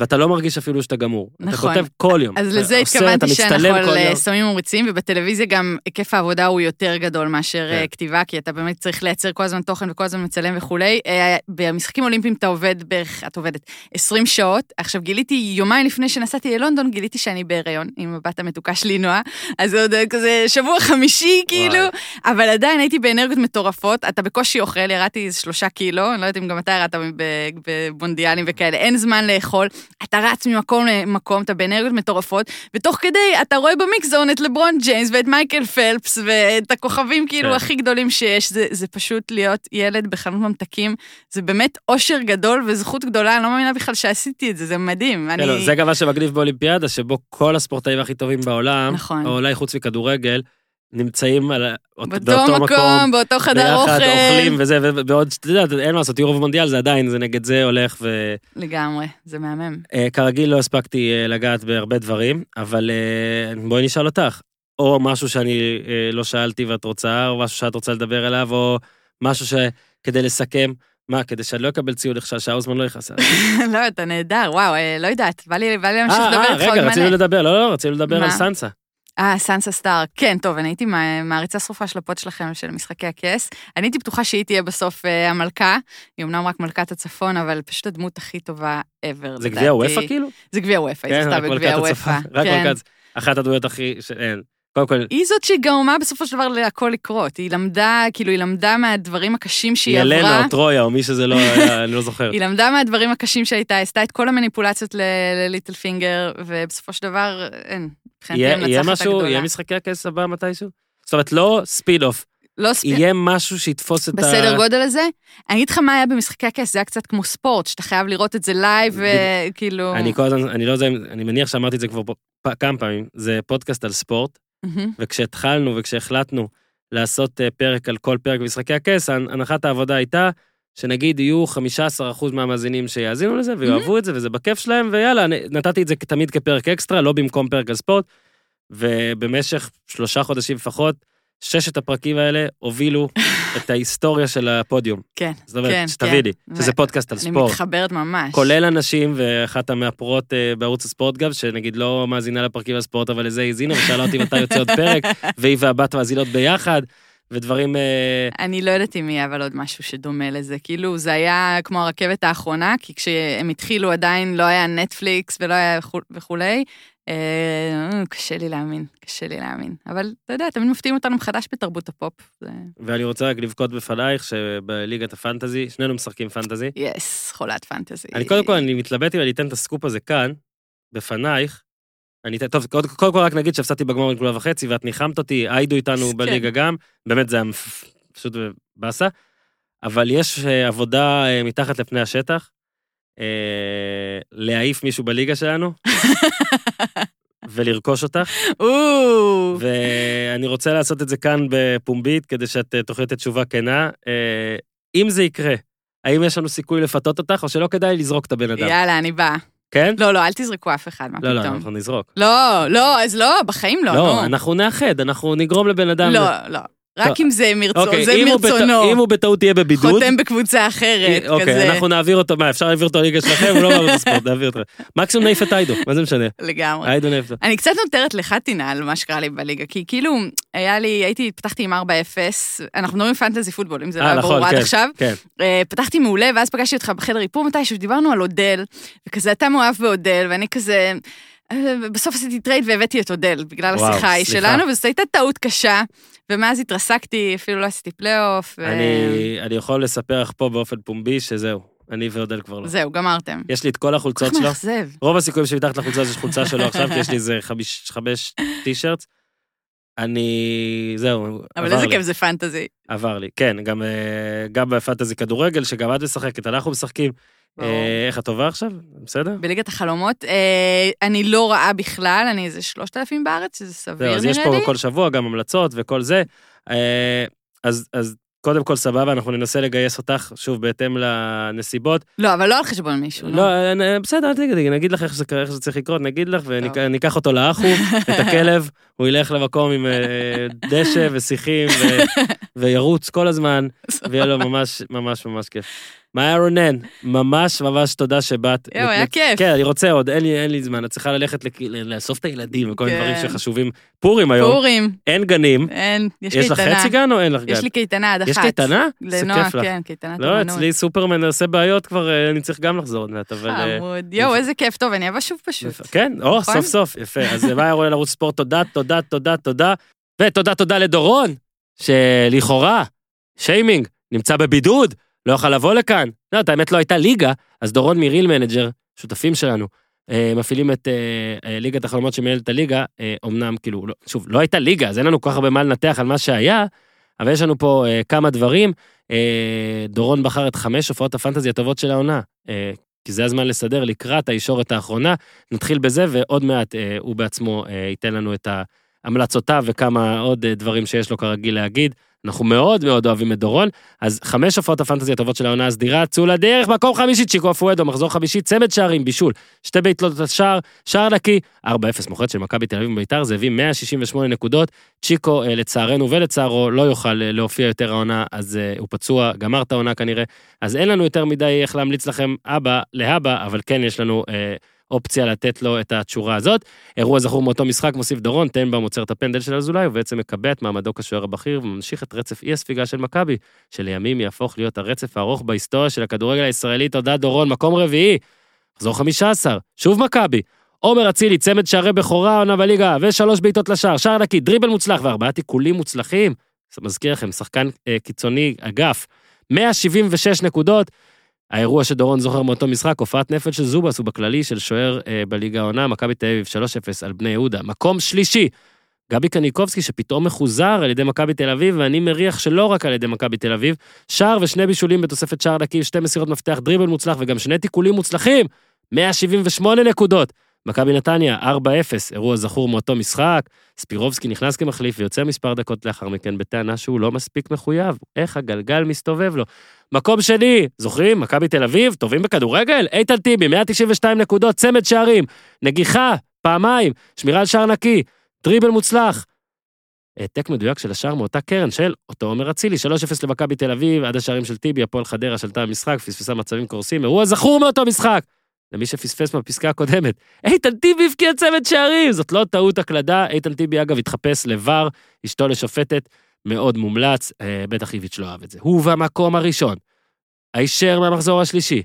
ואתה לא מרגיש אפילו שאתה גמור. נכון. אתה כותב כל יום. אז לזה התכוונתי שאנחנו על אה. סמים ממריצים, ובטלוויזיה גם היקף העבודה הוא יותר גדול מאשר כן. אה, כתיבה, כי אתה באמת צריך לייצר כל הזמן תוכן וכל הזמן מצלם וכולי. אה, במשחקים אולימפיים אתה עובד בערך, את עובדת 20 שעות. עכשיו גיליתי, יומיים לפני שנסעתי ללונדון, גיליתי שאני בהיריון עם הבת המתוקה שלי, נועה. אז זה עוד כזה שבוע חמישי, כאילו. אבל עדיין הייתי באנרגיות מטורפות, אתה בקושי אוכל, ירדתי איזה שלושה קילו, אני לא יודעת אם גם אתה ירדת ב- במונדיאלים וכאלה, אין זמן לאכול, אתה רץ ממקום למקום, אתה באנרגיות מטורפות, ותוך כדי אתה רואה במיקזון את לברון ג'יימס ואת מייקל פלפס ואת הכוכבים כאילו כן. הכי גדולים שיש, זה, זה פשוט להיות ילד בחנות ממתקים, זה באמת אושר גדול וזכות גדולה, אני לא מאמינה בכלל שעשיתי את זה, זה מדהים. כן, לא, זה גם מה שמגניב באולימפיאדה, שבו כל הספורטאים הכי טובים בעולם, נכון. או אולי חוץ מכדורגל, נמצאים על, אות- באותו מקום, באותו חדר ביחד, אוכל. אוכלים וזה, ובעוד, אתה יודע, אין מה לעשות, יורו ומונדיאל זה עדיין, זה נגד זה הולך, ו... לגמרי, זה מהמם. אה, כרגיל לא הספקתי אה, לגעת בהרבה דברים, אבל אה, בואי נשאל אותך. או משהו שאני אה, לא שאלתי ואת רוצה, או משהו שאת רוצה לדבר עליו, או משהו שכדי לסכם, מה, כדי שאני לא אקבל ציון איך שהאוזמן לא יכעס עליי. *laughs* לא, אתה נהדר, וואו, אה, לא יודעת, בא לי להמשיך אה, לדבר אה, איתך עוד רגע, רצינו מלא. לדבר, לא, לא, רצינו לדבר? על סנסה. אה, סנסה סטארק. כן, טוב, אני הייתי מע- מעריצה שרופה של הפוד שלכם, של משחקי הכס. אני הייתי בטוחה שהיא תהיה בסוף אה, המלכה. היא אמנם רק מלכת הצפון, אבל פשוט הדמות הכי טובה ever, זה גביע אופ"א כאילו? זה גביע אופ"א, היא כן, זכתה בגביע אופ"א. רק כן. מלכת, אחת הדמויות הכי, שאין. קודם כל, היא זאת שגרמה בסופו של דבר להכל לקרות. היא למדה, כאילו, היא למדה מהדברים הקשים שהיא עברה. הלנה או טרויה, או מי שזה לא היה, *laughs* אני לא זוכר. היא למדה מהדברים הקשים שהייתה, עשתה את כל המניפולציות לליטל פינגר, ובסופו של דבר, אין. יהיה משהו. יהיה משחקי הכס הבא מתישהו? זאת אומרת, לא spin off, לא ספ... יהיה משהו שיתפוס את ה... בסדר גודל הזה. אני אגיד לך מה היה במשחקי הכס, זה היה קצת כמו ספורט, שאתה חייב לראות את זה live, וכאילו... אני כל הזמן, אני לא יודע, אני מניח שאמרתי את זה כבר כמה פעמים, זה פודקאסט על ספורט, מהמם. וכשהתחלנו וכשהחלטנו לעשות אה, פרק על כל פרק במשחקי הכס, הנ- הנחת העבודה הייתה שנגיד יהיו 15% מהמאזינים שיאזינו לזה ויאהבו את זה וזה בכיף שלהם, ויאללה, נתתי את זה תמיד כפרק אקסטרה, לא במקום פרק על ספורט, ובמשך שלושה חודשים לפחות, ששת הפרקים האלה הובילו *laughs* את ההיסטוריה של הפודיום. כן, זאת אומרת, כן, שתביני, כן. שזה ו- פודקאסט על אני ספורט. מתחברת ממש. כולל אנשים, ואחת המאפרות אה, בערוץ הספורט גם, שנגיד לא מאזינה לפרקים על ספורט, אבל לזה האזינה, ושאלה אותי מתי יוצא עוד פרק, *laughs* והיא והבת מאזינות ביחד, ודברים... אה, אני לא יודעת אם יהיה אבל עוד משהו שדומה לזה. כאילו, זה היה כמו הרכבת האחרונה, כי כשהם התחילו עדיין לא היה נטפליקס ולא היה וכו- וכולי. אה, קשה לי להאמין, קשה לי להאמין. אבל אתה יודע, תמיד מפתיעים אותנו מחדש בתרבות הפופ. ואני רוצה רק לבכות בפנייך, שבליגת ה fantasy, שנינו משחקים fantasy. yes, חולת fantasy. אני קודם כל, אני מתלבט אם אני אתן את הסקופ הזה כאן, בפנייך. אני אתן, טוב, קודם כל רק נגיד שהפסדתי בגמר בנקודה וחצי, ואת ניחמת אותי, היידו איתנו כן. בליגה גם, באמת זה היה פשוט באסה. אבל יש אה, עבודה אה, מתחת לפני השטח, אה, להעיף מישהו בליגה שלנו, *laughs* ולרכוש אותך, או, ואני רוצה לעשות את זה כאן בפומבית, כדי שאת אה, תוכלי לתת תשובה כנה. אה, אם זה יקרה, האם יש לנו סיכוי לפתות אותך, או שלא כדאי לזרוק את הבן אדם? יאללה, אני באה. כן? לא, לא, אל תזרקו אף אחד, מה לא, לא, פתאום. אנחנו נזרוק. לא, לא, אז לא, בחיים לא, לא, נו. אנחנו נאחד, אנחנו נגרום לבן אדם... לא, לא. רק אם זה מרצו, אוקיי, זה אם הוא בט- מרצונו. אם הוא בטעות יהיה בבידוד, חותם בקבוצה אחרת, אוקיי, כזה. אנחנו נעביר אותו, מה, אפשר להעביר אותו לליגה שלכם? הוא לא בערוץ הספורט, נעביר אותו. מקסימום נעיף את איידו, מה זה משנה? לגמרי. איידו נעיף אותו. אני קצת נותרת לך טינה על מה שקרה לי בליגה, כי כאילו, היה לי, הייתי, פתחתי עם 4-0, אנחנו מדברים פנטזי פוטבול, אם זה לא אה, היה נכון, ברור עד כן, עכשיו. כן. אה, פתחתי מעולה, ואז פגשתי אותך בחדר איפור מתישהו, דיברנו על אודל, וכזה אתה מאוהב באודל, ואני כזה... בסוף עשיתי trade והבאתי את אודל, בגלל וואו, השיחה ההיא. שלנו, וזאת הייתה טעות קשה, ומאז התרסקתי, אפילו לא עשיתי פלייאוף. ו- אני אני יכול לספר לך פה באופן פומבי שזהו, אני ואודל כבר לא. זהו, גמרתם. יש לי את כל החולצות *laughs* שלו. מאכזב. רוב הסיכויים שמתחת לחולצה יש חולצה שלו עכשיו, כי יש לי איזה חמיש- חמש T-shirts. אני... זהו, אבל איזה. כיף זה fantasy. עבר לי, כן, גם, אה, גם בפנטזי כדורגל, שגם את משחקת, אנחנו משחקים. אה, איך את טובה עכשיו? בסדר? בליגת החלומות, אה, אני לא רעה בכלל, אני איזה 3,000 בארץ, שזה סביר אז יש נראה פה לי. כל שבוע גם המלצות וכל זה. אה, אז, אז קודם כל סבבה, אנחנו ננסה לגייס אותך, שוב, בהתאם לנסיבות. לא, אבל לא על חשבון מישהו, לא, לא. בסדר, אל תגידי, נגיד לך איך זה, איך זה צריך לקרות, נגיד לך. וניקח אותו לאחו, את הכלב, *laughs* הוא ילך למקום עם דשא ושיחים, ו- *laughs* וירוץ כל הזמן, *laughs* ויהיה לו ממש ממש ממש כיף. מאיה רונן, ממש ממש תודה שבאת. יואו, היה כיף. כן, אני רוצה עוד, אין לי, אין לי זמן, את צריכה ללכת לכ- לאסוף את הילדים וכל מיני כן. דברים שחשובים. פורים היום, פורים, אין גנים. אין, יש יש לך קייטנה. חצי גן או אין לך גן? יש לי קייטנה עד אחת. יש קייטנה? זה לנועה, כיף לך. כן, קייטנת לא, אמנות. אצלי סופרמן עושה בעיות כבר, אה, אני צריך גם לחזור עוד מעט, אבל... אה, חמוד. יואו, איזה כיף. טוב, אני אבוא שוב פשוט. כן, או, נכון? סוף סוף, יפה. אז מאיה רונן ערוץ ספורט, תודה, תודה, תודה, תודה. ותודה, תודה לדורון, שלכאורה, שיימינג, נמצא בבידוד, לא יוכל לבוא לכאן. לא, את האמת לא הייתה ליגה, אז דורון מ Real Manager, שותפים שלנו, אה, מפעילים את אה, אה, ליגת החלומות שמנהלת הליגה, אמנם, כאילו, לא, שוב, לא הייתה ליגה, אז אין לנו כל כך הרבה מה לנתח על מה שהיה, אבל יש לנו פה כמה דברים. דורון בחר את חמש הופעות ה fantasy הטובות של העונה, כי זה הזמן לסדר לקראת הישורת האחרונה. נתחיל בזה, ועוד מעט הוא בעצמו ייתן לנו את המלצותיו וכמה עוד דברים שיש לו כרגיל להגיד. אנחנו מאוד מאוד אוהבים את דורון. אז חמש הופעות הפנטזי הטובות של העונה הסדירה, צאו לדרך, מקום חמישי, צ'יקו אפואדו, מחזור חמישי, צמד שערים, בישול, שתי בעיטות לשער, שער נקי, 4-0 מוחץ של מכבי תל אביב וביתר, זה הביא 168 נקודות. צ'יקו, אה, לצערנו ולצערו, לא יוכל אה, להופיע יותר העונה, אז אה, הוא פצוע, גמר את העונה כנראה. אז אין לנו יותר מדי איך להמליץ לכם אבא להבא, אבל כן יש לנו אה, אופציה לתת לו את התשורה הזאת. אירוע זכור מאותו משחק, מוסיף דורון, טנבאום עוצר את הפנדל של אזולאי, ובעצם מקבע את מעמדו כשוער הבכיר, וממשיך את רצף אי הספיגה של מכבי, שלימים יהפוך להיות הרצף הארוך בהיסטוריה של הכדורגל הישראלי. תודה דורון, מקום רביעי. מחזור 15, שוב מכבי. עומר אצילי, צמד שערי בכורה עונה בליגה, ושלוש בעיטות לשער, שער נקי, דריבל מוצלח וארבעה תיקולים מוצלחים. מזכיר לכם, שחקן אה, קיצוני, אגף, 176 נקודות. האירוע שדורון זוכר מאותו משחק, הופעת נפל של זובס ובכללי של שוער אה, בליגה העונה, מכבי תל אביב 3-0 על בני יהודה. מקום שלישי, גבי קניקובסקי שפתאום מחוזר על ידי מכבי תל אביב, ואני מריח שלא רק על ידי מכבי תל אביב, שער ושני בישולים בתוספת שער נקי, שתי מסירות מפתח, דריבל מוצלח וגם שני תיקולים מוצלחים, 178 נקודות. מכבי נתניה, 4-0, אירוע זכור מאותו משחק, ספירובסקי נכנס כמחליף ויוצא מספר דקות לאחר מכן בטענה שהוא לא מספיק מחויב. איך הגלגל מסתובב לו. מקום שני, זוכרים? מכבי תל אביב, טובים בכדורגל? איתן טיבי, 192 נקודות, צמד שערים, נגיחה, פעמיים, שמירה על שער נקי, דריבל מוצלח. העתק מדויק של השער מאותה קרן של אותו עומר אצילי, 3-0 למכבי תל אביב, עד השערים של טיבי, הפועל חדרה שלטה במשחק, פספסה מצבים קורסים, אירוע זכור מאותו משחק. למי שפספס מהפסקה הקודמת, איתן טיבי הבקיע צמד שערים, זאת לא טעות הקלדה, איתן טיבי אגב התחפש לבר, אשתו לשופטת, מאוד מומלץ, אה, בטח איביץ' לא אהב את זה. הוא במקום הראשון, הישר מהמחזור השלישי,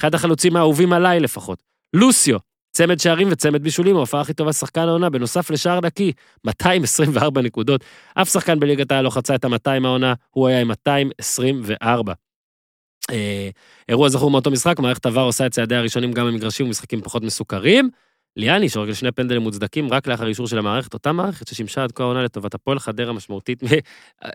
אחד החלוצים האהובים עליי לפחות, לוסיו, צמד שערים וצמד בישולים, ההופעה הכי טובה שחקן העונה, בנוסף לשער נקי, 224 נקודות. אף שחקן בליגת העל לא חצה את ה-200 העונה, הוא היה עם 224. אה, אירוע זכור מאותו משחק, מערכת עבר עושה את צעדיה הראשונים גם במגרשים ומשחקים פחות מסוכרים. ליאני שהורגל שני פנדלים מוצדקים רק לאחר אישור של המערכת, אותה מערכת ששימשה עד כה העונה לטובת הפועל חדרה משמעותית, מ-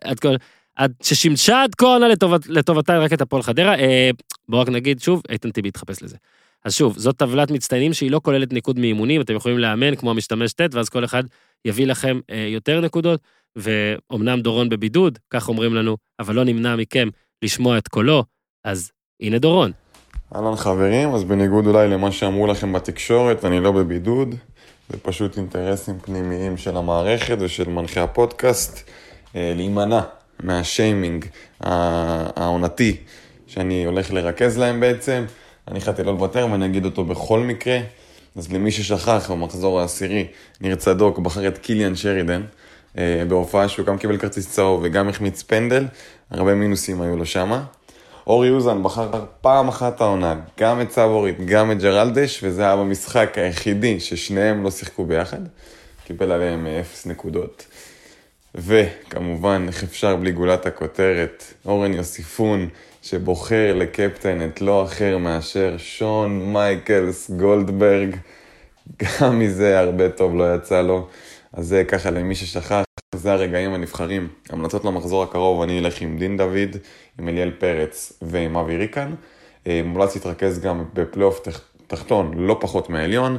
עד כה, עד ששימשה עד כה העונה לטובת, לטובתה רק את הפועל חדרה. אה, בואו רק נגיד שוב, איתן טיבי יתחפש לזה. אז שוב, זאת טבלת מצטיינים שהיא לא כוללת ניקוד מאימונים, אתם יכולים לאמן כמו המשתמש ט', ואז כל אחד יביא לכם אה, יותר נקודות, ואומנם דורון בבידוד, כך אומרים לנו, אבל לא נמנע מכם לשמוע את קולו, אז הנה דורון. אהלן חברים, אז בניגוד אולי למה שאמרו לכם בתקשורת, אני לא בבידוד, זה פשוט אינטרסים פנימיים של המערכת ושל מנחי הפודקאסט, אה, להימנע מהשיימינג העונתי שאני הולך לרכז להם בעצם. אני החלטתי לא לוותר ואני אגיד אותו בכל מקרה. אז למי ששכח, במחזור העשירי, ניר צדוק בחר את קיליאן שרידן, אה, בהופעה שהוא גם קיבל כרטיס צהוב וגם החמיץ פנדל, הרבה מינוסים היו לו שמה. אורי אוזן בחר פעם אחת העונה, גם את סבורית, גם את ג'רלדש, וזה היה במשחק היחידי ששניהם לא שיחקו ביחד. קיבל עליהם אפס נקודות. וכמובן, איך אפשר בלי גולת הכותרת, אורן יוסיפון, שבוחר לקפטן את לא אחר מאשר שון מייקלס גולדברג. גם מזה הרבה טוב לא יצא לו. אז זה ככה למי ששכח, זה הרגעים הנבחרים. המלצות למחזור הקרוב, אני אלך עם דין דוד, עם אליאל פרץ ועם אבי ריקן. אה, מומלץ להתרכז גם בפלייאוף תחתון, לא פחות מהעליון.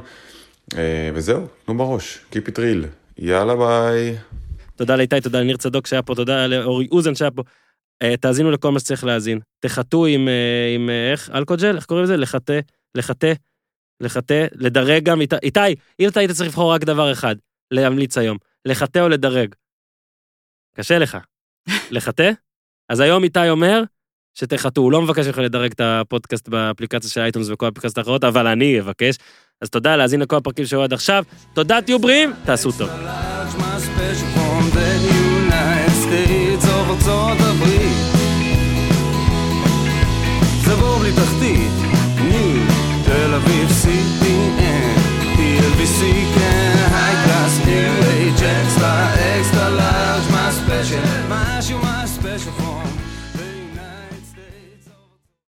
אה, וזהו, תנו בראש, Keep it real. יאללה ביי. תודה לאיתי, תודה לניר צדוק שהיה פה, תודה לאורי אוזן שהיה פה. אה, תאזינו לכל מה שצריך להאזין. תחטאו עם, עם איך? אלכוג'ל? איך קוראים לזה? לחטא, לחטא, לחטא, לדרג גם. איתי, אתה היית צריך לבחור רק דבר אחד, להמליץ היום, לחטא או לדרג? קשה לך. לחטא? אז היום איתי אומר שתחטאו, הוא לא מבקש ממך לדרג את הפודקאסט באפליקציה של אייטונס וכל האפליקציות האחרות, אבל אני אבקש. אז תודה להאזין לכל הפרקים שהיו עד עכשיו, תודה, תהיו בריאים, תעשו טוב.